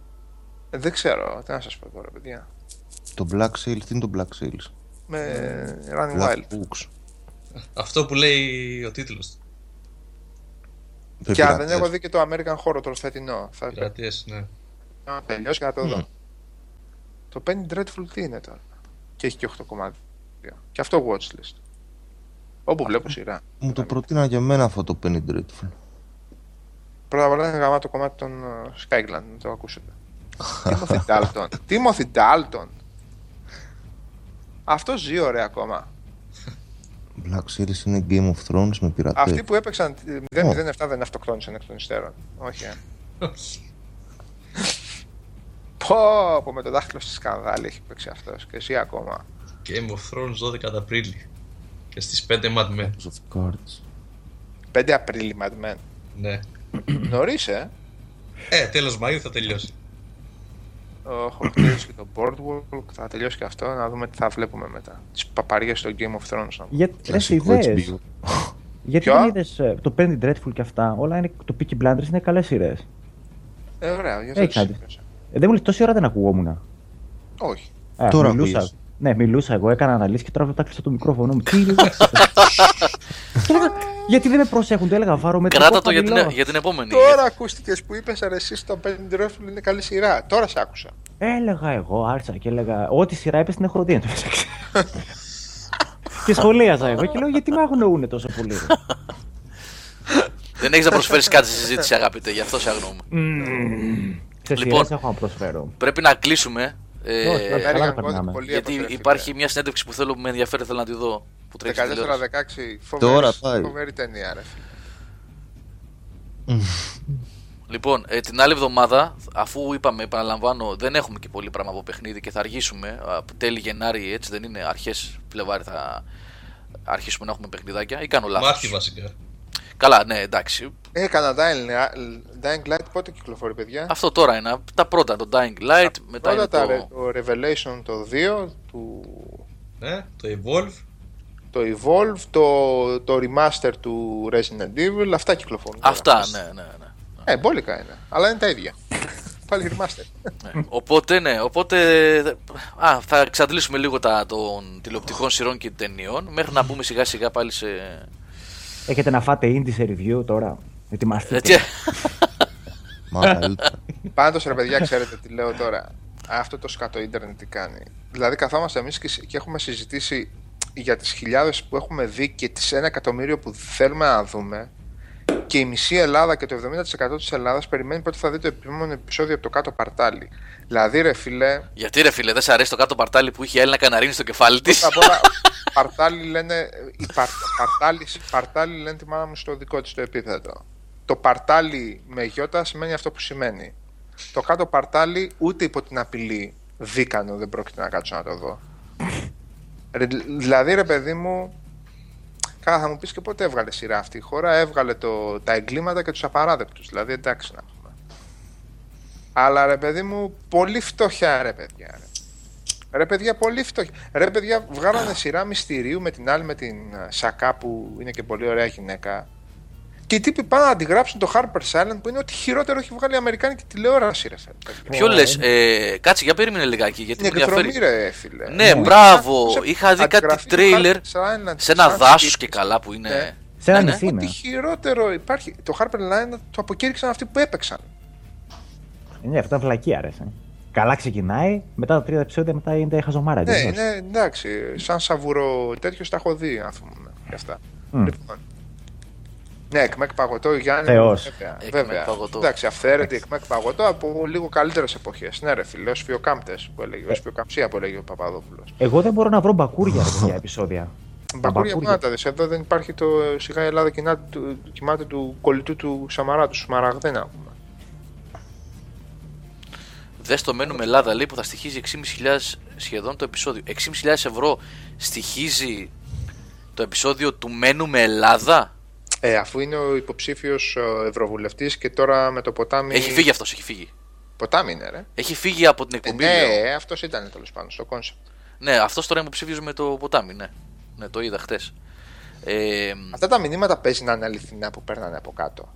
Ε, δεν ξέρω, τι να σας πω τώρα, παιδιά. Το Black Sails, τι είναι το Black Sails; Με Running Black Wild. Books. Αυτό που λέει ο τίτλος. Το Και αν δεν πειρατές. έχω δει και το American Horror το φετινό. Θα Πειρατείες, ναι. να τελειώσει και να το δω. Μμ. Το Penny Dreadful τι είναι τώρα; Και έχει και 8 κομμάτια. Και αυτό watchlist. Όπου βλέπω σειρά. Μου το προτείναν και εμένα αυτό το Penny Dreadful. Πρώτα απ' όλα είναι γαμά το κομμάτι των ε, Skyland, να το ακούσετε. Timothy Dalton. Timothy Dalton. Αυτό ζει ωραία ακόμα. Black Sails είναι Game of Thrones με πειρατές. Αυτοί που έπαιξαν 007 δεν αυτοκτόνησαν εκ των υστέρων. Όχι, ε. Πω, πω με το δάχτυλο στη σκανδάλη έχει παίξει αυτός και εσύ ακόμα. Game of Thrones 12 Απρίλη. Και στις 5 Mad Men. House of Cards. 5 Απρίλη, Mad Men. Ναι. Νωρίς, ε; Ε, τέλος Μαΐου θα τελειώσει. Έχω χτίσει και το Boardwalk, θα τελειώσει και αυτό, να δούμε τι θα βλέπουμε μετά. Τις παπαριές στο Game of Thrones. να πούμε. Γιατί ρε, Κλασικό ιδέες. HBO. (laughs) Γιατί Ποιο; δεν είδες ε, το Penny Dreadful και αυτά. Όλα είναι, το Peaky Blinders είναι καλές σειρές. Ε, ωραία, για Έχει αυτό κάτι. Ε, δεν μου λες, τόση ώρα δεν ακουγόμουν. Όχι. Ε, Τώρα μιλούσα. ακούγεσαι. Ναι, μιλούσα εγώ, έκανα αναλύσεις και τώρα μετά κλείσα το μικρόφωνο μου. Τι λες; Και έλεγα, Γιατί δεν με προσέχουν, το έλεγα βάρω με Κράτα το για την, για την επόμενη. Τώρα ακούστηκες που είπες ρε εσύ στο Penny Dreadful είναι καλή σειρά. Τώρα σε άκουσα. Έλεγα εγώ, άρχισα και έλεγα. Ό,τι σειρά είπες την έχω δει. εν τω μεταξύ. και σχολίαζα εγώ και λέω γιατί με αγνοούν τόσο πολύ. ρε». Δεν έχεις να προσφέρεις κάτι στη συζήτηση, αγαπητέ, γι' αυτό σε αγνοούμε. Σε Λοιπόν. σειρές έχω να προσφέρω. Πρέπει να κλείσουμε. Ε, Όχι, όχι. καλά American τα περνάμε. God, πολύ γιατί έπρεπε, υπάρχει φίλε. μια συνέντευξη που θέλω με ενδιαφέρει, θέλω να τη δω. Που τρέχει στη τηλεόραση. 14-16, φοβερή, Τώρα πάει. φοβερή ταινία ρε φίλε. Λοιπόν, ε, την άλλη εβδομάδα, αφού είπαμε, επαναλαμβάνω, δεν έχουμε και πολύ πράγμα από παιχνίδι και θα αργήσουμε. Από τέλη Γενάρη, έτσι δεν είναι, αρχές Φλεβάρι θα αρχίσουμε να έχουμε παιχνιδάκια. Ή κάνω λάθος; Μάρτι βασικά. Καλά, ναι, εντάξει. Έκανα Dying, Dying Light πότε κυκλοφορεί παιδιά; Αυτό τώρα είναι. Τα πρώτα, το Dying Light, μετά είναι Πρώτα τα, το. το Revelation το 2, του, Ναι, το Evolve. το Evolve, το, το Remaster του Resident Evil, αυτά κυκλοφορούν. τώρα. Αυτά, ναι, ναι, ναι. Ε, μπόλικα είναι, αλλά είναι τα ίδια. (laughs) Πάλι Remaster. ναι. οπότε, ναι, οπότε. Α, θα εξαντλήσουμε λίγο τα των τηλεοπτικών σειρών και ταινιών μέχρι να μπούμε σιγά σιγά πάλι σε. Έχετε να φάτε indie σε review τώρα; Ετοιμαστείτε. Έτσι, Μα καλύτερα. Πάντως ρε παιδιά, ξέρετε τι λέω τώρα. Αυτό το σκατό ίντερνετ τι κάνει. Δηλαδή καθόμαστε εμείς και, και έχουμε συζητήσει για τις χιλιάδες που έχουμε δει και τις ένα εκατομμύριο που θέλουμε να δούμε και η μισή Ελλάδα και το 70% της Ελλάδας περιμένει πότε θα δει το επόμενο επεισόδιο από το κάτω παρτάλι. Δηλαδή ρε φίλε, Γιατί ρε φίλε, δεν σ' αρέσει το κάτω παρτάλι που είχε Έλληνα Καναρίνη στο κεφάλι της; Πρώτα απ' όλα, παρτάλι λένε, η παρ, παρτάλι, παρτάλι λένε τη μάνα μου στο δικό της το επίθετο. Το παρτάλι με γιώτα σημαίνει αυτό που σημαίνει. Το κάτω παρτάλι ούτε υπό την απειλή δίκανο δεν πρόκειται να κάτσω να το δω. Ρε, δηλαδή ρε παιδί μου, καλά θα μου πεις και πότε έβγαλε σειρά αυτή η χώρα, έβγαλε το, τα εγκλήματα και τους απαράδεκτους, δηλαδή εντάξει να πούμε. Αλλά ρε παιδί μου, πολύ φτωχιά ρε παιδιά. Ρε. Ρε παιδιά, πολύ φτωχή. Ρε παιδιά, βγάλανε σειρά μυστηρίου με την άλλη με την ε, Σακά που είναι και πολύ ωραία γυναίκα. Και οι τύποι πάνε να αντιγράψουν το Harper's Island που είναι ότι χειρότερο έχει βγάλει η Αμερικάνικη τηλεόραση. Ρε, παιδιά. Ποιο λες, ε, κάτσε για περίμενε λιγάκι γιατί Είναι με ενδιαφέρει. εκδρομή, ρε φίλε. Ναι, Που μπράβο. σε Είχα δει κάτι αντιγραφή του τρέιλερ Harper's Island σε ένα σαν δάσος σκύλους. και καλά που είναι. Ναι. Σε ένα Ναι, ναι. νησί είναι. Ότι χειρότερο υπάρχει. Το Harper's Island το αποκήρυξαν αυτοί που έπαιξαν. Ναι, αυτά βλακία ρε. σαν. Καλά ξεκινάει, μετά τα τρία επεισόδια μετά είναι χαζομάρα. Ναι, εντελώς. είναι εντάξει. Σαν σαβούρο τέτοιος τα έχω δει, α πούμε. Και αυτά. Μμ. Λοιπόν. Ναι, εκμεκ παγωτό, Γιάννη. Θεός. Βέβαια. Εκμεκ βέβαια. παγωτό. Εντάξει, αυθαίρετη εκμεκ παγωτό από λίγο καλύτερες εποχές. Ναι, ρε φίλε, ω φιοκάμπτε που έλεγε, ω φιοκαμψία που έλεγε ο Παπαδόπουλος. Εγώ δεν μπορώ να βρω μπακούρια ρε, παιδιά επεισόδια. Μπακούρια που μπακούρια. να τα δεις. Εδώ δεν υπάρχει το σιγά η Ελλάδα κοινά, του, κοιμάται του κολλητού του Σαμαρά, του Σμαραγδέ να πούμε. Δες το μένουμε Ελλάδα λέει που θα στοιχίζει 6.500 σχεδόν το επεισόδιο. 6.500 ευρώ στοιχίζει το επεισόδιο του Μένουμε Ελλάδα. Ε, αφού είναι ο υποψήφιος ευρωβουλευτής και τώρα με το ποτάμι. Έχει φύγει αυτός, έχει φύγει. Ποτάμι είναι, ρε. Έχει φύγει από την Ε, εκπομπή. λέω. ναι, αυτός ήταν τέλος πάντων στο κόνσεπτ. Ναι, αυτός τώρα είναι υποψήφιος με το ποτάμι, ναι. Ναι, το είδα χτες. Ε, Αυτά τα μηνύματα παίζει να είναι αληθινά που παίρνανε από κάτω.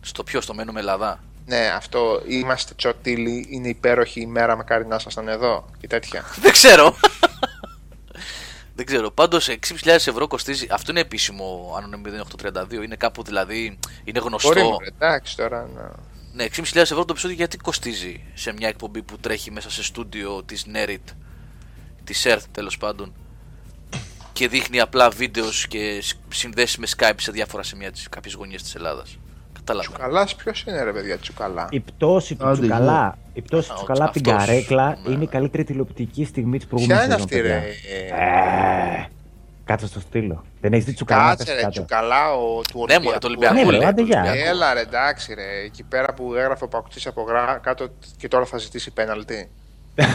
στο ποιο, στο μένουμε Ελλάδα. Ναι, αυτό είμαστε τσοτήλοι, είναι υπέροχη ημέρα, μακάρι να ήσασταν εδώ και τέτοια. (laughs) Δεν ξέρω. Δεν ξέρω. Πάντως 6.500 ευρώ κοστίζει. Αυτό είναι επίσημο, αν είναι 0832. Είναι κάπου δηλαδή. Είναι γνωστό. Μπορεί, μωρέ, εντάξει τώρα. να- Ναι, 6.500 ευρώ το επεισόδιο γιατί κοστίζει σε μια εκπομπή που τρέχει μέσα σε στούντιο της Nerit, της Earth τέλος πάντων. Και δείχνει απλά βίντεος και σ- συνδέσεις με Skype σε διάφορα σημεία της κάποιες γωνιέ της Ελλάδας. Κατάλαβα. Τσουκαλάς, ποιος είναι ρε παιδιά, τσουκαλά; Η πτώση του Άντε, Τσουκαλά, η πτώση Α, του ο- Τσουκαλά από την αυτός. καρέκλα Ναι. είναι η καλύτερη τηλεοπτική στιγμή της Ποια προηγούμενη είναι σεζόν. αυτή, ρε. παιδιά. ε, Ε, Κάτσε στο στήλο. Δεν έχεις δει Τσουκαλά. Κάτσε πες ρε, κάτω. τσουκαλά ο, του Ναι, μωρέ, το Ολυμπιακό Ναι, ρε, λέει. άντε, το γεια. Ολυμπιακό. Έλα ρε, εντάξει ρε. Εκεί πέρα που έγραφε ο Παουκτής από γρά- κάτω και τώρα θα ζητήσει πέναλτι. (laughs)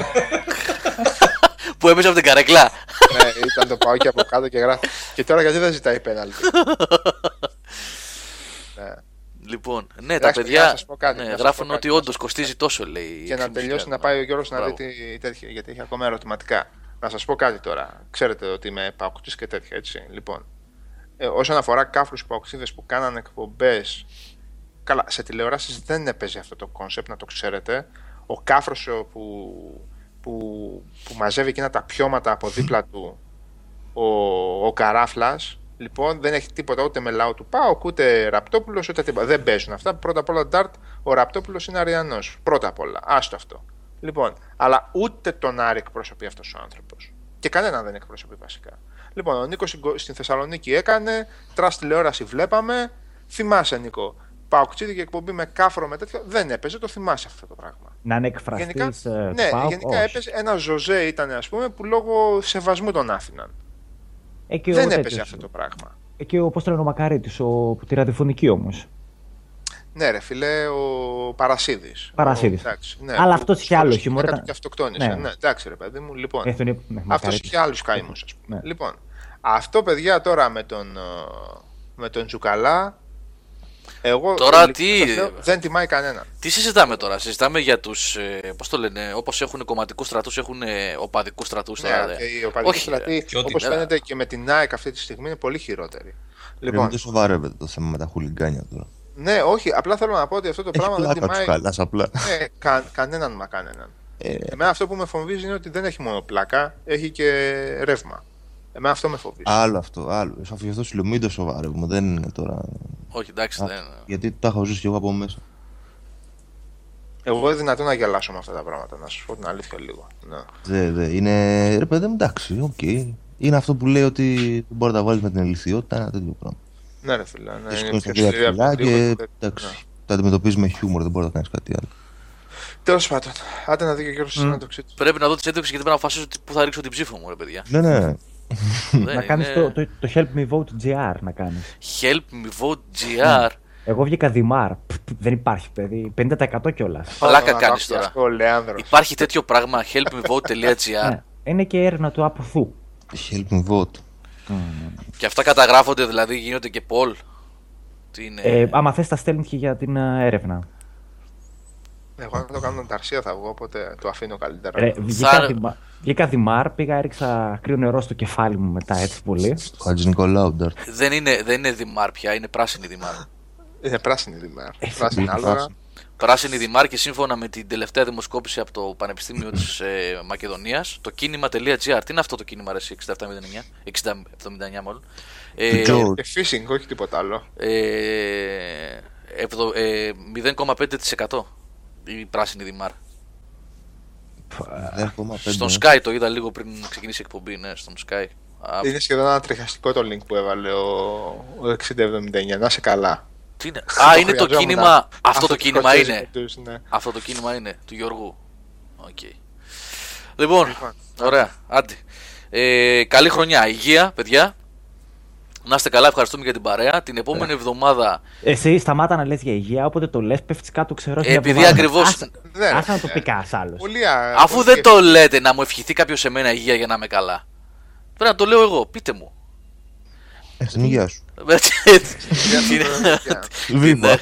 Που έπεσε από την καρέκλα. ναι, ήταν το Παουκι από κάτω και γράφει. Και τώρα γιατί δεν ζητάει πέναλτι; (laughs) ναι. Λοιπόν, ναι, τα Εντάξει, παιδιά να σας πω κάτι, ναι, να σας γράφουν πω κάτι, ότι να όντως σας πω κοστίζει τόσο, λέει. Και να 6.500. τελειώσει να πάει ο Γιώργος να δει Μπράβο. τι τέτοια, γιατί έχει ακόμα ερωτηματικά. Να σας πω κάτι τώρα. Ξέρετε ότι είμαι παοκτσής και τέτοια, έτσι. Λοιπόν, ε, όσον αφορά κάφρους παοκτσήδες που κάνανε εκπομπές, καλά, σε τηλεοράσεις δεν έπαιζε αυτό το κόνσεπτ, να το ξέρετε. Ο κάφρος ο που, που, που μαζεύει εκείνα τα πτώματα από δίπλα του, ο, ο καράφλας, λοιπόν δεν έχει τίποτα ούτε με λαό του ΠΑΟΚ, ούτε Ραπτόπουλος, ούτε τίποτα. Δεν παίζουν αυτά. Πρώτα απ' όλα, Darth, ο Ραπτόπουλος είναι Αρειανός. Πρώτα απ' όλα. Άστο αυτό. Λοιπόν, αλλά ούτε τον Άρη εκπροσωπεί αυτός ο άνθρωπος. Και κανέναν δεν εκπροσωπεί βασικά. Λοιπόν, ο Νίκος στην Κο- στην Θεσσαλονίκη έκανε, trash τηλεόραση βλέπαμε. Θυμάσαι, Νίκο. Παοκτσήδικη εκπομπή με κάφρο με τέτοιο. Δεν έπαιζε, το θυμάσαι αυτό το πράγμα. Να είναι εκφραστής. Γενικά, του ναι, ΠΑΟΚ, γενικά όχι. έπαιζε ένα Ζωζέ ήταν ας πούμε που λόγω σεβασμού τον άφηναν. Ε, και ο δεν τέτοιος, έπαιζε αυτό το πράγμα. ε, Και ο, πώς το λένε, ο Μακαρίτης, ο, που τη ραδιοφωνική όμως. Ναι, ρε φιλέ, ο Παρασίδης. Παρασίδης. Ναι, Αλλά που αυτός είχε άλλο σκότωσε χιούμορ, γυναίκα ήταν- του Και αυτοκτόνησε. Ναι. Ναι. εντάξει, ρε παιδί μου. Λοιπόν, Ε, τον είπε- ναι, αυτός Μακαρίτης. είχε άλλους καημούς, ας πούμε. Ναι. Λοιπόν, αυτό παιδιά τώρα με τον, ε, με τον Τζουκαλά. Εγώ Τώρα ειλικρινά τι- το λέω, δεν τιμάει κανέναν. Τι συζητάμε τώρα, συζητάμε για τους. Ε, Πώς το λένε, όπως έχουν κομματικούς στρατούς, έχουν ε, οπαδικούς στρατούς τώρα. Ναι, δε. και οι οπαδικοί Όχι, δηλαδή, και ό,τι όπως πέρα. φαίνεται και με την ΑΕΚ αυτή τη στιγμή είναι πολύ χειρότερη. Λοιπόν, Λοιπόν, δεν σοβαρεύεται το θέμα με τα χουλιγκάνια τώρα. ναι, όχι, απλά θέλω να πω ότι αυτό το Έχει πράγμα δεν πλάκα τους τιμάει καλά, απλά. ναι, κα, κανέναν μα κανέναν. Ε, Εμένα αυτό που με φοβίζει είναι ότι δεν έχει μόνο πλάκα, έχει και ρεύμα. Εμένα αυτό με φοβίζει. άλλο αυτό, άλλο. Αφού γι' αυτό σου λέω μην το σοβαρεύουμε, δεν είναι τώρα. Όχι, εντάξει, Α, δεν. Γιατί τα έχω ζήσει κι εγώ από μέσα. Εγώ δεν δυνατόν να γελάσω με αυτά τα πράγματα, να σου πω την αλήθεια λίγο. Ναι. Δε, δε. Είναι. Ρε παιδί μου, εντάξει, οκ. Είναι αυτό που λέει ότι δεν μπορεί να τα βάλεις με την ηλιθιότητα, ένα τέτοιο πράγμα. Ναι, ρε φίλε. Ναι, Και είναι σηκώνει τα πιο τρία σκληρή από κιλά το και λίγο, εντάξει. ναι. Τα αντιμετωπίζεις με χιούμορ, δεν μπορεί να κάνεις κάτι άλλο. Τέλος πάντων, άντε να δει και ο Γιώργος να το ξέρει. Πρέπει να δω τι έντοξη γιατί πρέπει να αποφασίσω τι- πού θα ρίξω την ψήφο μου, ρε παιδιά. Ναι, ναι. Δεν Να κάνεις είναι- το, το, το Help Me Vote GR να κάνεις. Help me vote GR. Εγώ βγήκα Δημάρ. Π, π, Δεν υπάρχει, παιδί. 50% κιόλας. Πλάκα Να κάνεις βάφτει τώρα. Αυτό ο Λεάνδρος. Υπάρχει τέτοιο πράγμα helpmevote.gr Ναι. Είναι και έρευνα του Αποθού. Help me vote. και αυτά καταγράφονται, δηλαδή γίνονται και poll. Τι είναι; Ε, άμα θες τα στέλνεις και για την ε, έρευνα. Εγώ αν το κάνω ταρσία θα βγω, οπότε το αφήνω καλύτερα. Ρε, βγήκα, Θα- Δημά- βγήκα Δημάρ, πήγα, έριξα κρύο νερό στο κεφάλι μου μετά έτσι πολύ. Ο Χατζης Νικολάου, Ντάρτ. Δεν, είναι, δεν είναι Δημάρ πια, είναι πράσινη Δημάρ. Είναι πράσινη δημάρ. Ε, Πράσινη είναι άλογα. πράσινη. Πράσινη Δημάρ και σύμφωνα με την τελευταία δημοσκόπηση από το Πανεπιστήμιο της ε, Μακεδονίας, το κίνημα.gr. Τι είναι αυτό το κίνημα, ρε, εσύ, 6709, 6079 μάλλον. Ε, Του George. Και phishing, όχι τίποτα άλλο. ε, εβδο- ε, 0,5% η πράσινη Δημάρ. 0,5. Στον ΣΚΑΪ το είδα λίγο πριν ξεκινήσει η εκπομπή, ναι, στον ΣΚΑΪ. Α, Είναι σχεδόν ένα τριχιαστικό το link που έβαλε ο, ο 6079. Να σε καλά. τι είναι; Α, είναι το χρειαζόμουν. κίνημα. Αυτό το τους κίνημα κοτσέζι είναι. τους, ναι. Αυτό το κίνημα είναι του Γιώργου. Οκ. Λοιπόν, Λοιπόν. ωραία. Άντε. Ε, καλή χρονιά. Υγεία, παιδιά. Να είστε καλά, ευχαριστούμε για την παρέα. Την επόμενη εβδομάδα. Εσύ σταμάτα να λες για υγεία, όποτε το λες πέφτεις κάτω ξερός. μια Επειδή εβδομάδα. ακριβώς- Άσε, Ναι, ρε, άσε να το ε, πει κανένας άλλος. Πολύ, α- Αφού πολύ δεν το λέτε να μου ευχηθεί κάποιος σε μένα υγεία για να είμαι καλά. Πρέπει να το λέω εγώ. Πείτε μου. Ε, Στην υγεία σου. (laughs) την, ευκαιρία. την, Βήμα.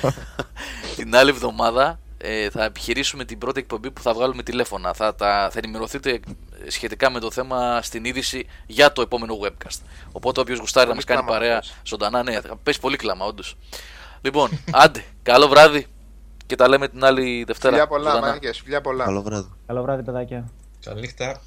την άλλη εβδομάδα ε, θα επιχειρήσουμε την πρώτη εκπομπή που θα βγάλουμε τηλέφωνα. Θα, τα, θα ενημερωθείτε ε, σχετικά με το θέμα στην είδηση για το επόμενο webcast. Οπότε όποιος γουστάρει να μας κάνει παρέα πες. ζωντανά, ναι, θα πέσει πολύ κλάμα, όντως. Λοιπόν, άντε, καλό βράδυ και τα λέμε την άλλη Δευτέρα. Φιλιά πολλά, μάγκες, φιλιά πολλά. Καλό βράδυ. Καλό βράδυ, παιδάκια. Καλή νύχτα.